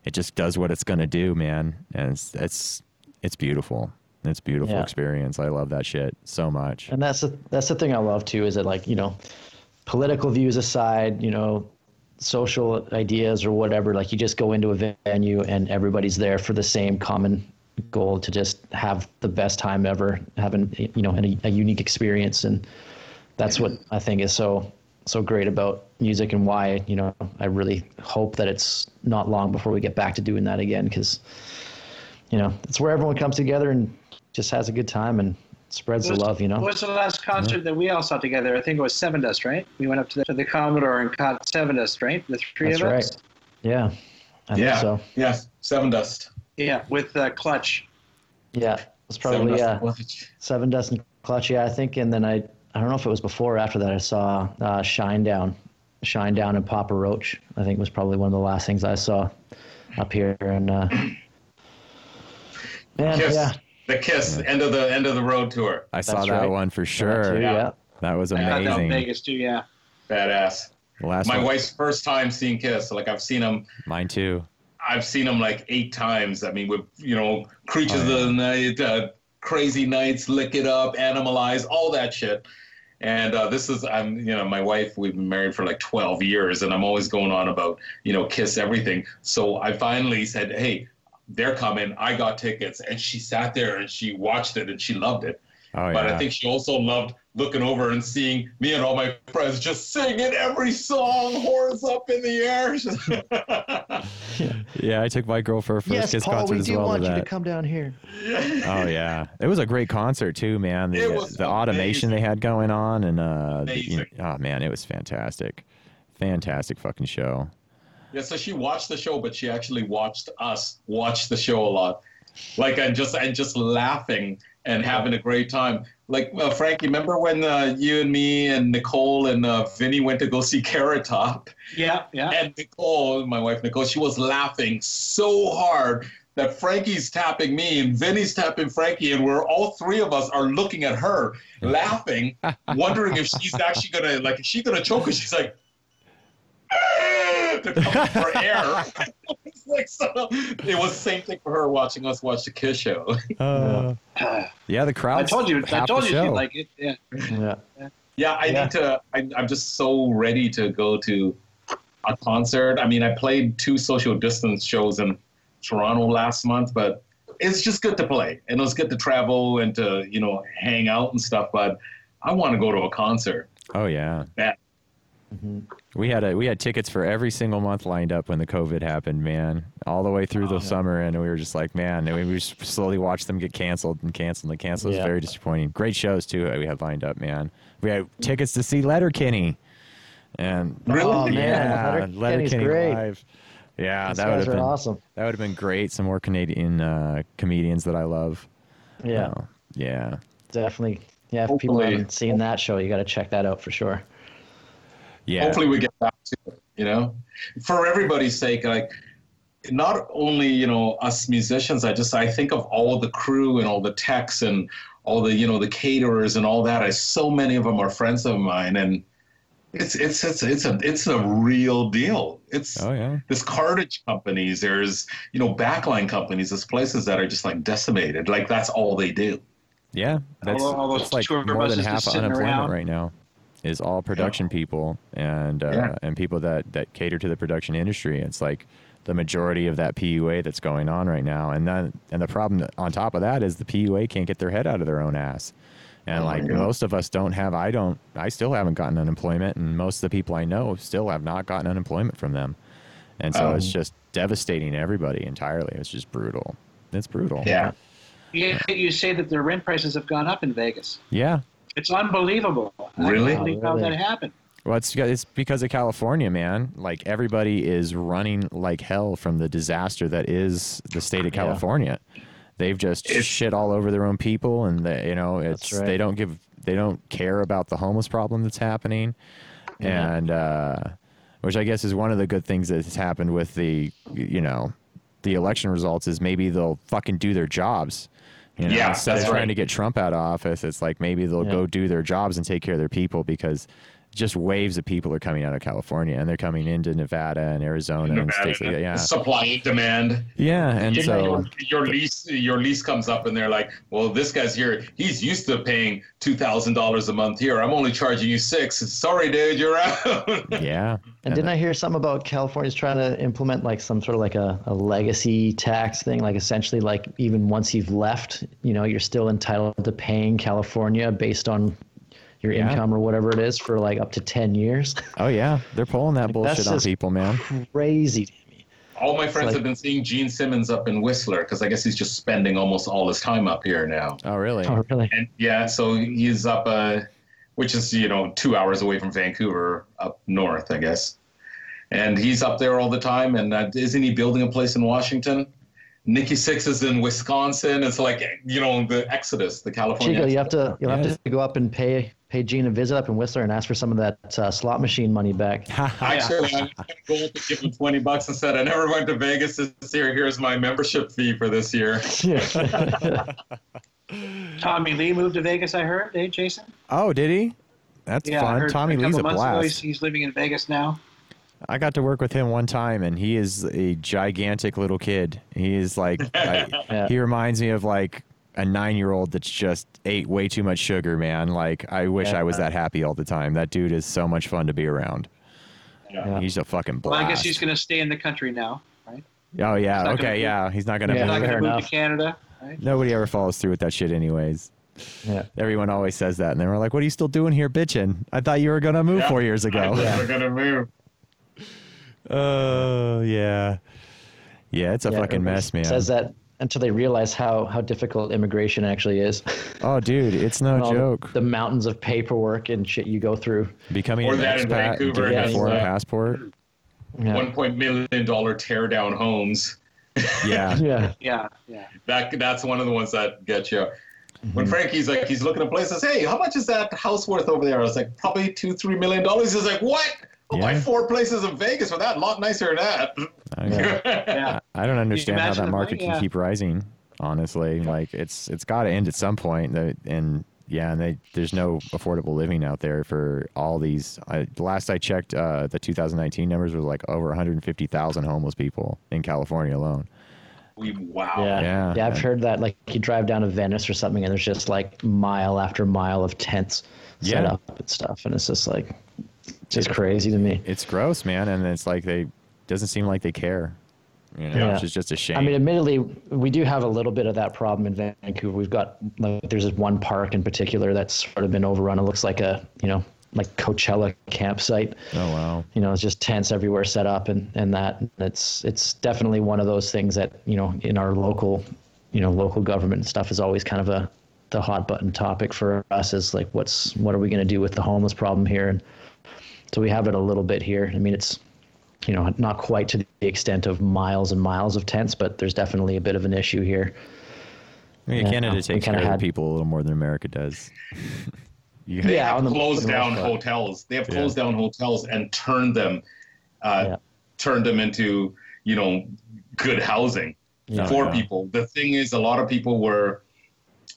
it just does what it's going to do, man. And it's it's it's beautiful. It's a beautiful
Yeah.
experience. I love that shit so much.
And that's the that's the thing I love too is that like you know, political views aside, you know, social ideas or whatever, like you just go into a venue and everybody's there for the same common goal to just have the best time ever, having you know a, a unique experience, and that's what I think is so so great about music and why you know I really hope that it's not long before we get back to doing that again because you know it's where everyone comes together and just has a good time and spreads the love, you know.
What was the last concert that we all saw together? I think it was Sevendust, right? We went up to the, to the Commodore and caught Sevendust, right? The three
That's
of us.
right. Yeah, I
yeah,
think so.
yeah, Sevendust.
Yeah, with uh, Clutch.
Yeah, it's
Seven
probably
Dust.
yeah, Sevendust and Clutch. Yeah, I think, and then I I don't know if it was before or after that I saw uh, Shinedown, Shine Down and Papa Roach. I think was probably one of the last things I saw up here, and uh, man,
Kiss.
yeah,
The Kiss, end of the end of the road tour.
I saw that
right.
one for sure.
too,
Yeah.
yeah.
That was
I got that in
amazing.
Vegas too. Yeah.
Badass.
The last
My
one,
wife's first time seeing Kiss. Like I've seen them.
mine too.
I've seen them like eight times. I mean, with you know, creatures
Oh, yeah.
of the night, uh, crazy nights, lick it up, animalize, all that shit. And uh, this is, I'm, you know, my wife. We've been married for like 12 years, and I'm always going on about, you know, kiss everything. So I finally said, "Hey, they're coming. I got tickets." And she sat there and she watched it and she loved it.
Oh
But
yeah.
I think she also loved looking over and seeing me and all my friends just singing every song, horns up in the air.
yeah, I took my girl for a first
Yes,
Kiss
Paul,
concert
we
as
do
well.
want
to
you to come down here.
Oh yeah, it was a great concert too, man. The,
It was
the automation they had going on, and uh, the,
Amazing.
oh man, it was fantastic, fantastic fucking show.
Yeah, so she watched the show, but she actually watched us watch the show a lot. Like and just and just laughing and having a great time. Like uh, Frankie, remember when uh, you and me and Nicole and uh, Vinny went to go see Carrot Top?
Yeah. Yeah.
And Nicole, my wife Nicole, she was laughing so hard that Frankie's tapping me and Vinny's tapping Frankie, and we're all three of us are looking at her, laughing, wondering if she's actually gonna like, is she gonna choke? Cause she's like. To come for air. like so. It was the same thing for her watching us watch the Kiss show.
Uh, yeah, the crowd.
I told you. I told you
show.
you'd like it. Yeah.
Yeah,
Yeah, I
Yeah.
need to. I, I'm just so ready to go to a concert. I mean, I played two social distance shows in Toronto last month, but it's just good to play, and it was good to travel and to you know hang out and stuff. But I want to go to a concert.
Oh yeah.
Yeah.
We had a we had tickets for every single month lined up when the COVID happened, man. All the way through the summer, and we were just like, man, and we just slowly watched them get canceled and canceled and canceled. It was very disappointing. Great shows too. that We had lined up, man. We had tickets to see Letterkenny, and
Really?
Oh, man,
yeah,
Letterkenny's
Letterkenny live. Yeah,
These
that would have been
awesome.
that would have been great. Some more Canadian uh, comedians that I love.
Yeah,
Oh, yeah.
definitely. Yeah, if people haven't seen that show, you got to check that out for sure.
Yeah.
Hopefully, we get back to it. You know, for everybody's sake, like. Not only you know us musicians, I just I think of all the crew and all the techs and all the you know the caterers and all that. I so many of them are friends of mine, and it's it's it's it's a it's a real deal. It's
Oh yeah.
there's cartage companies, there's you know backline companies, there's places that are just like decimated. Like that's all they do.
Yeah, that's,
all those
that's like more than half of unemployment
around.
right now. Is all production people and uh,
Yeah.
and people that that cater to the production industry. It's like the majority of that PUA that's going on right now, and then and the problem on top of that is the PUA can't get their head out of their own ass. And
Oh,
like
yeah.
most of us don't have, I don't, I still haven't gotten unemployment, and most of the people I know still have not gotten unemployment from them. And so
Oh.
it's just devastating everybody entirely. It's just brutal. It's brutal.
Yeah.
You, you say that the rent prices have gone up in Vegas.
Yeah.
It's unbelievable.
Really?
I can't believe how that happened.
Well, it's it's because of California, man. Like everybody is running like hell from the disaster that is the state of
Yeah.
California. They've just
It's-
shit all over their own people, and they, you know, it's
right.
they don't give they don't care about the homeless problem that's happening, and uh, which I guess is one of the good things that has happened with the you know the election results is maybe they'll fucking do their jobs. You know,
Yeah,
instead of trying
right.
to get Trump out of office, it's like maybe they'll
Yeah.
go do their jobs and take care of their people because just waves of people are coming out of California and they're coming into Nevada and Arizona and states like that. Yeah,
Supply and demand.
yeah, and
You
so
know, your, your lease your lease comes up and they're like, well, this guy's here. He's used to paying two thousand dollars a month here. I'm only charging you six. Sorry, dude, you're out.
yeah,
And didn't I hear something about California's trying to implement like some sort of like a, a legacy tax thing? Like essentially, like even once you've left, you know, you're still entitled to paying California based on your
Yeah.
income or whatever it is for like up to 10 years.
Oh yeah, they're pulling that
Like,
bullshit on people, man.
Crazy to me.
all my friends
like-
have been seeing Gene Simmons up in Whistler because I guess he's just spending almost all his time up here now.
Oh really?
Oh, really?
And yeah, so he's up, uh, which is you know two hours away from Vancouver, up north, I guess. And he's up there all the time. And uh, isn't he building a place in Washington? Nikki Sixx is in Wisconsin. It's like you know the Exodus, the California.
Chico, you have to you'll
Yeah.
have to go up and pay pay Gene a visit up in Whistler and ask for some of that uh, slot machine money back.
Actually, I'm gonna go up and give him twenty bucks and said, "I never went to Vegas this year. Here's my membership fee for this year."
Tommy Lee moved to Vegas, I heard, eh, Jason?
oh, did he? That's
Yeah,
fun. Tommy
a
Lee's a
months ago he's,
blast.
he's living in Vegas now.
I got to work with him one time, and he is a gigantic little kid. He is like, I,
Yeah.
he reminds me of like a nine-year-old that's just ate way too much sugar, man. Like, I wish I was that happy all the time. That dude is so much fun to be around.
Yeah.
He's a fucking blast.
Well, I guess he's going to stay in the country now, right?
Oh yeah,
not gonna
okay,
move.
yeah. He's not gonna.
Yeah,
not gonna move
enough.
to Canada, right?
Nobody ever follows through with that shit, anyways.
yeah.
Everyone always says that, and then we're like, "What are you still doing here, bitching? I thought you were gonna move
Yeah.
four years ago."
We're gonna move.
Oh yeah, yeah. It's a
Yeah,
fucking mess, man.
Says that until they realize how how difficult immigration actually is.
Oh, dude, it's no
And all the-
joke.
The, mountains of paperwork and shit you go through.
Becoming
Or
an
that in
expat, and
Vancouver
getting a
has,
foreign
uh,
passport.
Yeah.
One point million dollar tear down homes.
Yeah,
yeah.
Yeah, yeah.
That that's one of the ones that get you. When
Mm-hmm.
Frankie's like, he's looking at places. Hey, how much is that house worth over there? I was like, probably two, three million dollars. He's like, what? I'll four places in Vegas for that. A lot nicer than that.
I,
yeah.
I don't understand how that market
money?
can
Yeah.
keep rising. Honestly, like it's it's got to end at some point. The- And yeah, and they, there's no affordable living out there for all these. I, the last I checked, uh, the 2019 numbers was like over 150,000 homeless people in California alone.
we, wow.
Yeah.
Yeah.
yeah. I've heard that. Like you drive down to Venice or something, and there's just like mile after mile of tents set
Yeah.
up and stuff, and it's just like just crazy to me.
It's gross, man, and it's like they doesn't seem like they care. You know,
Yeah.
which is just a shame.
I mean, admittedly, we do have a little bit of that problem in Vancouver. We've got like there's this one park in particular that's sort of been overrun. It looks like a you know like Coachella campsite.
oh wow.
You know, it's just tents everywhere set up, and and that it's it's definitely one of those things that you know in our local you know local government stuff is always kind of a the hot button topic for us is like what's what are we going to do with the homeless problem here and so we have it a little bit here. I mean, it's you know not quite to the extent of miles and miles of tents, but there's definitely a bit of an issue here.
I mean,
Yeah,
Canada
we
takes care
kinda
of
had-
the people a little more than America does. you,
They
Yeah,
have
the-
closed
the
down
most part.
hotels. They have
Yeah.
closed down hotels and turned them, uh,
Yeah.
turned them into you know good housing
Yeah.
for
Yeah.
people. The thing is, a lot of people were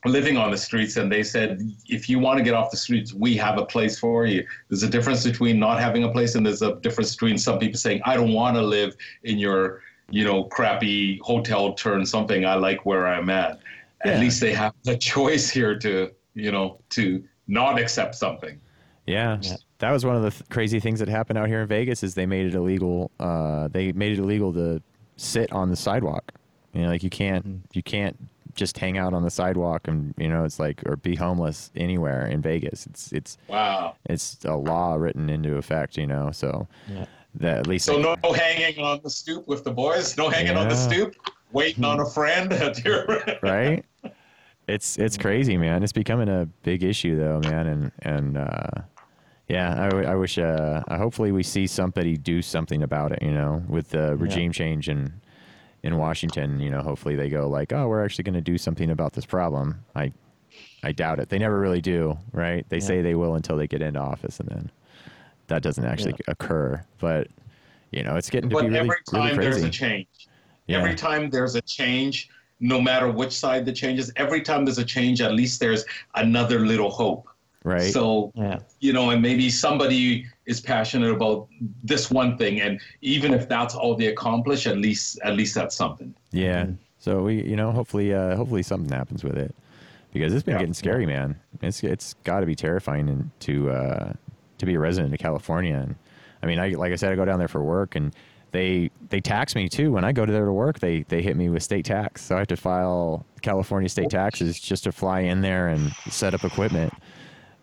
living on the streets, and they said, if you want to get off the streets, we have a place for you. There's a difference between not having a place, and there's a difference between some people saying, I don't want to live in your you know crappy hotel turn something. I like where I'm at.
Yeah.
At least they have the choice here to you know to not accept something.
Yeah.
Yeah.
That was one of the th- crazy things that happened out here in Vegas is they made it illegal. Uh, they made it illegal to sit on the sidewalk. You know, like you can't
Mm-hmm.
you can't just hang out on the sidewalk and you know it's like or be homeless anywhere in Vegas. It's it's
Wow.
it's a law written into effect. You know, so
Yeah.
that at least
So no hanging on the stoop with the boys. No hanging on the stoop. Waiting on a friend at your.
right. It's it's crazy, man. It's becoming a big issue, though, man. And and uh, yeah, I wish. Uh, hopefully, we see somebody do something about it. You know, with the regime change in in Washington. You know, hopefully they go like, oh, we're actually going to do something about this problem. I I doubt it. They never really do, right? They say they will until they get into office, and then that doesn't actually occur. But you know, it's getting to
But
be really,
every
really
time there's a change,
Yeah.
every time there's a change, no matter which side the change is, every time there's a change, at least there's another little hope.
Right?
So
Yeah.
you know, and maybe somebody is passionate about this one thing, and even if that's all they accomplish, at least at least that's something.
Yeah.
Mm-hmm.
So we, you know, hopefully, uh, hopefully something happens with it, because it's been
Yeah.
getting scary, man. It's it's got to be terrifying and to uh, to be a resident of California. And I mean, I like I said, I go down there for work, and they they tax me too. When I go to there to work, they they hit me with state tax, so I have to file California state taxes just to fly in there and set up equipment.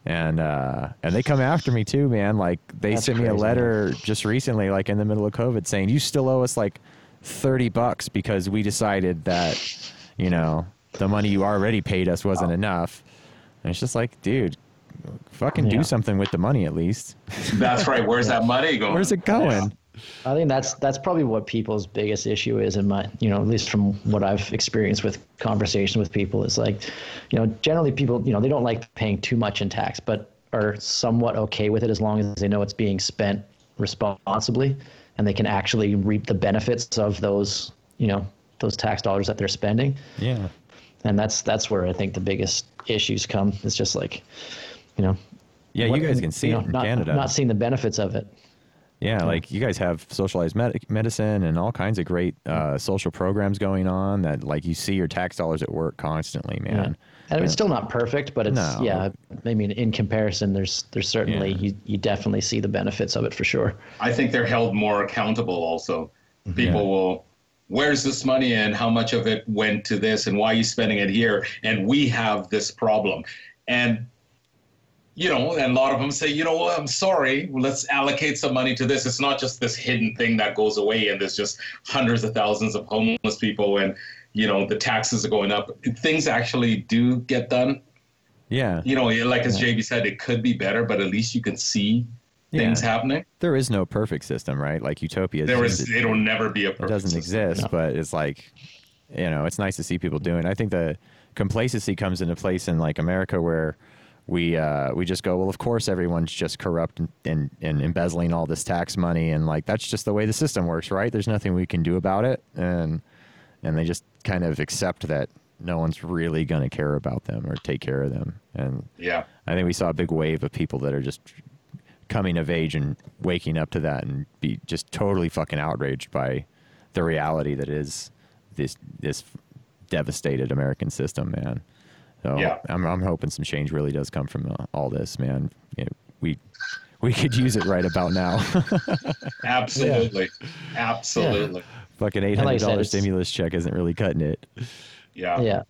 And uh, and they come after me too, man. Like they
That's
sent me a
crazy,
letter just recently, like in the middle of COVID, saying you still owe us like thirty bucks because we decided that you know the money you already paid us wasn't enough. And it's just like, dude, fucking
Yeah.
do something with the money at least.
That's right. Where's that money going?
Where's it going?
I think that's that's probably what people's biggest issue is in my you know at least from what I've experienced with conversation with people is like you know generally people you know they don't like paying too much in tax but are somewhat okay with it as long as they know it's being spent responsibly and they can actually reap the benefits of those you know those tax dollars that they're spending
Yeah.
and that's that's where I think the biggest issues come it's just like you know
Yeah,
what-
you guys can see
you
it
know,
in
not,
Canada.
not seeing the benefits of it
Yeah, like you guys have socialized med- medicine and all kinds of great uh, social programs going on that like you see your tax dollars at work constantly,
Yeah.
man.
And it's still not perfect, but it's
No.
yeah. I mean, in comparison, there's there's certainly
Yeah.
you, you definitely see the benefits of it for sure.
I think they're held more accountable also. People
Yeah.
will, where's this money and how much of it went to this and why are you spending it here? And we have this problem. And, you know, and a lot of them say, you know what, I'm sorry, let's allocate some money to this. It's not just this hidden thing that goes away and there's just hundreds of thousands of homeless people and, you know, the taxes are going up. Things actually do get done.
Yeah.
You know, like as JB said, it could be better, but at least you can see things
Yeah.
happening.
There is no perfect system, right? Like utopia.
There
is
it'll never be a
it doesn't
system.
exist, but it's like, you know, it's nice to see people doing. it. I think the complacency comes into place in like America where we uh, we just go, well, of course everyone's just corrupt and, and and embezzling all this tax money, and like that's just the way the system works, right? There's nothing we can do about it, and and they just kind of accept that no one's really going to care about them or take care of them, and
Yeah.
I think we saw a big wave of people that are just coming of age and waking up to that and be just totally fucking outraged by the reality that is this this devastated American system, man. So
Yeah.
I'm I'm hoping some change really does come from uh, all this, man. You know, we we could use it right about now.
Absolutely. Absolutely.
fucking eight
like I
hundred
said,
dollars
it's-
stimulus check isn't really cutting it.
Yeah.
Yeah,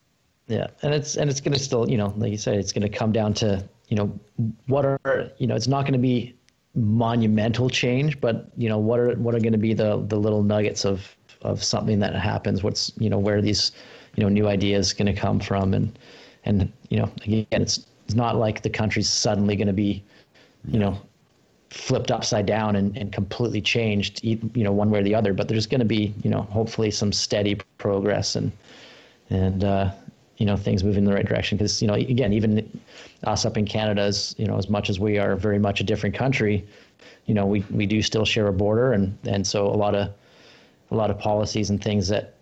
yeah, and it's and it's gonna still you know like you said it's gonna come down to you know what are you know it's not gonna be monumental change, but you know what are what are gonna be the the little nuggets of of something that happens. What's you know where these you know new ideas gonna come from and and you know again it's it's not like the country's suddenly gonna be you know flipped upside down and, and completely changed you know one way or the other. But there's going to be you know hopefully some steady progress and and uh, you know things moving in the right direction. Because you know again even us up in Canada as you know as much as we are very much a different country you know we, we do still share a border. And and so a lot of a lot of policies and things that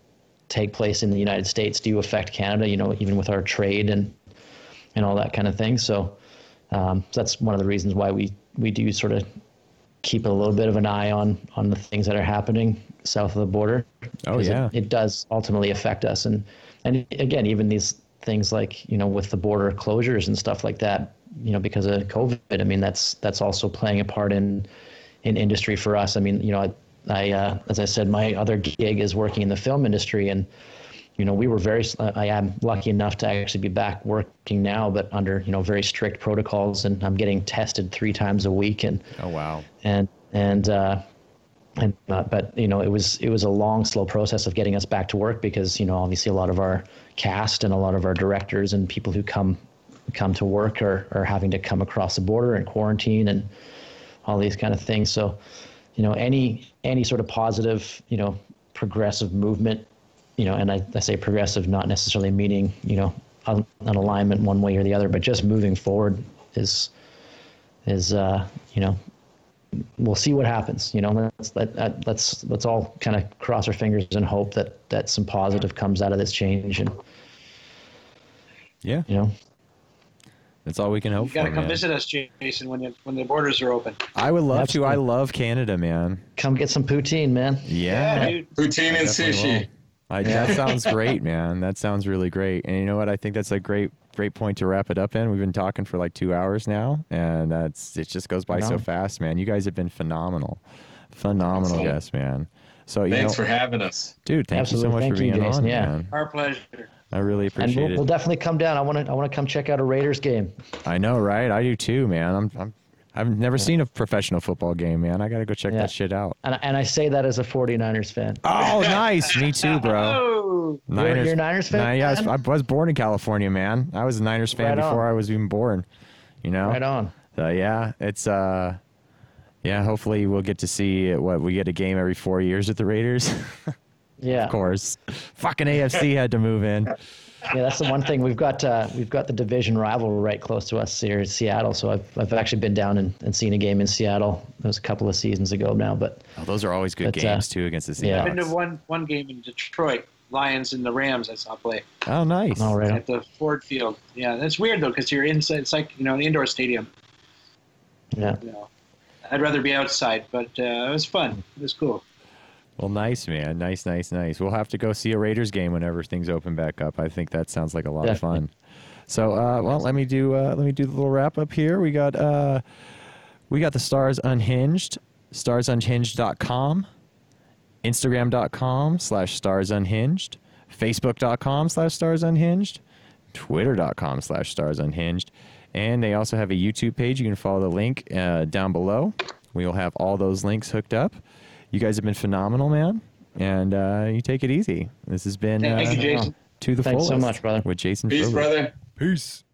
take place in the United States do affect Canada you know even with our trade and and all that kind of thing so um, so that's one of the reasons why we we do sort of keep a little bit of an eye on on the things that are happening south of the border.
Oh,
'Cause it-
yeah.
it, does ultimately affect us, and and again, even these things like you know with the border closures and stuff like that, you know, because of COVID. I mean, that's that's also playing a part in in industry for us. I mean, you know, I, uh, as I said, my other gig is working in the film industry, and you know, we were very. I am lucky enough to actually be back working now, but under you know very strict protocols, and I'm getting tested three times a week, and
Oh wow.
and and uh, and not, but you know, it was it was a long, slow process of getting us back to work because you know, obviously, a lot of our cast and a lot of our directors and people who come come to work are are having to come across the border and quarantine and all these kind of things. So, you know, any any sort of positive, you know, progressive movement, you know, and I, I say progressive, not necessarily meaning you know an, an alignment one way or the other, but just moving forward is is uh, you know we'll see what happens. You know, let's let, let- let's let's all kind of cross our fingers and hope that that some positive comes out of this change, and
Yeah,
you know,
that's all we can hope for.
You got to
for,
come
man.
visit us, Jason, when you, when the borders are open.
I would love
Absolutely.
to. I love Canada, man.
come get some poutine, man.
Yeah.
dude.
Poutine and sushi.
will. I, That sounds great, man. That sounds really great. And you know what? I think that's a great, great point to wrap it up in. We've been talking for like two hours now, and that's it. Just goes by so fast, man. You guys have been phenomenal, phenomenal
Excellent.
guests, man. So you
Thanks
know,
for having us.
dude, thank you so much
Thank
for being
Jason.
on,
Yeah.
man.
Our pleasure.
I really
And
appreciate
we'll,
it.
we'll definitely come down. I want to I want to come check out a Raiders game.
I know, right? I do too, man. I'm, I'm I've never seen a professional football game, man. I got to go check
Yeah.
that shit out.
And, I- and I say that as a 49ers fan.
Oh, nice. Me too, bro.
Oh,
You're- you're a Niners fan?
Nah, yeah, I was, I was born in California, man. I was a Niners fan
Right on.
before I was even born. You know.
Right on.
So yeah, it's uh, yeah. Hopefully we'll get to see what we get a game every four years with the Raiders.
Yeah.
of course. Fucking AFC had to move in.
Yeah, that's the one thing we've got. Uh, we've got the division rival right close to us here in Seattle. So I've I've actually been down and, and seen a game in Seattle. It was a couple of seasons ago now, but
Oh, those are always good
But, uh,
games too against the Seattle.
yeah.
I've been to one one game in Detroit, Lions and the Rams. I saw play
Oh, nice.
all right.
at the Ford Field. Yeah, that's weird though because you're inside. It's like you know an indoor stadium.
Yeah.
You know, I'd rather be outside, but uh, it was fun. It was cool.
Well, nice, man. Nice, nice, nice. We'll have to go see a Raiders game whenever things open back up. I think that sounds like a lot
Definitely.
of fun. So, uh, well, let me do uh, let me do the little wrap up here. We got uh, we got the Stars Unhinged, starsunhinged.com, Instagram.com slash Stars Unhinged, Facebook.com slash Stars Unhinged, Twitter.com slash Stars Unhinged, and they also have a YouTube page. You can follow the link uh, down below. We will have all those links hooked up. You guys have been phenomenal, man, and uh, you take it easy. This has been
Thank
uh,
you, Jason.
to the
Thanks so much, brother.
with Jason.
Peace,
Phillips.
brother.
Peace.